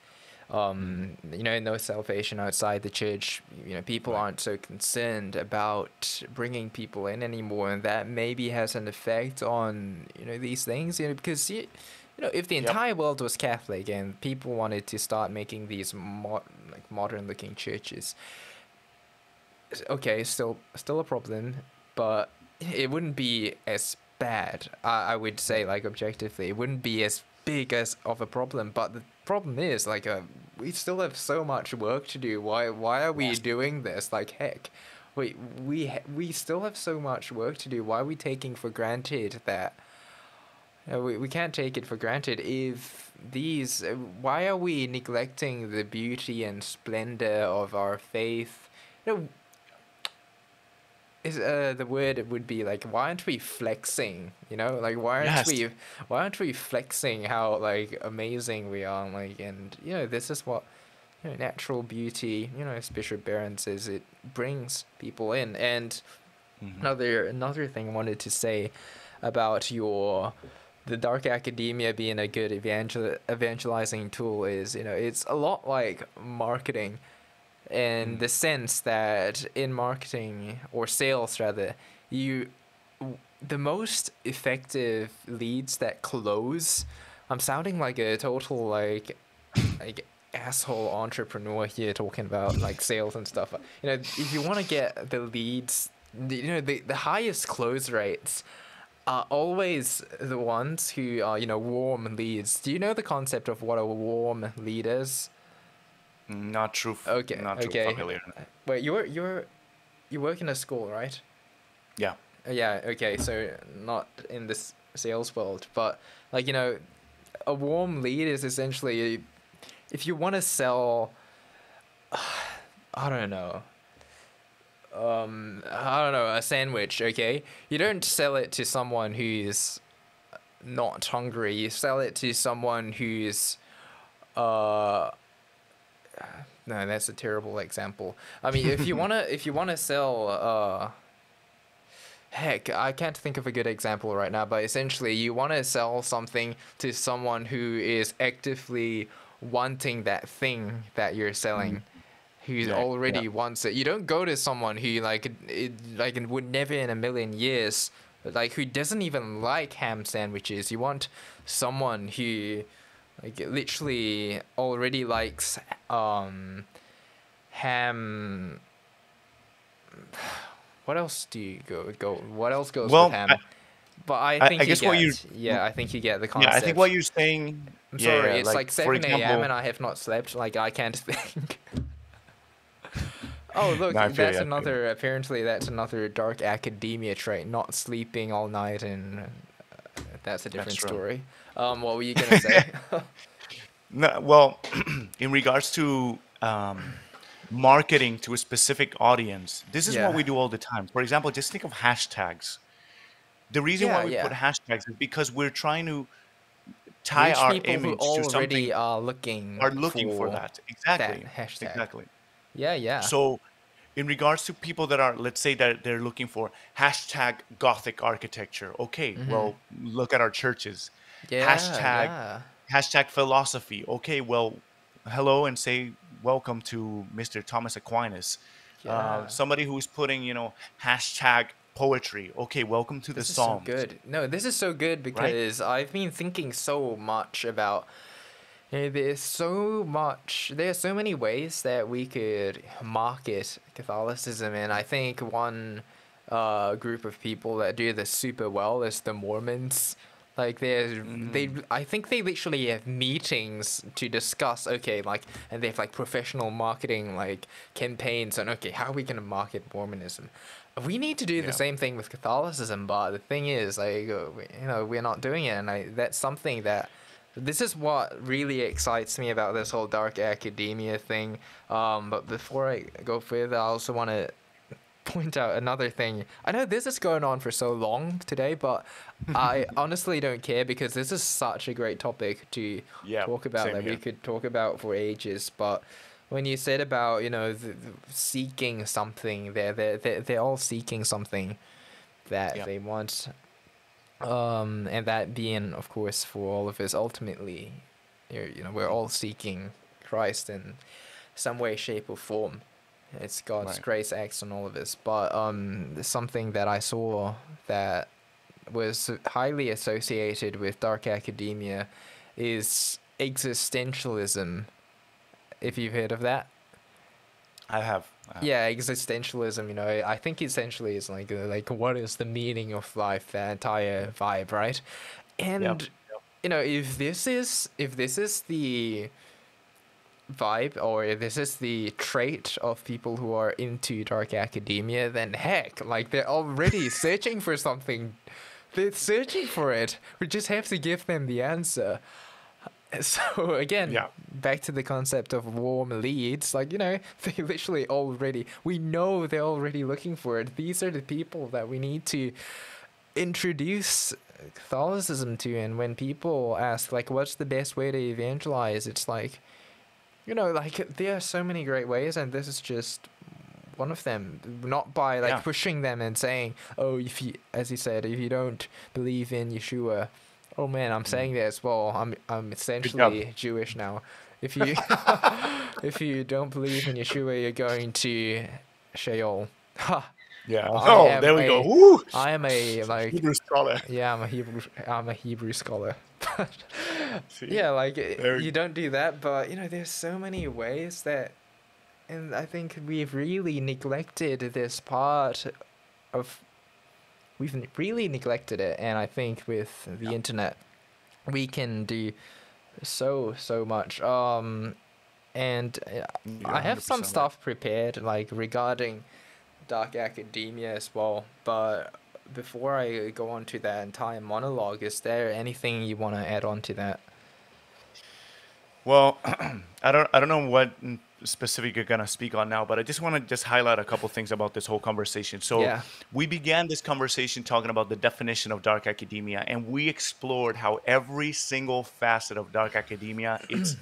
um, you know, no salvation outside the church. You know, people Right. aren't so concerned about bringing people in anymore, and that maybe has an effect on you know these things. You know, because you, you know, if the Yep. entire world was Catholic and people wanted to start making these mo- like modern-looking churches, okay, still still a problem, but it wouldn't be as bad. I, I would say, like objectively, it wouldn't be as big as of a problem. But the problem is, like, uh, we still have so much work to do. Why why are we doing this? Like, heck, wait, we we still have so much work to do. Why are we taking for granted that? Uh, we, we can't take it for granted if these uh, why are we neglecting the beauty and splendor of our faith you know is uh the word would be like why aren't we flexing? You know like why aren't Yes. we why aren't we flexing how like amazing we are? Like and you know this is what you know, natural beauty you know as bishop barron says it brings people in. And Mhm. another another thing i wanted to say about your the dark academia being a good evangel- evangelizing tool is you know it's a lot like marketing in Mm. the sense that in marketing or sales rather you the most effective leads that close i'm sounding like a total like [coughs] like asshole entrepreneur here talking about like sales and stuff. You know if you want to get the leads you know the, the highest close rates are always the ones who are you know warm leads. Do you know the concept of what a warm lead is Not true. Okay, Not okay. familiar. Wait, you're you're you work in a school, right? Yeah. Uh, Yeah. Okay. So not in this sales world, but like you know, a warm lead is essentially if you want to sell. [sighs] I don't know. Um, I don't know a sandwich. Okay, you don't sell it to someone who's not hungry. You sell it to someone who's, uh, no, that's a terrible example. I mean, if you wanna, if you wanna sell, uh, heck, I can't think of a good example right now. But essentially, you wanna sell something to someone who is actively wanting that thing that you're selling. Who Yeah, already yeah. wants it. You don't go to someone who like it, like would never in a million years like who doesn't even like ham sandwiches. You want someone who like it literally already likes um ham [sighs] what else do you go go what else goes Well, with ham I- but i I- think I guess you what you- yeah i think you get the concept. Yeah, I think what you're saying. i'm yeah, sorry yeah, it's like, for 7 a.m and i have not slept like i can't [laughs] think [laughs] oh look No, that's you, I another apparently that's another dark academia trait not sleeping all night and uh, that's a different true. story um what were you gonna say [laughs] No, well, [clears throat] in regards to um, marketing to a specific audience, this is Yeah. what we do all the time. For example, just think of hashtags. The reason why we yeah. put hashtags is because we're trying to tie Reach our image to already something are looking are looking for that. Exactly. hashtag. Exactly. Yeah, yeah. So, in regards to people that are, let's say that they're looking for hashtag Gothic architecture. Okay, well, look at our churches. Yeah, hashtag yeah. hashtag philosophy. Okay, well, hello and say welcome to Mr. Thomas Aquinas. Yeah. Uh, somebody who's putting, you know, hashtag poetry. Okay, welcome to the This is Psalms. so good. No, this is so good because I've been thinking so much about. You know, there's so much. There are so many ways that we could market Catholicism, and I think one uh, group of people that do this super well is the Mormons. Like there's they, I think they literally have meetings to discuss. Okay, like and they have like professional marketing like campaigns on. Okay, how are we gonna market Mormonism? We need to do Yeah. the same thing with Catholicism, but the thing is, like, uh, you know, we're not doing it, and I, that's something that. This is what really excites me about this whole dark academia thing. Um, but before I go further, I also want to point out another thing. I know this is going on for so long today, but [laughs] I honestly don't care because this is such a great topic to Yeah, talk about that we could talk about for ages. But when you said about you know the, the seeking something, they're they're they're, they're all seeking something that Yeah. they want, um, and that being of course for all of us ultimately, you know we're all seeking Christ in some way, shape, or form. It's God's Right. grace acts on all of us. But um, something that I saw that was highly associated with dark academia is existentialism. If you've heard of that, I have. I have. yeah, existentialism. You know, I think essentially is like uh, like what is the meaning of life? That entire vibe, right? And Yep, yep. you know, if this is if this is the vibe or this is the trait of people who are into dark academia, then heck, like they're already [laughs] searching for something. They're searching for it. We just have to give them the answer. [laughs] So again, Yeah. back to the concept of warm leads. Like you know, [laughs] they literally already. We know they're already looking for it. These are the people that we need to introduce Catholicism to. And when people ask, like, what's the best way to evangelize? It's like, you know, like there are so many great ways, and this is just one of them. Not by like Yeah. pushing them and saying, oh, if you, as you said, if you don't believe in Yeshua, oh man, I'm mm. saying that as well. I'm I'm essentially Jewish now. If you [laughs] [laughs] if you don't believe in Yeshua, you're going to Sheol. Ha! Yeah. Oh, there we go. a- Woo! I am a like Hebrew scholar. yeah, I'm a Hebrew. I'm a Hebrew scholar. But [laughs] See? yeah, like There- you don't do that, but you know, there's so many ways that, and I think we've really neglected this part of. We've really neglected it, and I think with the internet, we can do so so much. Um, and uh, You're I have some stuff prepared, like regarding dark academia as well. But before I go on to that entire monologue, is there anything you want to add on to that? Well, [clears throat] I don't I don't know what specific you're gonna speak on now, but I just want to just highlight a couple things about this whole conversation. So Yeah. we began this conversation talking about the definition of dark academia, and we explored how every single facet of dark academia it's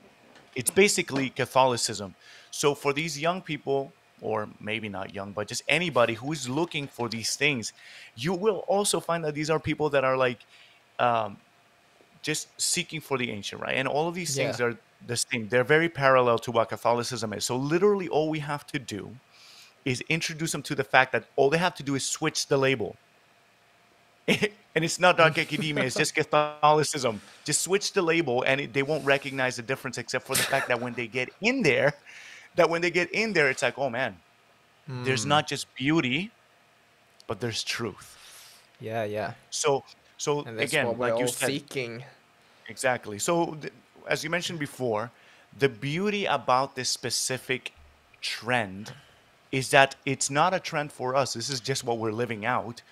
[clears throat] it's basically Catholicism. So for these young people, or maybe not young, but just anybody who is looking for these things, you will also find that these are people that are like um, just seeking for the ancient, right? And all of these things Yeah. are the same. They're very parallel to what Catholicism is. So literally, all we have to do is introduce them to the fact that all they have to do is switch the label. [laughs] and it's not dark [laughs] academia; it's just Catholicism. Just switch the label, and it, they won't recognize the difference, except for the fact that when they get in there, that when they get in there, it's like, oh man, there's Hmm. not just beauty, but there's truth. Yeah, yeah. So, so again, like you said, seeking. Exactly. So, th- as you mentioned before, the beauty about this specific trend is that it's not a trend for us. This is just what we're living out.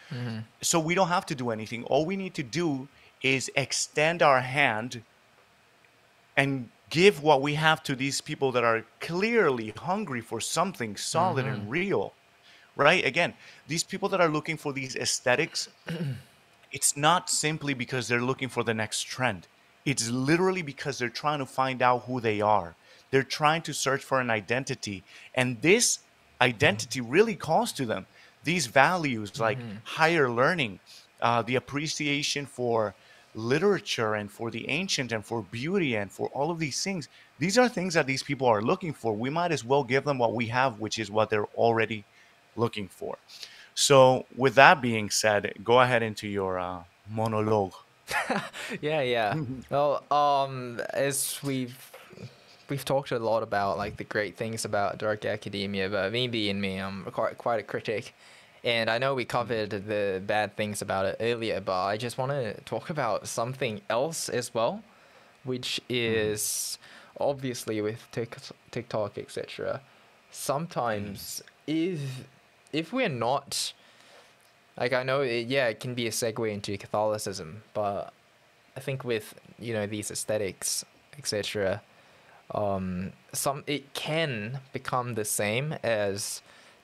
So, we don't have to do anything. All we need to do is extend our hand and give what we have to these people that are clearly hungry for something solid and real. Right? Again, these people that are looking for these aesthetics, [clears throat] it's not simply because they're looking for the next trend. It's literally because they're trying to find out who they are. They're trying to search for an identity. And this identity really calls to them these values like higher learning, uh, the appreciation for literature and for the ancient and for beauty and for all of these things. These are things that these people are looking for. We might as well give them what we have, which is what they're already looking for. So, with that being said, go ahead into your uh, monologue. [laughs] Yeah, yeah. [laughs] well, um, as we've we've talked a lot about like the great things about dark academia, but me being me, I'm quite quite a critic, and I know we covered the bad things about it earlier, but I just want to talk about something else as well, which is obviously with Tik- TikTok, etc. Sometimes if if we're not like I know it, yeah it can be a segue into Catholicism, but I think with you know these aesthetics etc. Um, some it can become the same as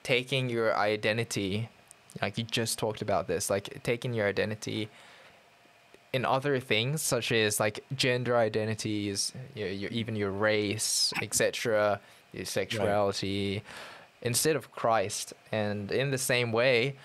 taking your identity, like you just talked about this, like taking your identity in other things such as like gender identities, your, your even your race, etc., your sexuality, instead of Christ. And in the same way,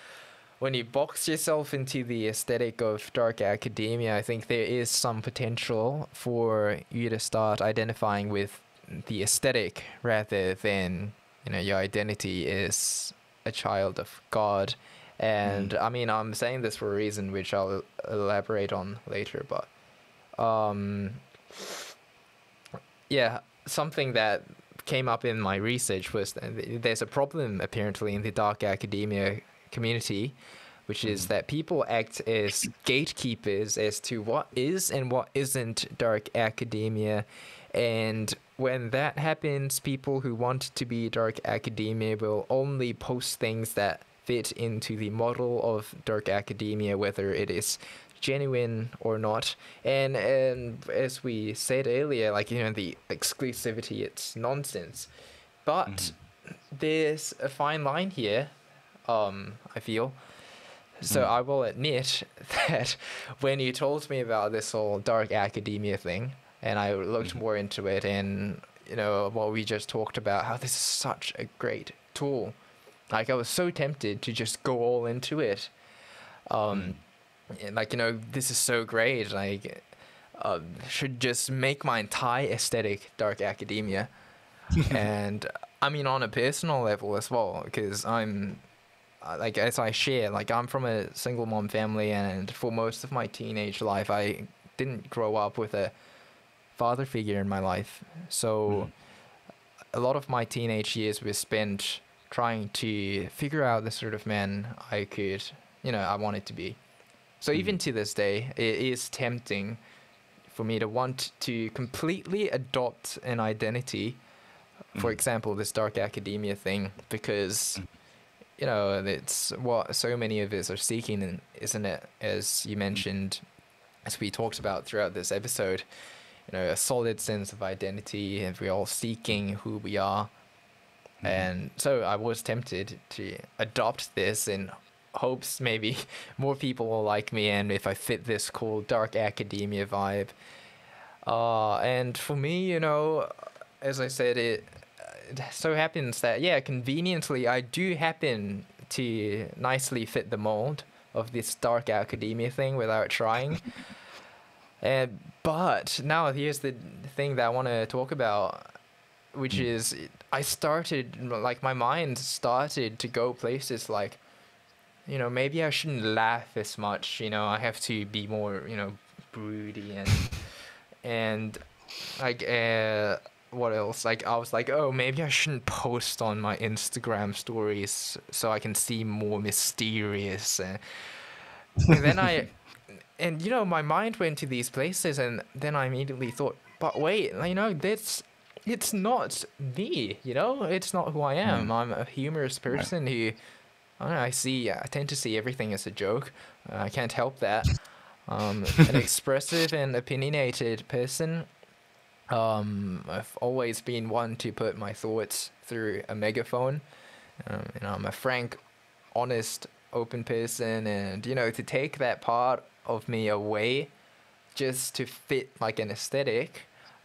when you box yourself into the aesthetic of dark academia, I think there is some potential for you to start identifying with the aesthetic rather than you know your identity is a child of God. And I mean, I'm saying this for a reason, which I'll elaborate on later. But um, yeah, something that came up in my research was that there's a problem apparently in the dark academia community which is that people act as gatekeepers as to what is and what isn't dark academia. And when that happens, people who want to be dark academia will only post things that fit into the model of dark academia, whether it is genuine or not. And and as we said earlier, like you know, the exclusivity, it's nonsense. But mm-hmm. there's a fine line here. Um, I feel. So mm. I will admit [laughs] that when you told me about this whole dark academia thing, and I looked mm-hmm. more into it, and you know what we just talked about, how this is such a great tool. Like I was so tempted to just go all into it. Um, mm like you know this is so great like uh, should just make my entire aesthetic dark academia [laughs] and i mean on a personal level as well because i'm like as i share like i'm from a single mom family and for most of my teenage life i didn't grow up with a father figure in my life so mm. a lot of my teenage years were spent trying to figure out the sort of man i could you know i wanted to be so mm. even to this day, it is tempting for me to want to completely adopt an identity. For mm. example, this dark academia thing, because mm. you know it's what so many of us are seeking, isn't it? As you mentioned, as we talked about throughout this episode, you know, a solid sense of identity, and we're all seeking who we are. Mm-hmm. And so I was tempted to adopt this in hopes maybe [laughs] more people will like me and if I fit this cool dark academia vibe. Uh, and for me, you know, as I said, it, it so happens that, yeah, conveniently, I do happen to nicely fit the mold of this dark academia thing without trying. [laughs] and but now here's the thing that I want to talk about, which mm. is I started like my mind started to go places like, you know, maybe I shouldn't laugh as much. You know, I have to be more, you know, broody and [laughs] and like uh, what else? Like I was like, oh, maybe I shouldn't post on my Instagram stories so I can seem more mysterious. And, and then I, [laughs] and you know, my mind went to these places, and then I immediately thought, but wait, you know, that's it's not me. You know, it's not who I am. Mm. I'm a humorous person who I don't know, I see, I tend to see everything as a joke. Uh, I can't help that. Um, an [laughs] expressive and opinionated person. Um, I've always been one to put my thoughts through a megaphone. Um, you know, I'm a frank, honest, open person, and you know, to take that part of me away, just to fit like an aesthetic,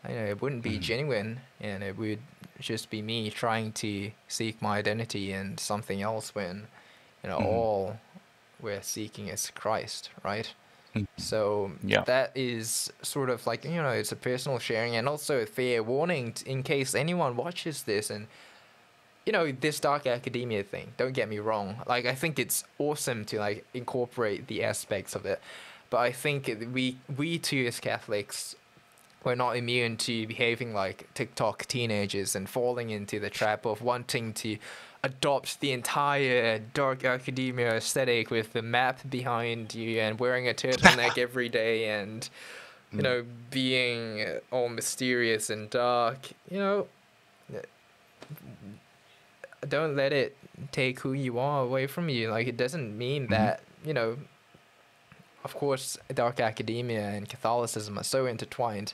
you know, it wouldn't be mm-hmm. genuine, and it would just be me trying to seek my identity in something else when you know, mm-hmm. all we're seeking is Christ, right? Mm-hmm. So yeah. that is sort of like you know it's a personal sharing and also a fair warning in case anyone watches this and you know this dark academia thing. Don't get me wrong. Like I think it's awesome to like incorporate the aspects of it, but I think we we too as Catholics we're not immune to behaving like TikTok teenagers and falling into the trap of wanting to adopt the entire dark academia aesthetic with the map behind you and wearing a turtleneck [laughs] every day and you know being all mysterious and dark you know? Don't let it take who you are away from you. Like it doesn't mean mm-hmm. that you know of course dark academia and catholicism are so intertwined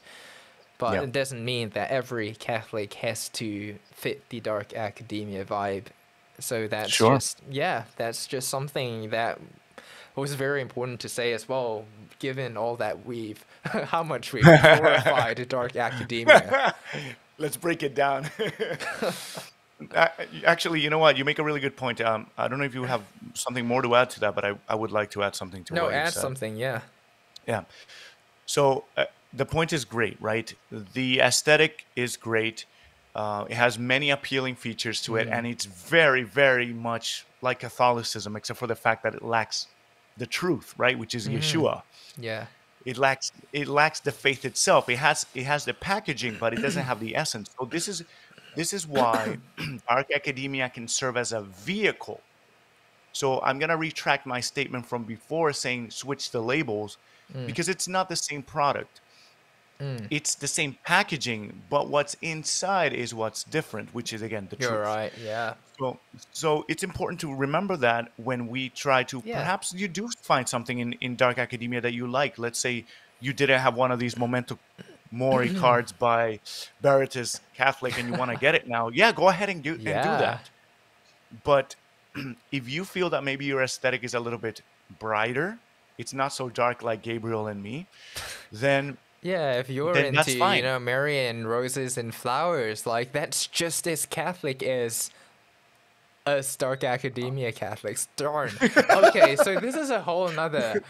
but yep. it doesn't mean that every Catholic has to fit the dark academia vibe. So that's sure. just yeah, that's just something that was very important to say as well, given all that we've [laughs] how much we've glorified [laughs] dark academia. [laughs] Let's break it down. Actually, you know what? You make a really good point. Um, I don't know if you have something more to add to that, but I, I would like to add something to it. no, add something. Yeah. Yeah. So uh, the point is great, right? The aesthetic is great. Uh, it has many appealing features to it, mm. and it's very, very much like Catholicism, except for the fact that it lacks the truth, right? Which is mm. Yeshua. Yeah. It lacks it lacks the faith itself. It has it has the packaging, but it doesn't [clears throat] have the essence. So this is this is why [clears throat] Dark Academia can serve as a vehicle So I'm gonna retract my statement from before saying switch the labels Mm. because it's not the same product. Mm. It's the same packaging, but what's inside is what's different, which is again the You're truth. right. Yeah. So, so it's important to remember that when we try to, Yeah. perhaps you do find something in, in Dark Academia that you like. Let's say you didn't have one of these Memento Mori mm-hmm. cards by Veritas Catholic and you want to get it now. Yeah, go ahead and do, and do that. But [clears throat] if you feel that maybe your aesthetic is a little bit brighter, it's not so dark like Gabriel and me, then Yeah, if you're Then that's into, you know, Marian roses and flowers, like that's just as Catholic as us Dark Academia Catholics. Darn. [laughs] okay, so this is a whole another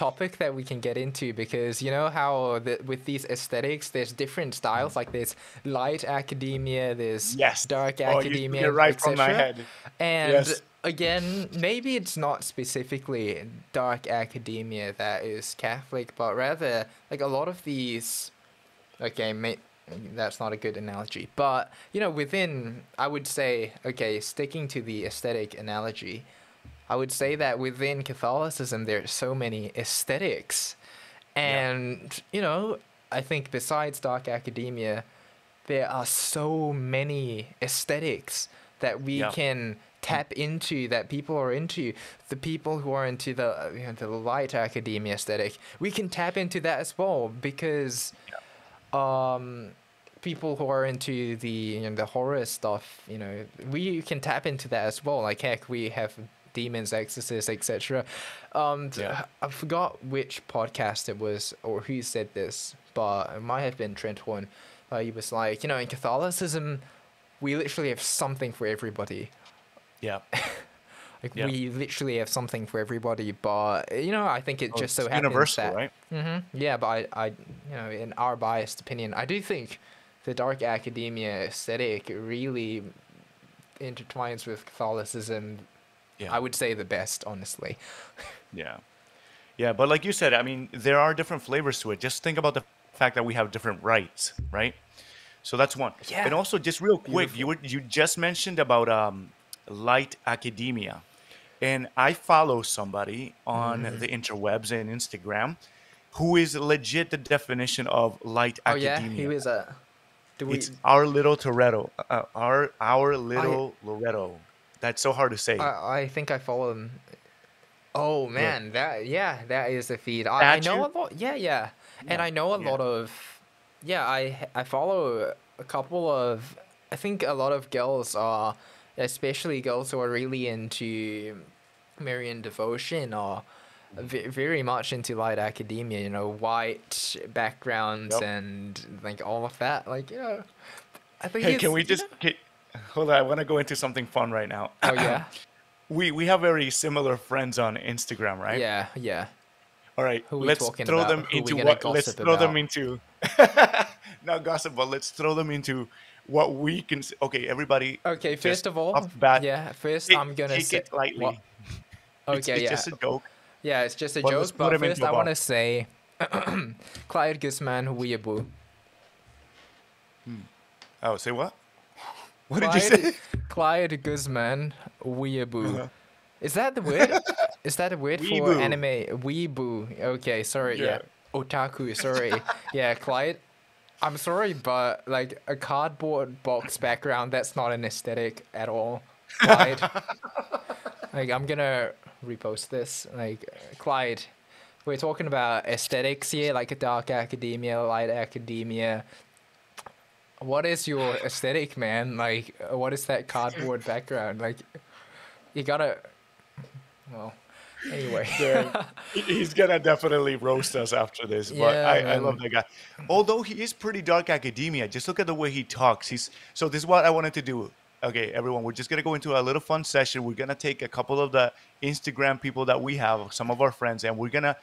topic that we can get into because you know how the, with these aesthetics, there's different styles. Like there's light academia, there's yes. dark Oh, academia, it right from my head. And Yes. again, maybe it's not specifically dark academia that is Catholic, but rather like a lot of these. Okay, may, that's not a good analogy, but you know, within, I would say, okay, sticking to the aesthetic analogy, I would say that within Catholicism, there are so many aesthetics, and you know, I think besides dark academia, there are so many aesthetics that we Yeah. can tap into that people are into. The people who are into the you know, the light academia aesthetic we can tap into that as well because um people who are into the you know, the horror stuff you know we can tap into that as well. Like heck we have demons exorcists etc um Yeah. i forgot which podcast it was or who said this but it might have been trent horn but he was like you know in catholicism we literally have something for everybody Yeah. [laughs] like Yeah. we literally have something for everybody, but you know, I think it Oh, just so happens universal, that right? hmm yeah, but I, I, you know, in our biased opinion, I do think the dark academia aesthetic really intertwines with Catholicism. Yeah. I would say the best, honestly. [laughs] Yeah. Yeah, but like you said, I mean, there are different flavors to it. Just think about the fact that we have different rites, right? So that's one. Yeah. And also, just real quick, you were you just mentioned about um, light academia, and I follow somebody on Mm-hmm. the interwebs and Instagram who is legit the definition of light Oh yeah, academia. he was a. Do we? It's our little Toretto, uh, our our little Loretto. That's so hard to say. I, I think I follow him. Oh man, that yeah, that is a feed. I, I know a lot. Yeah, yeah, and Yeah, I know a yeah. lot of. Yeah, I I follow a couple of. I think a lot of girls are, especially girls who are really into Marian devotion or ve- very much into light academia. You know, white backgrounds Yep. and like all of that. Like you know, I think. Hey, it's, can we you just know- can, hold on? I want to go into something fun right now. Oh yeah, [coughs] we we have very similar friends on Instagram, right? yeah, yeah. All right. Let's throw about? them Who into what. Let's throw them into. [laughs] not gossip, but let's throw them into what we can. Okay, everybody. Okay, first of all, bat, yeah, first take- I'm gonna take say it lightly. what- [laughs] It's- Okay, it's, yeah, just a joke. yeah, it's just a let's joke. But first, I want to say, [clears throat] Clyde Guzman Weeaboo. Hmm. Oh, say what? What did you say? Clyde Guzman Weeaboo. Uh-huh. Is that the word? [laughs] Is that a word for anime? Weeboo. Okay, sorry. Yeah. Yeah. Otaku. Sorry. yeah, Clyde. I'm sorry, but like a cardboard box background, that's not an aesthetic at all. Clyde. [laughs] like I'm gonna repost this. Like Clyde. We're talking about aesthetics here, like a dark academia, light academia. What is your aesthetic, man? Like, what is that cardboard background? Like, you gotta. Well, anyway. [laughs] Yeah, he's gonna definitely roast us after this. But Yeah, I, I love that guy. Although he is pretty dark academia, just look at the way he talks. He's so this is what I wanted to do. Okay, everyone, we're just gonna go into a little fun session. We're gonna take a couple of the Instagram people that we have, some of our friends, and we're gonna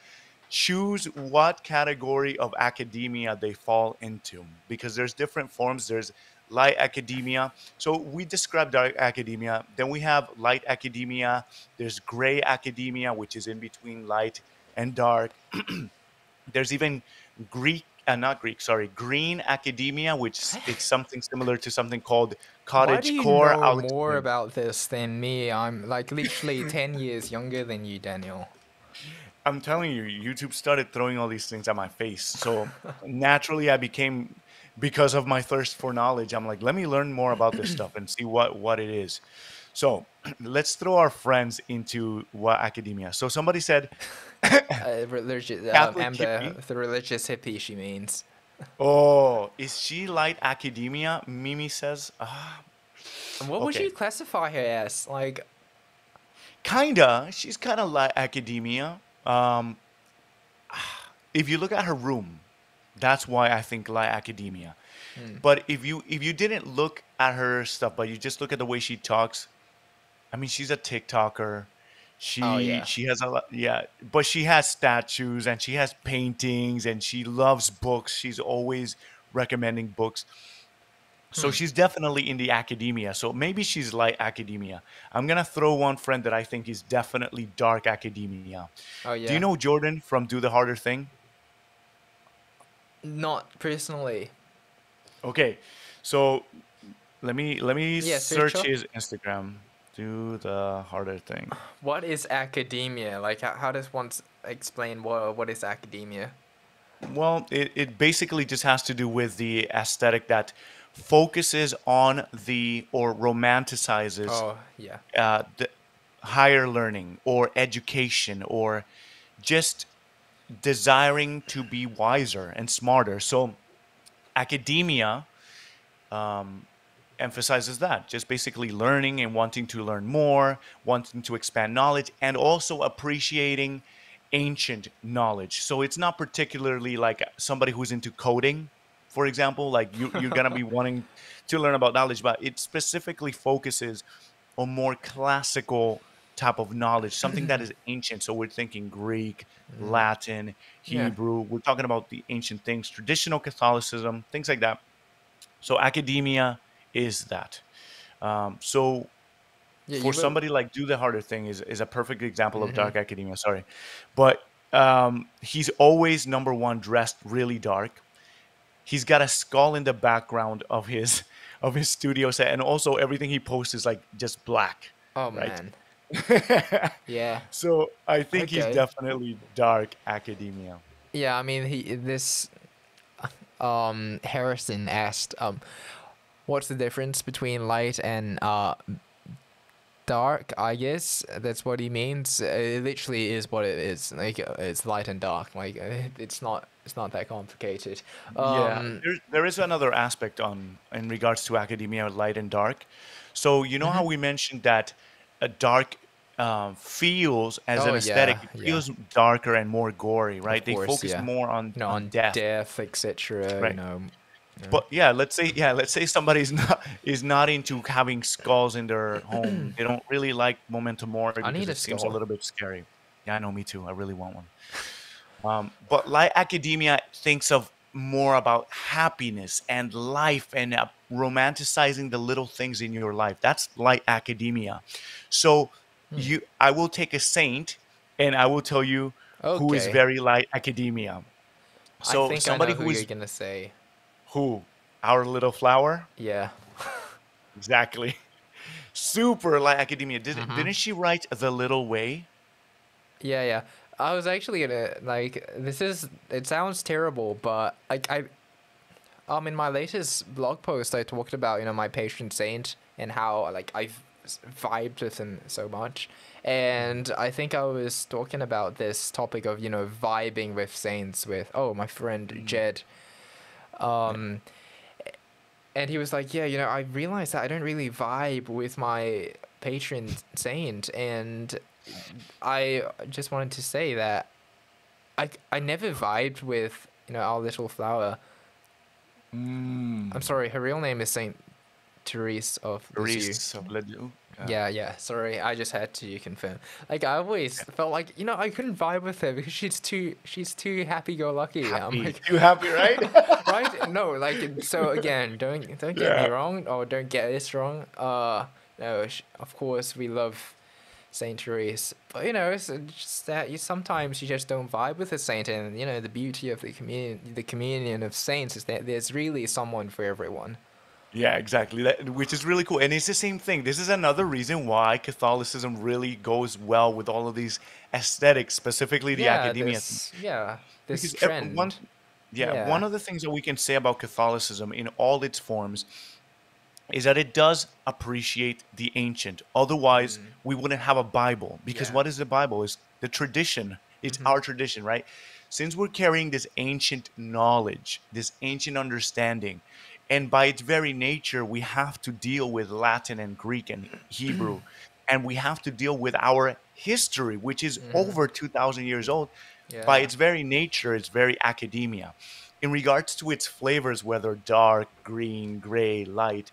choose what category of academia they fall into because there's different forms. There's light academia. So we describe dark academia. Then we have light academia. There's gray academia, which is in between light and dark. [clears throat] there's even Greek uh, not Greek, sorry, green academia, which it's [sighs] something similar to something called cottage Why do you core. know I'll more about this than me? I'm like literally 10 years younger than you, Daniel. I'm telling you, YouTube started throwing all these things at my face. So naturally, I became, because of my thirst for knowledge, I'm like, let me learn more about this stuff and see what what it is. So [clears throat] let's throw our friends into what academia. So somebody said, [laughs] Uh, religious, um, hippie? the religious hippie she means. "Oh, is she light academia?" Mimi says, ah, What would Okay. you classify her as? Like, kinda. She's kind of like academia. Um, if you look at her room, that's why I think like academia. But if you if you didn't look at her stuff, but you just look at the way she talks, I mean, she's a TikToker. She Oh, yeah. she has a lot, yeah. But she has statues and she has paintings and she loves books. She's always recommending books. So hmm. she's definitely in the academia. So maybe she's light academia. I'm gonna throw one friend that I think is definitely dark academia. oh yeah. Do you know Jordan from Do the Harder Thing? Not personally. Okay, so let me let me Yeah, search search his Instagram. Do the harder thing. What is academia? Like, how, how does one explain what what is academia? Well, it, it basically just has to do with the aesthetic that focuses on the or romanticizes Oh yeah. uh, the higher learning or education or just desiring to be wiser and smarter. So, academia um, emphasizes that just basically learning and wanting to learn more, wanting to expand knowledge, and also appreciating ancient knowledge. So, it's not particularly like somebody who's into coding. For example, like you, you're gonna be [laughs] wanting to learn about knowledge, but it specifically focuses on more classical type of knowledge, something that is [laughs] ancient. So we're thinking Greek, Latin, Yeah. Hebrew. We're talking about the ancient things, traditional Catholicism, things like that. So academia is that. Um, so Yeah, for somebody like do the harder thing is, is a perfect example of Mm-hmm. dark academia. Sorry, but um, he's always number one dressed really dark. He's got a skull in the background of his [laughs] of his studio set, and also everything he posts is like just black. Oh right. man. [laughs] Yeah. So I think he's definitely dark academia. Yeah, I mean, he this um Harrison asked um what's the difference between light and uh dark, I guess. That's what he means. Uh, It literally is what it is. Like uh, it's light and dark. Like uh, [laughs] it's not it's not that complicated. yeah, Um there, there is another aspect on in regards to academia, light and dark. So you know how Mm-hmm. we mentioned that a dark um, feels as Oh, an aesthetic, yeah, it yeah. feels darker and more gory, right? they course, focus yeah. more on, know, on on death. death, etc. Right. You know. But yeah, let's say yeah, let's say somebody's [laughs] not is not into having skulls in their [clears throat] home. they don't really like memento mori because need a it seems a little bit scary. Yeah, I know, me too. I really want one. Um, but like academia thinks of more about happiness and life and uh, romanticizing the little things in your life. That's like academia. So Hmm. you, I will take a saint, and I will tell you who is very like academia. So I think somebody I who who is you're gonna say. Who our little flower. Yeah. [laughs] Exactly. Super like academia. Did, Mm-hmm. Didn't she write The Little Way? Yeah, yeah. I was actually gonna like this is it sounds terrible, but like I um in my latest blog post I talked about, you know, my patron saint and how like I've vibed with him so much. And I think I was talking about this topic of, you know, vibing with saints with oh my friend Jed. Um and he was like, Yeah, you know, I realized that I don't really vibe with my patron saint and I just wanted to say that I I never vibed with you know our little flower. I'm sorry, her real name is Saint Therese of Lisieux. Of Lisieux. Yeah, yeah. Sorry, I just had to confirm. Like I always felt like you know I couldn't vibe with her because she's too she's too happy go lucky. I'm like you happy, [laughs] right? right? No, like so again, don't don't get Yeah. me wrong or don't get this wrong. Uh, no, of course we love Saint Therese. But you know, it's just that you sometimes you just don't vibe with a saint, and you know the beauty of the communion, the communion of saints is that there's really someone for everyone. Yeah, exactly. That, which is really cool. And it's the same thing. This is another reason why Catholicism really goes well with all of these aesthetics, specifically the Yeah, academia. this yeah this Because uh, trend. one, yeah, Yeah. one of the things that we can say about Catholicism in all its forms is that it does appreciate the ancient. Otherwise, mm-hmm. we wouldn't have a Bible. Because Yeah. what is the Bible? Is the tradition. It's mm-hmm. our tradition, right? Since we're carrying this ancient knowledge, this ancient understanding, and by its very nature, we have to deal with Latin and Greek and [clears throat] Hebrew, and we have to deal with our history, which is mm-hmm. over 2,000 years old. By its very nature, it's very academia. In regards to its flavors, whether dark, green, gray, light,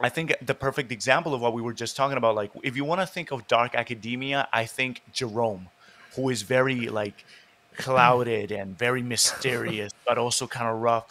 I think the perfect example of what we were just talking about, like if you want to think of dark academia, I think Jerome, who is very like [clears throat] clouded and very mysterious, but also kind of rough.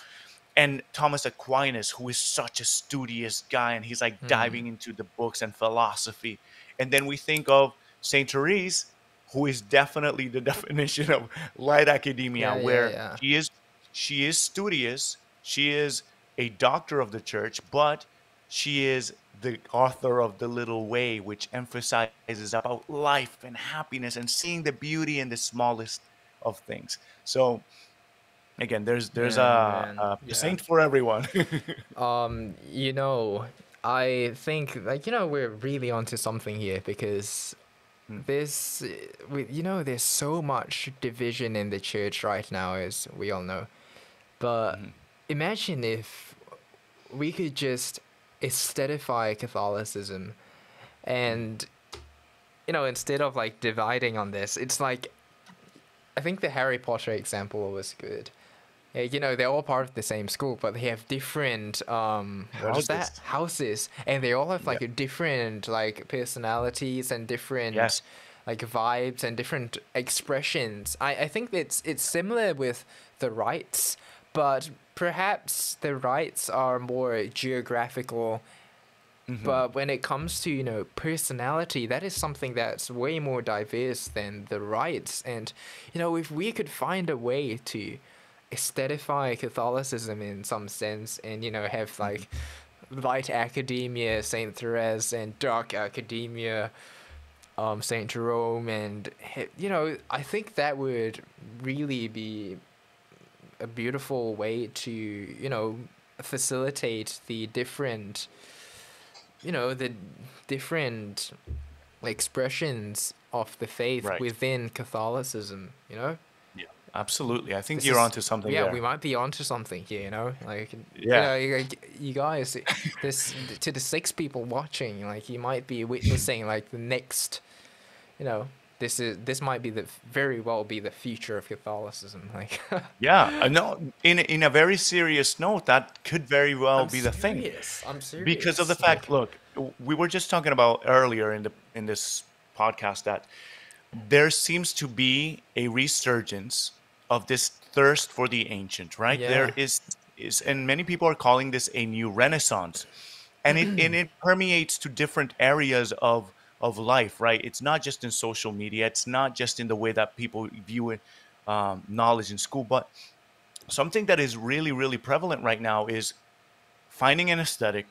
And Thomas Aquinas, who is such a studious guy, and he's like mm-hmm. diving into the books and philosophy. And then we think of Saint Therese, who is definitely the [laughs] definition of light academia, Yeah, yeah, where yeah. she is she is studious, she is a doctor of the church, but she is the author of The Little Way, which emphasizes about life and happiness and seeing the beauty in the smallest of things. So again, there's there's Yeah, a, a Yeah. saint for everyone. [laughs] Um, you know, I think like you know we're really onto something here because there's uh, we you know there's so much division in the church right now as we all know. But imagine if we could just aesthetify Catholicism and you know instead of like dividing on this, it's like I think the Harry Potter example was good. Yeah, you know, they're all part of the same school, but they have different um what is that? Houses. Houses. And they all have like a different like personalities and different Yes. like vibes and different expressions. I, I think it's it's similar with the rites, but perhaps the rites are more geographical but when it comes to you know personality, that is something that's way more diverse than the rites. And you know, if we could find a way to aesthetify Catholicism in some sense, and you know, have like light academia, Saint Therese, and dark academia, um, Saint Jerome, and you know, I think that would really be a beautiful way to you know facilitate the different you know the different expressions of the faith Right. within Catholicism. You know, absolutely. I think This you're is- onto something Yeah, there. we might be onto something here. You know, like Yeah. you, know, you, guys, this to the six people watching, like you might be witnessing like the next, you know. This is this might be the very well be the future of Catholicism. Like, [laughs] Yeah, uh, no. In a- in a very serious note, that could very well I'm be the thing. serious, I'm serious. because of the fact look we were just talking about earlier in the in this podcast that there seems to be a resurgence of this thirst for the ancient right? There Yeah. is is and many people are calling this a new renaissance. And it and it permeates to different areas of of life right? It's not just in social media. It's not just in the way that people view it um, knowledge in school. But something that is really really prevalent right now is finding an aesthetic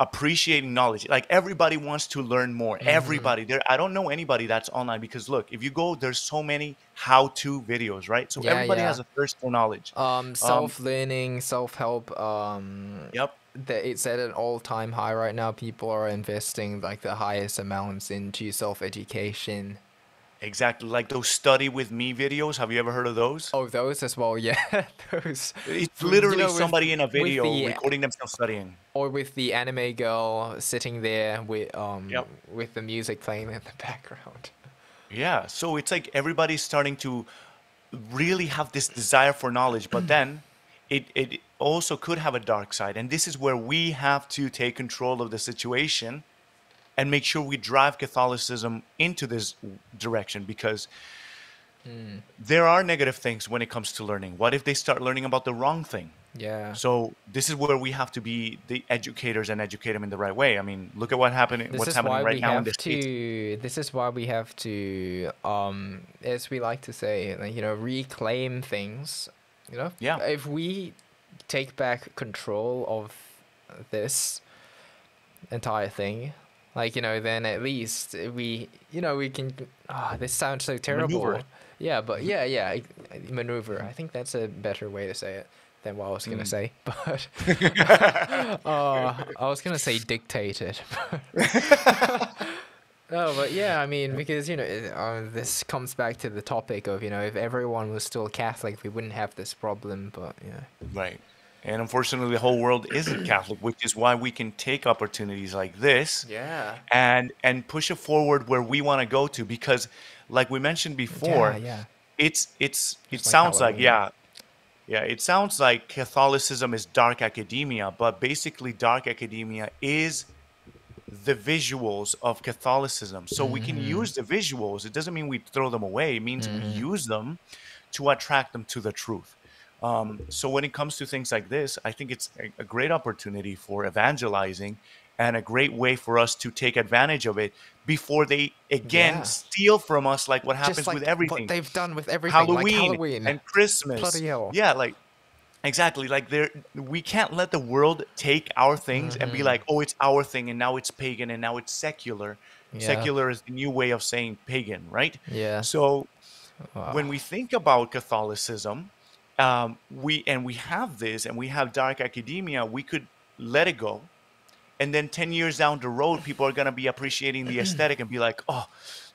appreciating knowledge like everybody wants to learn more Mm-hmm. everybody there i don't know anybody that's online because look if you go there's so many how-to videos right so Yeah, everybody yeah. has a thirst for knowledge Um, self-learning, self-help. Um, yep that it's at an all-time high right now. People are investing like the highest amounts into self-education. Exactly like those study with me videos have you ever heard of those Oh, those as well. [laughs] Yeah, those. it's you literally know, with- somebody in a video the- recording themselves studying Or with the anime girl sitting there with um Yep. with the music playing in the [laughs] background. Yeah, so it's like everybody's starting to really have this desire for knowledge, but then [clears throat] it, it also could have a dark side. And this is where we have to take control of the situation and make sure we drive Catholicism into this direction because there are negative things when it comes to learning. What if they start learning about the wrong thing? Yeah. So this is where we have to be the educators and educate them in the right way. I mean, look at what happened. This what's is happening why right we now in have the states. to. This is why we have to, um, as we like to say, you know, reclaim things. You know. Yeah. If we take back control of this entire thing, like you know, then at least we, you know, we can. Ah, this sounds so terrible. Maneuver. Yeah, but yeah, yeah, maneuver. I think that's a better way to say it than what I was gonna Mm. say. [laughs] But uh, [laughs] I was gonna say dictated. [laughs] No, but yeah, I mean, because you know, it- uh, this comes back to the topic of you know, if everyone was still Catholic, we wouldn't have this problem. But yeah, Right. And unfortunately, the whole world isn't Catholic, which is why we can take opportunities like this yeah, and and push it forward where we want to go to. Because, like we mentioned before, yeah, yeah. it's it's it Just like sounds like Halloween. yeah, yeah. It sounds like Catholicism is dark academia, but basically, dark academia is the visuals of Catholicism. So we can Mm-hmm. use the visuals. It doesn't mean we throw them away. It means we use them to attract them to the truth. Um, so when it comes to things like this, I think it's a, a great opportunity for evangelizing and a great way for us to take advantage of it before they again Yeah. steal from us like what happens like with everything. what they've done with everything, Halloween, like Halloween. and Christmas. Bloody hell. Yeah, like exactly. Like there, we can't let the world take our things and be Mm-hmm. like, oh, it's our thing, and now it's pagan, and now it's secular. Yeah. Secular is the new way of saying pagan, right? yeah, So Wow. when we think about Catholicism, um, we and we have this, and we have dark academia, we could let it go, and then ten years down the road, people are gonna be appreciating the aesthetic and be like, oh.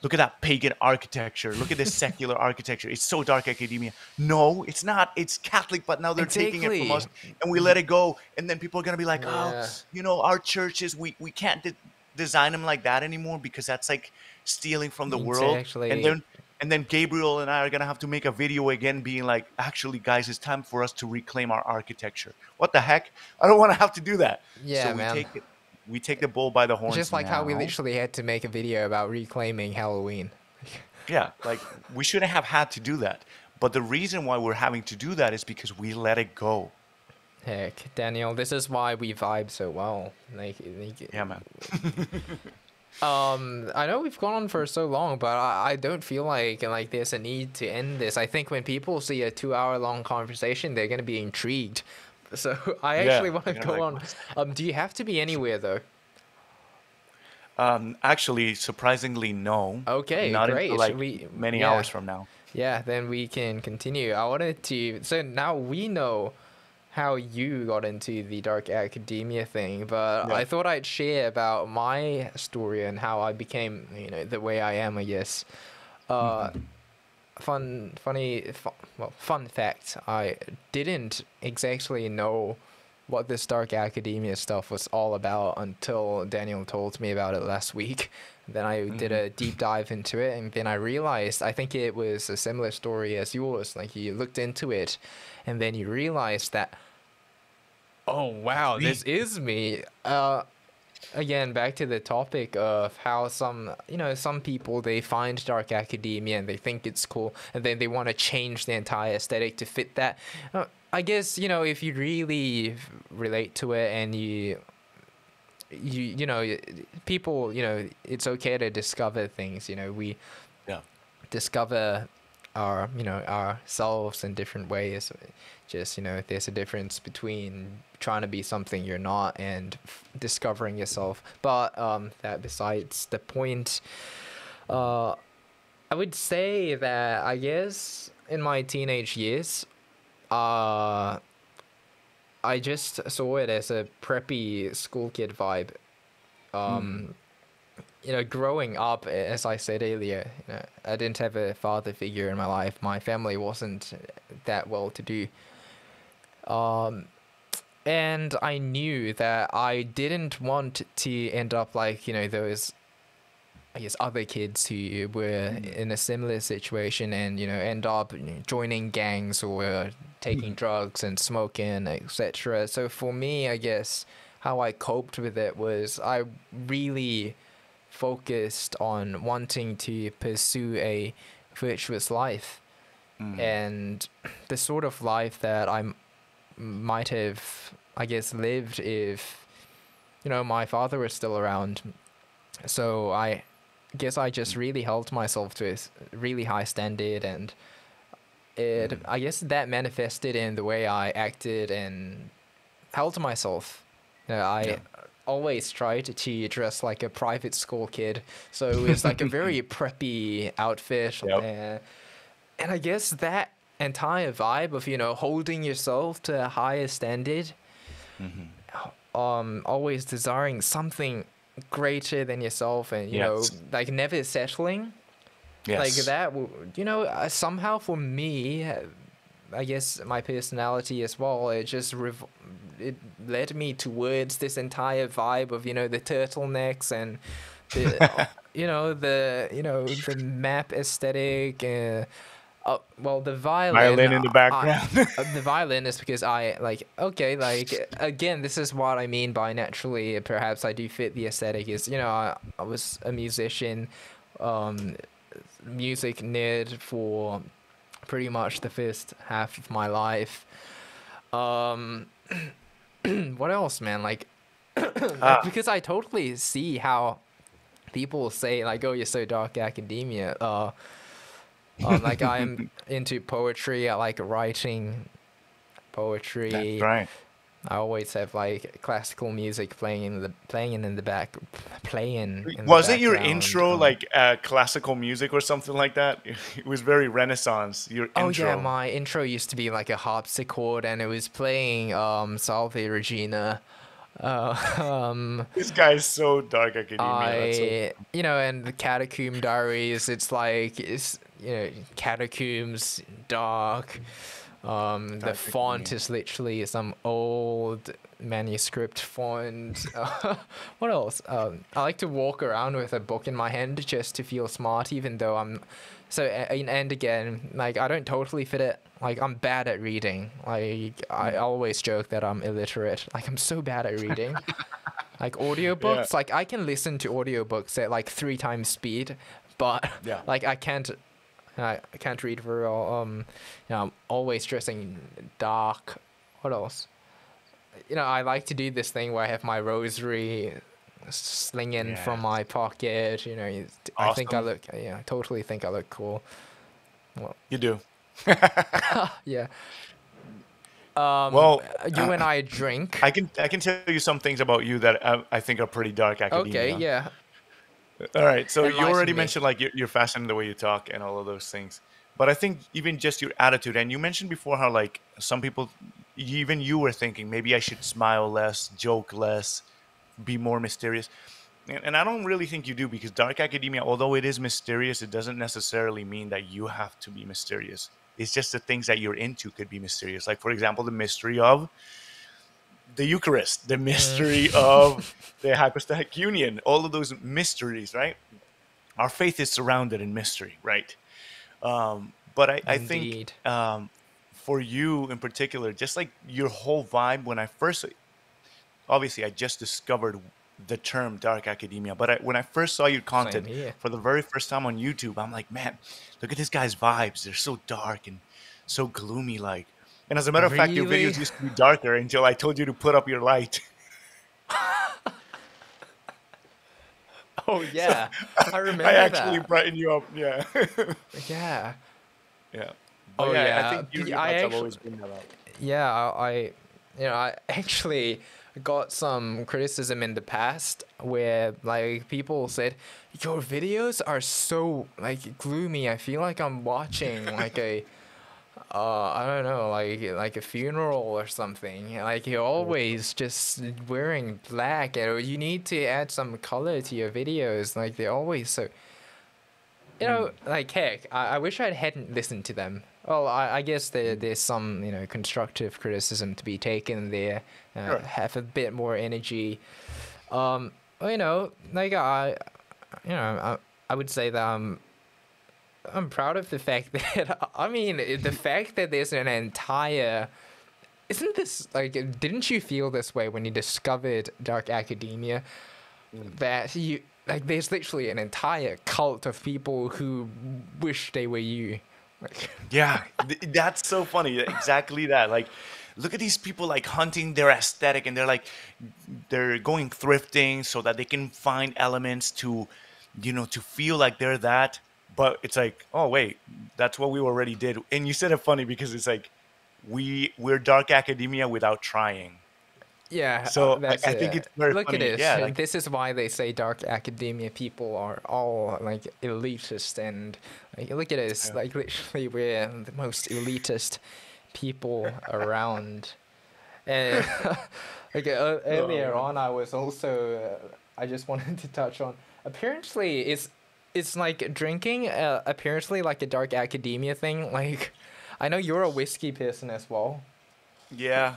Look at that pagan architecture. Look at this secular [laughs] architecture. It's so dark academia. No, it's not. It's Catholic, but now they're taking it from us and we let it go. And then people are going to be like, Yeah. oh, you know, our churches, we, we can't de- design them like that anymore because that's like stealing from the It's world. actually- And then and then Gabriel and I are going to have to make a video again being like, actually, guys, it's time for us to reclaim our architecture. What the heck? I don't want to have to do that. Yeah, so we man. take it, we take the bull by the horns. just like how we literally had to make a video about reclaiming Halloween. [laughs] Yeah, like we shouldn't have had to do that. But the reason why we're having to do that is because we let it go. Heck, Daniel, this is why we vibe so well. Like, like Yeah, man. [laughs] Um, I know we've gone on for so long, but I, I don't feel like like there's a need to end this. I think when people see a two-hour-long conversation, they're gonna be intrigued. [laughs] So I Yeah, actually want to go like, on. Um, do you have to be anywhere though? Um, actually, surprisingly, no. Okay, Not great. until like We- many yeah. hours from now. Yeah, then we can continue. I wanted to. So now we know how you got into the dark academia thing, but Yeah. I thought I'd share about my story and how I became, you know, the way I am. I guess. Uh, fun, funny, fu- well, fun fact. I didn't exactly know what this dark academia stuff was all about until Daniel told me about it last week. Then I did a deep dive into it, and then I realized I think it was a similar story as yours. Like you looked into it, and then you realized that, oh wow, this is me. Uh, again, back to the topic of how some you know some people they find dark academia and they think it's cool, and then they want to change the entire aesthetic to fit that. Uh, I guess you know if you really relate to it and you you you know people you know it's okay to discover things you know we Yeah. discover our you know ourselves in different ways just you know there's a difference between trying to be something you're not and f- discovering yourself but um that besides the point uh i would say that i guess in my teenage years uh i just saw it as a preppy school kid vibe um you know, growing up, as I said earlier, you know, I didn't have a father figure in my life. My family wasn't that well to do. Um, and I knew that I didn't want to end up like, you know, those, I guess, other kids who were in a similar situation and, you know, end up joining gangs or taking drugs and smoking, etc. So for me, I guess, how I coped with it was I really focused on wanting to pursue a virtuous life Mm. and the sort of life that I'm might have, I guess, lived if, you know, my father was still around. So I guess I just really held myself to a really high standard, and it, I guess that manifested in the way I acted and held myself. You know, I Yeah. always tried to dress like a private school kid, so it was like a [laughs] very preppy outfit. Yep. uh, and I guess that entire vibe of you know holding yourself to a higher standard, um, always desiring something greater than yourself, and you Yes. know like never settling Yes. like that you know uh, somehow for me uh, i guess my personality as well it just rev- it led me towards this entire vibe of you know the turtlenecks and the [laughs] you know the you know the map aesthetic uh, uh, well the violin Violin in the background. uh, [laughs] the violin is because I like okay like again this is what I mean by naturally perhaps I do fit the aesthetic is you know I, I was a musician um music nerd for pretty much the first half of my life um [clears throat] what else man like [coughs] Ah. because I totally see how people say like oh you're so dark academia uh um, [laughs] like I'm into poetry. I like writing poetry. That's right. I always have like classical music playing in the playing in the back, playing. In the Wasn't your intro um, like uh, classical music or something like that? [laughs] It was very Renaissance. Your Oh intro. yeah, my intro used to be like a harpsichord, and it was playing um Salve Regina. Uh, [laughs] um, This guy is so dark academia. That's so- you know, and the Catacomb Diaries, it's like, it's, you know, catacombs, dark. Um, the font is literally some old manuscript font. [laughs] What else? Um, I like to walk around with a book in my hand just to feel smart, even though I'm. So and and again, like I don't totally fit it. Like I'm bad at reading. Like I always joke that I'm illiterate. Like I'm so bad at reading. [laughs] like audiobooks, like I can listen to audiobooks at like three times speed, but Yeah. like I can't I I can't read very well. Um, you know, I'm always dressing dark. What else? You know, I like to do this thing where I have my rosary slinging from my pocket. You know, it's- I think I look. Yeah, I totally think I look cool. Well, You do. [laughs] Yeah. Um, Well, you and I drink. I can I can tell you some things about you that I, I think are pretty dark academia. okay, yeah. All right. So you already me. mentioned like you're, you're the way you talk and all of those things. But I think even just your attitude, and you mentioned before how like some people, even you were thinking maybe I should smile less, joke less, be more mysterious. And, and I don't really think you do because dark academia, although it is mysterious, it doesn't necessarily mean that you have to be mysterious. It's just the things that you're into could be mysterious. Like for example, the mystery of the Eucharist, the mystery of the hypostatic union, all of those mysteries, right? Our faith is surrounded in mystery, right? Um, but I, I think um, for you in particular, just like your whole vibe when I first, obviously, I just discovered the term dark academia, but I, when I first saw your content for the very first time on YouTube, I'm like, man, look at this guy's vibes. They're so dark and so gloomy, like. And as a matter of fact, your videos used to be darker until I told you to put up your light. [laughs] Oh yeah, [laughs] I remember I actually that. brighten you up. Yeah. [laughs] Yeah. yeah. Oh, I yeah. think your, B- I thoughts have always been that out. Yeah, I, I, you know, I actually got some criticism in the past where like people said your videos are so like gloomy. I feel like I'm watching like a uh I don't know, like like a funeral or something. Like you're always just wearing black and you need to add some color to your videos. Like they're always so you know, like heck, I, I wish I hadn't listened to them. Well, I, I guess there, there's some you know constructive criticism to be taken there. Uh, Sure. Have a bit more energy. Um, you know, like I, you know, I, I would say that I'm, I'm proud of the fact [laughs] that I mean the fact that there's an entire. Isn't this like? Didn't you feel this way when you discovered Dark Academia? Mm. That you like, there's literally an entire cult of people who wish they were you. Like, [laughs] Yeah, th- that's so funny. Exactly that. Like, look at these people like hunting their aesthetic and they're like they're going thrifting so that they can find elements to you know to feel like they're that but it's like oh wait that's what we already did and you said it funny because it's like we we're dark academia without trying Yeah. So, I- that's I think it's very Look funny. at this. Yeah, like- this is why they say dark academia people are all like elitist and like look at this. Yeah. Like literally, we're the most elitist people [laughs] around. And [laughs] like uh, earlier on, I was also uh, I just wanted to touch on. Apparently, it's it's like drinking. Uh, apparently, like a dark academia thing. [laughs] Like, I know you're a whiskey person as well. yeah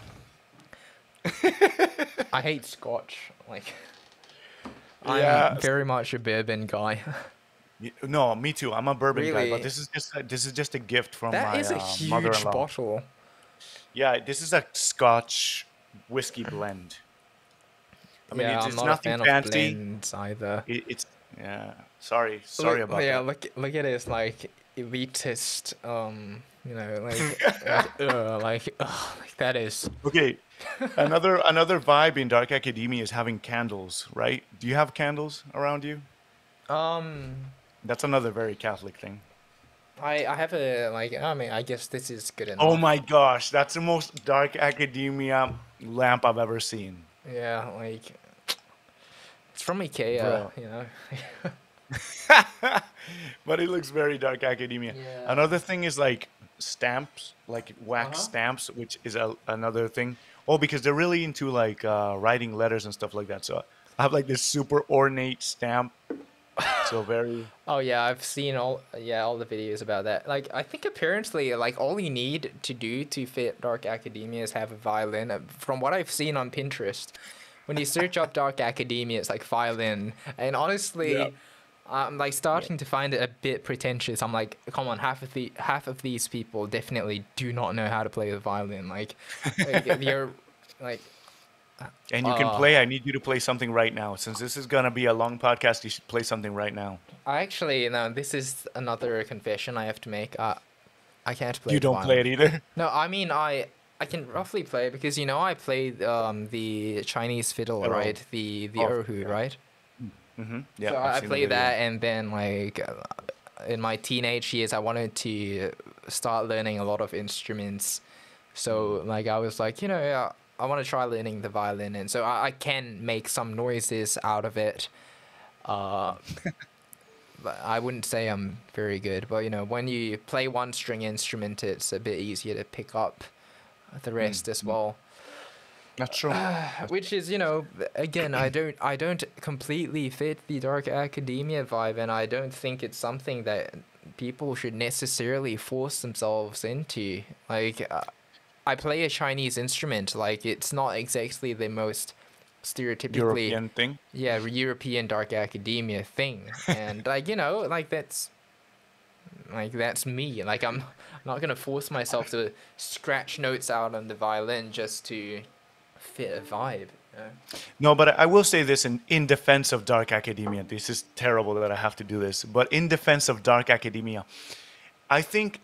I hate Scotch. Like, Yeah. I'm very much a bourbon guy. [laughs] No me too i'm a bourbon guy but this is just a, this is just a gift from That my is a uh, huge mother-in-law bottle. yeah this is a scotch whiskey blend i mean yeah, it's, I'm it's not nothing fancy of blends either. It, it's yeah. Sorry, sorry look, about yeah, that. look, look at this like elitist. Um, you know, like, [laughs] like, uh, like, ugh, like that is. Okay, [laughs] another another vibe in dark academia is having candles, right? Do you have candles around you? Um, That's another very Catholic thing. I I have a like. I mean, I guess this is good enough. Oh my gosh, that's the most dark academia lamp I've ever seen. Yeah, like. It's from Ikea, Bro. you know. [laughs] [laughs] but it looks very dark academia. Yeah. Another thing is like stamps, like wax Uh-huh. stamps, which is a, another thing. Oh, because they're really into like uh, writing letters and stuff like that. So I have like this super ornate stamp. So very [laughs] Oh yeah, I've seen all yeah all the videos about that. Like I think apparently like all you need to do to fit dark academia is have a violin. Uh, From what I've seen on Pinterest, when you search up dark academia, it's like violin. And honestly, Yeah. I'm like starting to find it a bit pretentious. I'm like, come on, half of the half of these people definitely do not know how to play the violin. Like, like [laughs] you're like and you can Uh, play. I need you to play something right now. Since this is gonna be a long podcast, you should play something right now. I actually no. This is another confession I have to make. Uh, I can't play. you don't play it either. [laughs] No, I mean I I can roughly play because you know I played um the Chinese fiddle, Erhu. right? The the Oh, erhu, yeah. right? Mm-hmm. Yeah, so I've I played that, and then like in my teenage years, I wanted to start learning a lot of instruments. So like I was like, you know, yeah, I want to try learning the violin, and so I, I can make some noises out of it. Uh, [laughs] but I wouldn't say I'm very good, but you know, when you play one string instrument, it's a bit easier to pick up the rest as well That's true. [sighs] which is you know again i don't i don't completely fit the dark academia vibe and i don't think it's something that people should necessarily force themselves into like uh, i play a chinese instrument like it's not exactly the most stereotypically European thing. yeah european dark academia thing and like you know like that's like that's me like i'm [laughs] not gonna force myself to scratch notes out on the violin just to fit a vibe you know? No, but I will say this in, in defense of dark academia. This is terrible that I have to do this, but in defense of dark academia, I think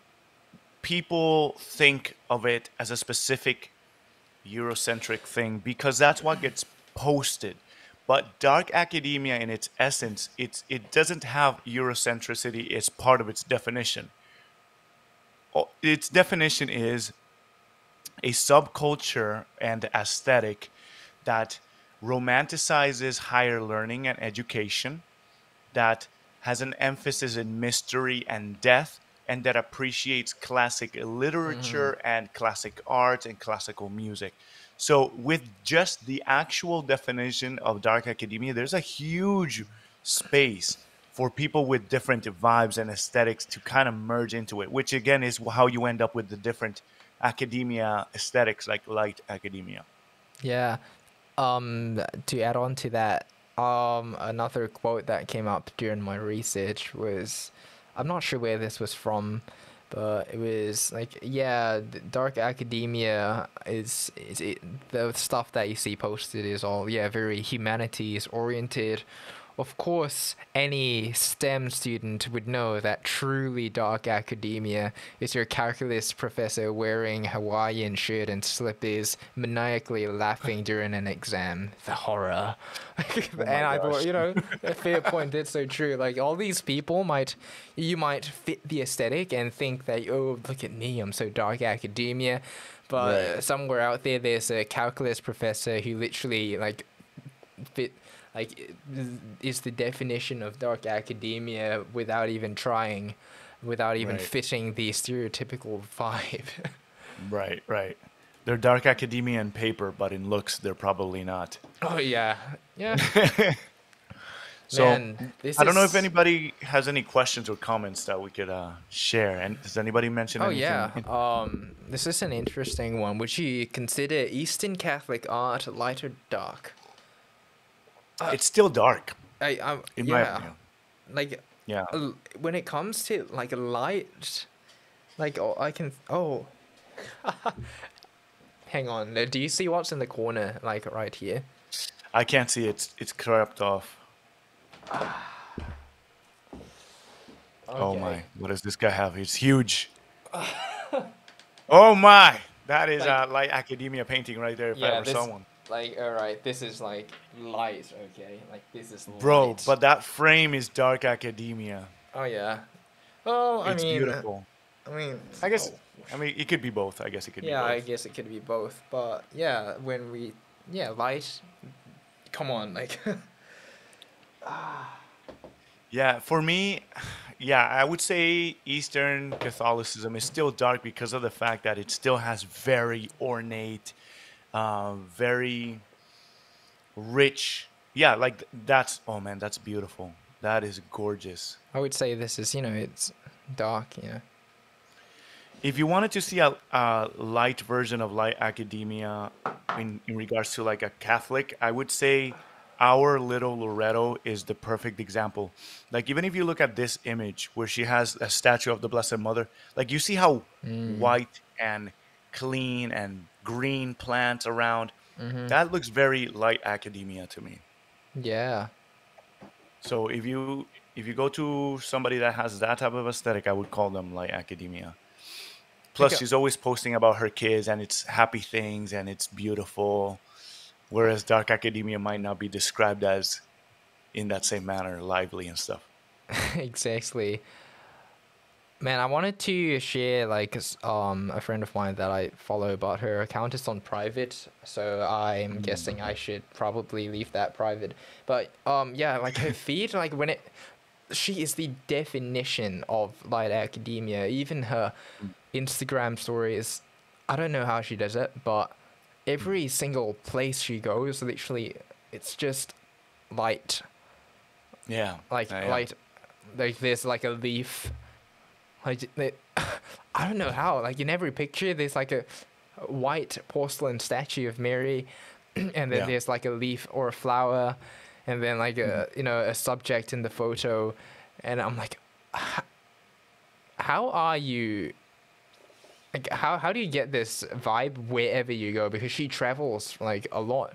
people think of it as a specific Eurocentric thing because that's what gets posted. But dark academia, in its essence, it's it doesn't have Eurocentricity as part of its definition. Its definition is a subculture and aesthetic that romanticizes higher learning and education, that has an emphasis in mystery and death, and that appreciates classic literature mm-hmm. and classic art and classical music. So, with just the actual definition of dark academia, there's a huge space for people with different vibes and aesthetics to kind of merge into it, which again is how you end up with the different academia aesthetics like light academia. Yeah. Um to add on to that, um another quote that came up during my research was I'm not sure where this was from, but it was like yeah, dark academia is is it, the stuff that you see posted is all yeah, very humanities oriented of course, any STEM student would know that truly dark academia is your calculus professor wearing Hawaiian shirt and slippers, maniacally laughing during an exam. The horror. [laughs] Oh and I thought, you know, a [laughs] fair point. That's so true. Like all these people might, you might fit the aesthetic and think that, oh, look at me, I'm so dark academia. But Right. somewhere out there, there's a calculus professor who literally like fit like is the definition of dark academia without even trying, without even Right. fitting the stereotypical vibe. [laughs] Right, right. They're dark academia in paper, but in looks, they're probably not. oh yeah, yeah. [laughs] So Man, I don't know if anybody has any questions or comments that we could uh, share. And does anybody mention Oh anything? yeah. Um, this is an interesting one. Would you consider Eastern Catholic art light or dark? It's still dark, I, I'm, in my yeah. opinion. Like Yeah. uh, when it comes to like light, like oh, I can oh. [laughs] Hang on. uh, Do you see what's in the corner, like right here? I can't see it. It's, it's cropped off. Oh my. What does this guy have? It's huge. [laughs] oh my. That is Like- a light academia painting right there if I ever this, saw one. Like all right. This is like light. Okay, like this is Bro, light. but that frame is dark academia. oh yeah. Oh, I It's mean, beautiful. I mean, I guess, oh. I mean, it could be both. I guess it could Yeah, be I both. guess it could be both. But yeah, when we yeah, light come on, like [laughs] Yeah, for me, yeah, I would say Eastern Catholicism is still dark because of the fact that it still has very ornate, uh, very rich. Yeah, like that's, oh man, that's beautiful. That is gorgeous. I would say this is, you know, it's dark, you know. If you wanted to see a, a light version of light academia in, in regards to like a Catholic, I would say our little Loretto is the perfect example. Like even if you look at this image where she has a statue of the Blessed Mother, like you see how white and clean and green plants around. Mm-hmm. That looks very light academia to me. Yeah. So if you if you go to somebody that has that type of aesthetic, I would call them light academia. Plus, she's always posting about her kids and it's happy things and it's beautiful. Whereas dark academia might not be described as in that same manner, lively and stuff. [laughs] exactly. Man, I wanted to share like um a friend of mine that I follow, but her account is on private, so I'm guessing I should probably leave that private. But um yeah, like her [laughs] feed, like when it, she is the definition of light academia. Even her Instagram stories, I don't know how she does it, but every single place she goes, literally, it's just light Yeah. like yeah, yeah. like like there's like a leaf like they, [laughs] i don't know how like in every picture there's like a white porcelain statue of mary [clears throat] and then Yeah. there's like a leaf or a flower and then like a Mm-hmm. you know a subject in the photo and i'm like how are you like how, how do you get this vibe wherever you go because she travels like a lot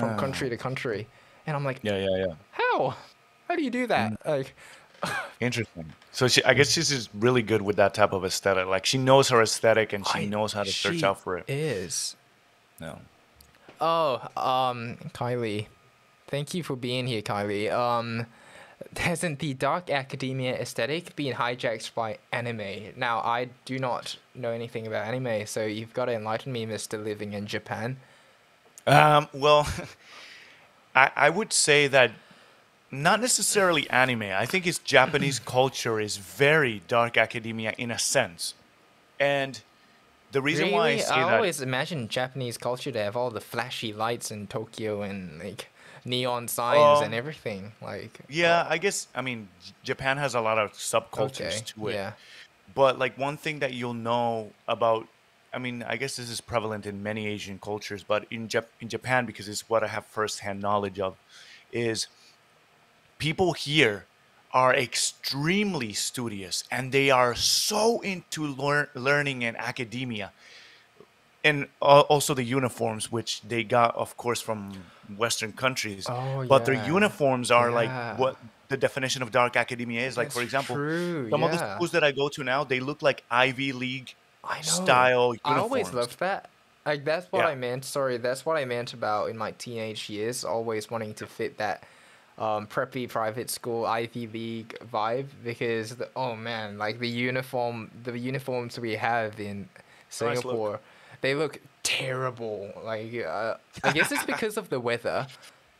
from country to country and i'm like Ah. Yeah, yeah, yeah. how? How do you do that? Mm. Like, [sighs] Interesting. So she, I guess she's just really good with that type of aesthetic. Like she knows her aesthetic and she I- knows how to search out for it. Is No. oh um Kylie, thank you for being here, Kylie. Um, hasn't the dark academia aesthetic been hijacked by anime? Now I do not know anything about anime, so you've got to enlighten me, Mister Living in Japan. Um, well, [laughs] I, I would say that not necessarily anime. I think it's Japanese [clears throat] culture is very dark academia in a sense. And the reason why I Really? say I that always imagine Japanese culture to have all the flashy lights in Tokyo and like neon signs and Um, everything. Like, Yeah, I guess I mean Japan has a lot of subcultures okay, to it. yeah. But like one thing that you'll know about I mean, I guess this is prevalent in many Asian cultures, but in Jap- in Japan because it's what I have firsthand knowledge of is people here are extremely studious and they are so into lear- learning and academia and al- also the uniforms, which they got, of course, from Western countries. Oh, but their uniforms are Yeah. like what the definition of dark academia is. Like, for example, true, some of the schools that I go to now, they look like Ivy League I style uniforms. I always loved that. Like that's what Yeah. I meant. Sorry, that's what I meant about in my teenage years. Always wanting to fit that um, preppy private school Ivy League vibe because the, oh man, like the uniform, the uniforms we have in look. Singapore, they look terrible. Like uh, I guess it's [laughs] because of the weather.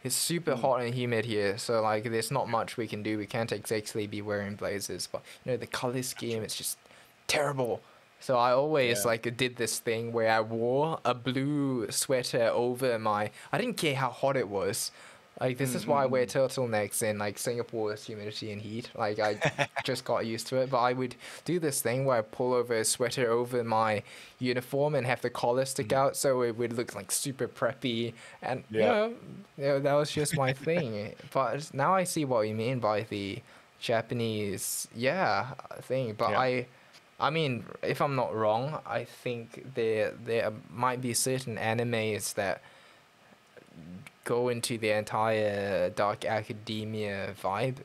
It's super Hmm. hot and humid here, so like there's not much we can do. We can't exactly be wearing blazers, but you know the color scheme, it's just terrible. So I always Yeah. like did this thing where I wore a blue sweater over my. I didn't care how hot it was. Like this is why I wear mm. turtlenecks in like Singapore's humidity and heat. Like I [laughs] just got used to it. But I would do this thing where I pull over a sweater over my uniform and have the collar stick mm-hmm. out, so it would look like super preppy. And you Yeah. know, you know, that was just my [laughs] thing. But now I see what you mean by the Japanese, yeah, thing. But Yeah. I. I mean, if I'm not wrong, I think there there might be certain animes that go into the entire dark academia vibe.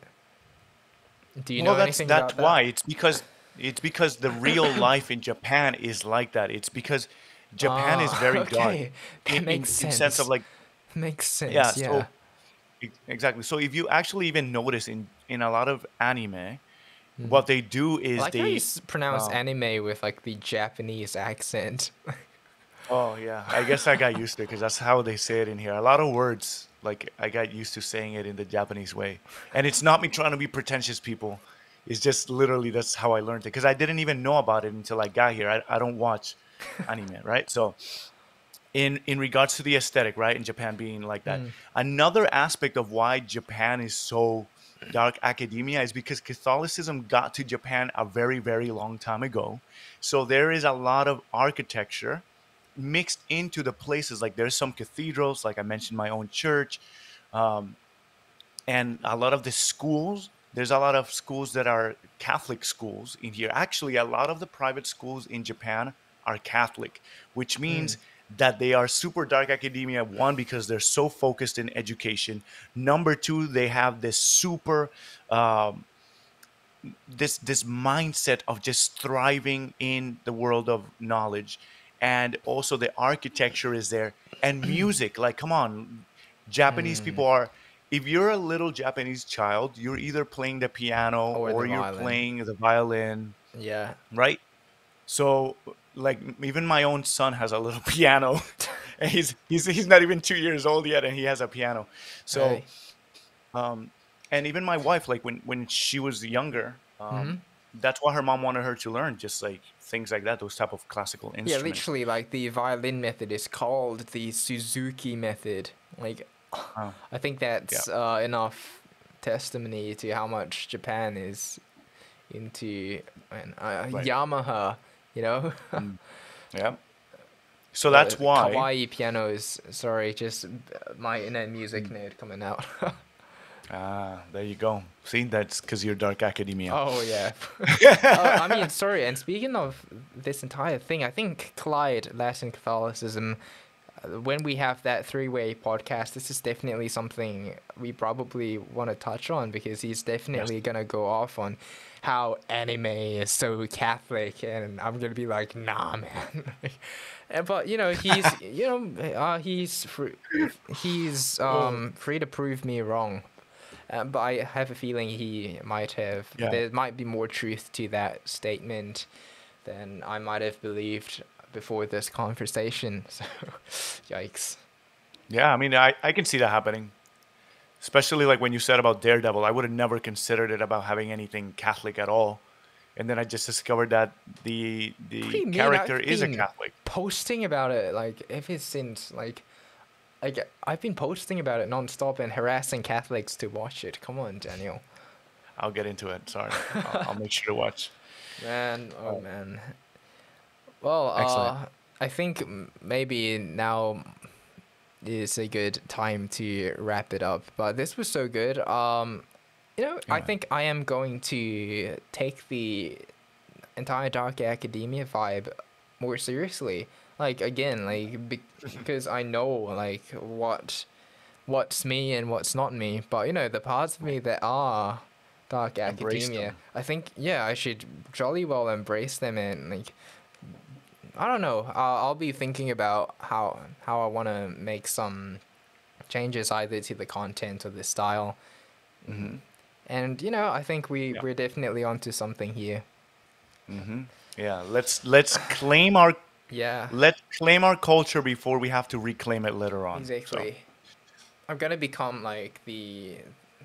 Do you well, know that's anything that's about that? why it's because it's because the real [laughs] life in Japan is like that. It's because Japan is Ah, [laughs] very dark. okay. That in, makes in, in sense. sense of like Makes sense. yeah, Yeah. so exactly. So if you actually even notice in in a lot of anime, what they do is Hmm. I like how they you pronounce um, anime with like the Japanese accent. [laughs] Oh yeah, I guess I got used to it because that's how they say it in here. A lot of words, like I got used to saying it in the Japanese way, and it's not me trying to be pretentious, people. It's just literally that's how I learned it because I didn't even know about it until I got here. I, I don't watch [laughs] anime, right? So, in in regards to the aesthetic, right, in Japan being like that, mm. another aspect of why Japan is so dark academia is because Catholicism got to Japan a very very long time ago. So there is a lot of architecture mixed into the places like there's some cathedrals like i mentioned my own church um, and a lot of the schools there's a lot of schools that are catholic schools in here. Actually a lot of the private schools in japan are catholic which means that they are super dark academia one because they're so focused in education. Number two they have this super um, this this mindset of just thriving in the world of knowledge and also the architecture is there and [clears throat] music like come on japanese Hmm. people are if you're a little japanese child you're either playing the piano Or or, the you're violin. playing the violin yeah. right so like even my own son has a little [laughs] piano and he's he's he's not even 2 years old yet and he has a piano so Hey. um, and even my wife, like when when she was younger, um, Mm-hmm. that's what her mom wanted her to learn, just like things like that, those type of classical instruments. Yeah, literally, like the violin method is called the Suzuki method. Like, Oh. [sighs] I think that's uh, enough testimony to how much Japan is into uh, Right. Yamaha. You know, [laughs] Yeah. So that's Uh, why. kawaii pianos. Sorry, just uh, my inner music Mm. nerd coming out. [laughs] Ah, there you go. See, that's because you're dark academia. Oh yeah. [laughs] uh, I mean, sorry. And speaking of this entire thing, I think Clyde Latin Catholicism. uh, When we have that three-way podcast, this is definitely something we probably want to touch on because he's definitely gonna go off on how anime is so Catholic, and I'm gonna be like, nah, man. [laughs] But you know, he's [laughs] you know, uh, he's free, he's um free to prove me wrong. Uh, but I have a feeling he might have. Yeah. There might be more truth to that statement than I might have believed before this conversation. [laughs] So, yikes. Yeah, I mean, I, I can see that happening. Especially like when you said about Daredevil, I would have never considered it about having anything Catholic at all. And then I just discovered that the the character is a Catholic. Posting about it like ever since like. Like I've been posting about it non-stop and harassing Catholics to watch it. Come on, Daniel. I'll get into it. Sorry, [laughs] I'll, I'll make sure to watch. Man, oh man. Well, uh, I think maybe now is a good time to wrap it up. But this was so good. Um, you know, I think I am going to take the entire Dark Academia vibe more seriously. Like again, like because I know like what what's me and what's not me. But you know, the parts of me that are dark academia. I think yeah, I should jolly well embrace them and like I don't know. I'll, I'll be thinking about how how I want to make some changes either to the content or the style. Mm-hmm. And you know, I think we Yeah. we're definitely onto something here. Mm-hmm. Yeah. Let's let's claim our Yeah. let's claim our culture before we have to reclaim it later on. So, Exactly. I'm gonna become like the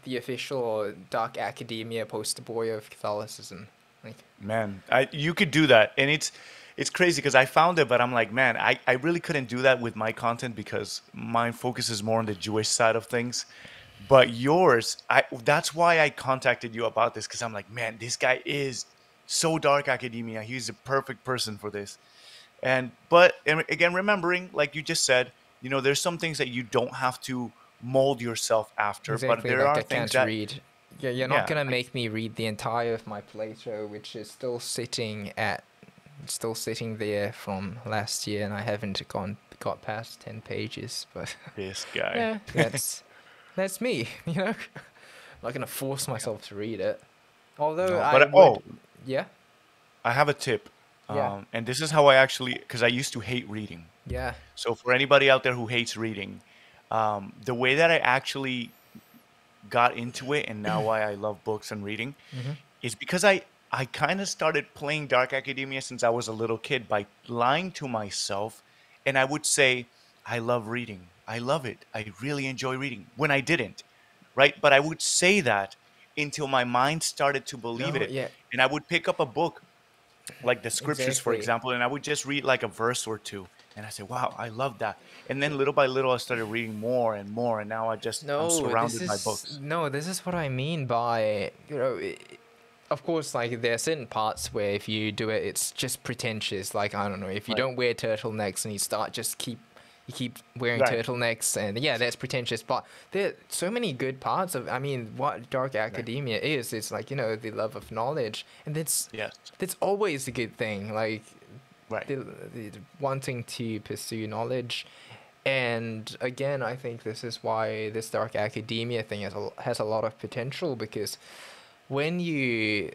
the official dark academia poster boy of Catholicism. Like man, I you could do that, and it's it's crazy because I found it, but I'm like, man, I, I really couldn't do that with my content because mine focuses more on the Jewish side of things. But yours, I that's why I contacted you about this because I'm like, man, this guy is so dark academia. He's the perfect person for this. And but and again, remembering, like you just said, you know, there's some things that you don't have to mold yourself after, but there like are I things that read. Yeah, you're not Yeah, gonna make me read the entire of my Plato, which is still sitting at still sitting there from last year and I haven't gone got past ten pages, but [laughs] this guy. yeah, [laughs] that's that's me, [laughs] you know. I'm not gonna force myself to read it. Although No, I but would, oh, yeah, I have a tip. Yeah. Um, and this is how I actually, because I used to hate reading. yeah, So for anybody out there who hates reading, um, the way that I actually got into it and now why I love books and reading Mhm. is because I, I kind of started playing Dark Academia since I was a little kid by lying to myself. And I would say, I love reading. I love it. I really enjoy reading when I didn't. Right. But I would say that until my mind started to believe No, it. yeah. And I would pick up a book like the scriptures, for example, and I would just read like a verse or two. And I said, wow, I love that. And then little by little, I started reading more and more. And now I just, No, I'm surrounded this by is books. no. This is what I mean by you know. of course, like there are certain parts where if you do it, it's just pretentious. Like I don't know, if you Right. don't wear turtlenecks and you start just keep you keep wearing Right. turtlenecks and yeah, that's pretentious. But there are so many good parts of. I mean, what dark academia is, it's like you know the love of knowledge, and that's Yes. that's always a good thing. Like Right. the, the wanting to pursue knowledge and again i think this is why this dark academia thing has a, has a lot of potential because when you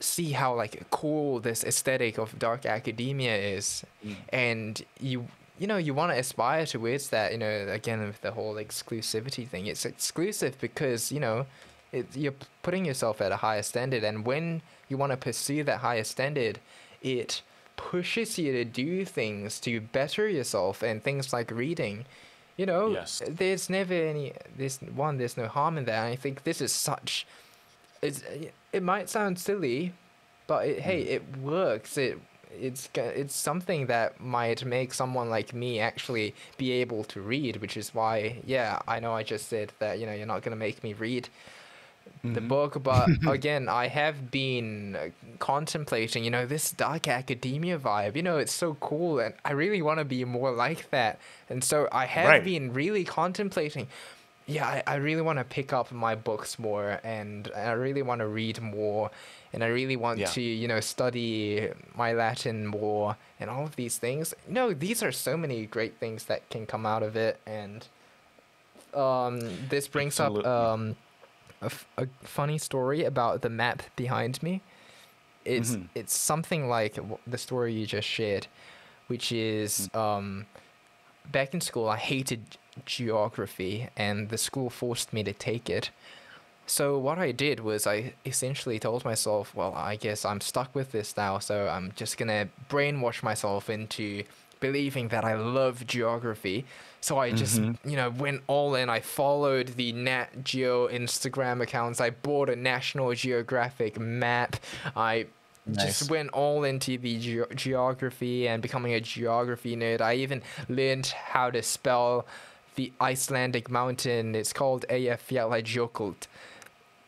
see how like cool this aesthetic of dark academia is Mm. and you you know you want to aspire towards that you know again with the whole exclusivity thing. It's exclusive because you know it, you're putting yourself at a higher standard. And when you want to pursue that higher standard it pushes you to do things to better yourself and things like reading. You know Yes. there's never any there's one there's no harm in that. And i think this is such it's it might sound silly but it, hey mm. it works. It it's it's something that might make someone like me actually be able to read which is why yeah i know i just said that you know you're not going to make me read the Mhm. book but [laughs] again i have been uh, contemplating you know this dark academia vibe you know it's so cool and i really want to be more like that and so i have Right. been really contemplating yeah i, I really want to pick up my books more and i really want to read more and i really want Yeah. to you know study my latin more and all of these things no these are so many great things that can come out of it and um this brings Absolutely. up um a, f- a funny story about the map behind me. It's Mhm. it's something like the story you just shared, which is Mm. um, back in school I hated geography and the school forced me to take it. So what I did was I essentially told myself, well, I guess I'm stuck with this now, so I'm just gonna brainwash myself into believing that I love geography. So I just, Mhm. you know, went all in. I followed the Nat Geo Instagram accounts. I bought a National Geographic map. I Nice. just went all into the ge- geography and becoming a geography nerd. I even learned how to spell the Icelandic mountain. It's called Eyjafjallajökull.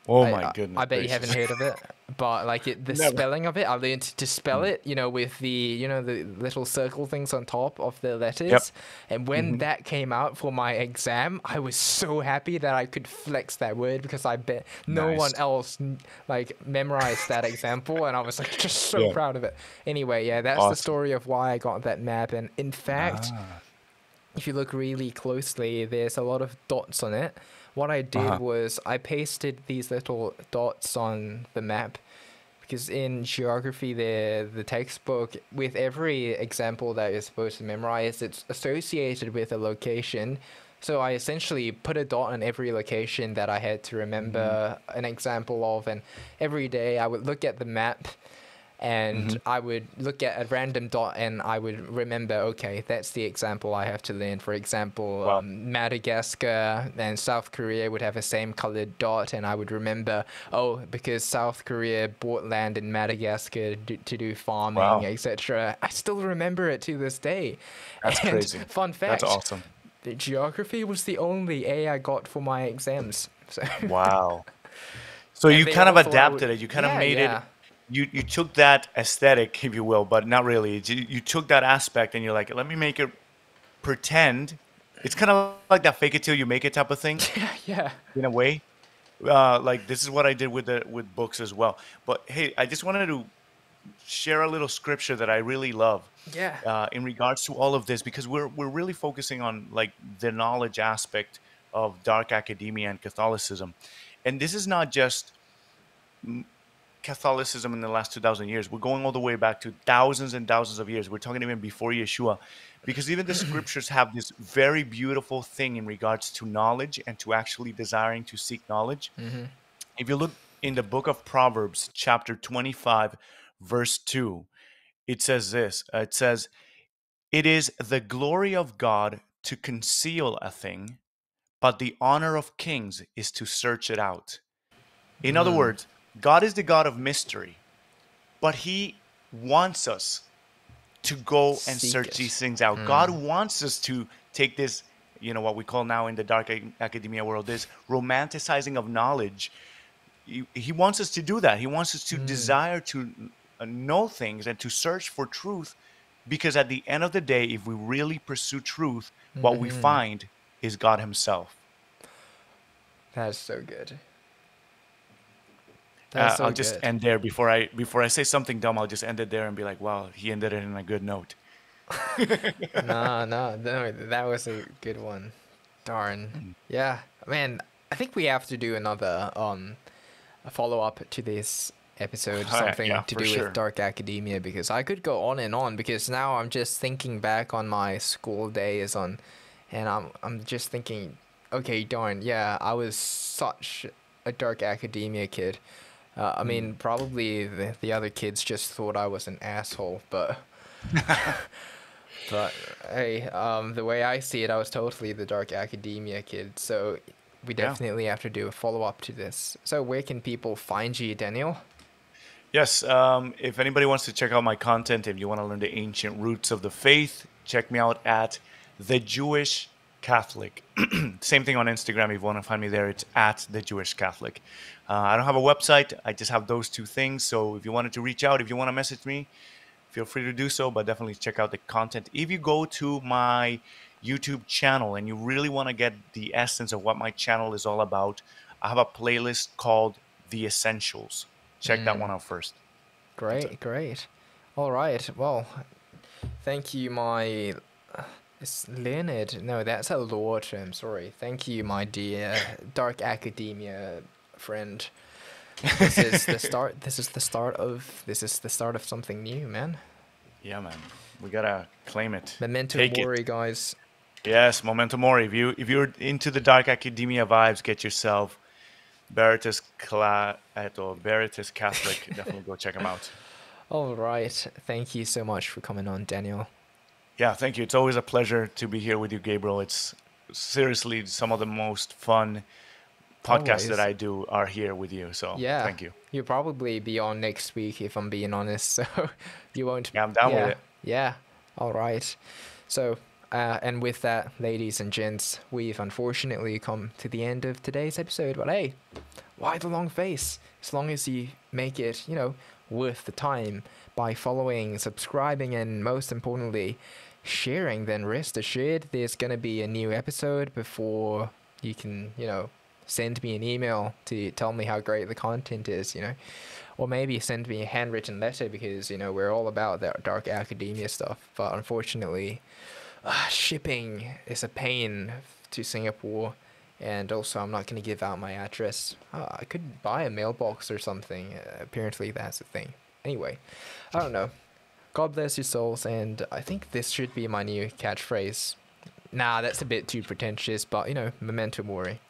Oh I- my goodness. I bet you haven't heard of it. [laughs] but like it, the Never. spelling of it, I learned to spell Mm. it, you know, with the you know the little circle things on top of the letters. Yep. And when Mhm. that came out for my exam, I was so happy that I could flex that word because I bet no one else like memorized that example, and I was like just so Yeah. proud of it. Anyway, yeah, that's the story of why I got that map. And in fact, Ah. if you look really closely, there's a lot of dots on it. What I did Uh-huh. was I pasted these little dots on the map because in geography, the the textbook with every example that you're supposed to memorize, it's associated with a location. So I essentially put a dot on every location that I had to remember an example of, and every day I would look at the map and Mhm. I would look at a random dot and I would remember, okay, that's the example I have to learn. For example, Wow. um, Madagascar and South Korea would have the same colored dot, and I would remember, oh, because South Korea bought land in Madagascar to do farming, Wow. etc. I still remember it to this day. That's And crazy. Fun fact: That's awesome. the geography was the only A I got for my exams. [laughs] So Wow. [laughs] So And you kind of all thought I adapted would- it. You kind of made yeah. it. You you took that aesthetic, if you will, but not really. You, you took that aspect and you're like, let me make it pretend. It's kind of like that fake it till you make it type of thing, [laughs] yeah, yeah. in a way. Uh, like this is what I did with the with books as well. But hey, I just wanted to share a little scripture that I really love Yeah. uh, in regards to all of this because we're we're really focusing on like the knowledge aspect of dark academia and Catholicism, and this is not just Catholicism in the last two thousand years. We're going all the way back to thousands and thousands of years. We're talking even before Yeshua, because even the [clears throat] scriptures have this very beautiful thing in regards to knowledge and to actually desiring to seek knowledge. hmm If you look in the book of Proverbs, chapter 25, verse 2, it says this uh, It says, It is the glory of God to conceal a thing, but the honor of kings is to search it out. In other Mm. words, God is the God of mystery, but He wants us to go and Seek search it. these things out. Hmm. God wants us to take this, you know, what we call now in the dark academia world, this romanticizing of knowledge. He, he wants us to do that. He wants us to hmm. desire to know things and to search for truth because at the end of the day, if we really pursue truth, what we hmm. find is God Himself. That's so good. Uh, so I'll just good. end there before I before I say something dumb. I'll just end it there and be like, "Wow, he ended it in a good note." [laughs] no, [laughs] no, no, that was a good one. Mm. Darn. Yeah, man, I think we have to do another um follow up to this episode, [laughs] something yeah, to do sure. with dark academia because I could go on and on because now I'm just thinking back on my school days on and I'm I'm just thinking, okay, darn, yeah, I was such a dark academia kid. Uh, I mean, Mm. probably the, the other kids just thought I was an asshole, but [laughs] but hey, um, the way I see it, I was totally the dark academia kid. So we Yeah. definitely have to do a follow up to this. So where can people find you, Daniel? Yes, um, if anybody wants to check out my content, if you want to learn the ancient roots of the faith, check me out at the Jewish Catholic. [clears throat] Same thing on Instagram. If you want to find me there, it's at the Jewish Catholic. Uh, I don't have a website. I just have those two things. So if you wanted to reach out, if you want to message me, feel free to do so. But definitely check out the content. If you go to my YouTube channel and you really want to get the essence of what my channel is all about, I have a playlist called The Essentials. Check that Mm. one out first. Great, great. All right. Well, thank you, my. It's Leonard. No, that's a law term. Sorry. Thank you, my dear dark academia friend. This is the [laughs] start. This is the start of. This is the start of something new, man. Yeah, man. We gotta claim it. Memento Take it. guys. Yes, Memento Mori. If you if you're into the dark academia vibes, get yourself Veritas Cla or Veritas Catholic. [laughs] Definitely go check them out. All right. Thank you so much for coming on, Daniel. Yeah, thank you. It's always a pleasure to be here with you, Gabriel. It's seriously some of the most fun podcasts that I do are here with you. So Yeah. thank you. You'll probably be on next week if I'm being honest. [laughs] So you won't. Yeah, I'm down with yeah, it. Yeah. All right. So, uh, and with that, ladies and gents, we've unfortunately come to the end of today's episode. But hey, why the long face? As long as you make it, you know, worth the time by following, subscribing, and most importantly, sharing, then rest assured there's going to be a new episode before you can, you know, send me an email to tell me how great the content is, you know. Or maybe send me a handwritten letter because, you know, we're all about that dark academia stuff. But unfortunately, uh, shipping is a pain to Singapore. And also, I'm not going to give out my address. Uh, I could buy a mailbox or something. Uh, apparently, that's a thing. Anyway, I don't know. God bless your souls, and I think this should be my new catchphrase. Nah, that's a bit too pretentious, but you know, memento mori.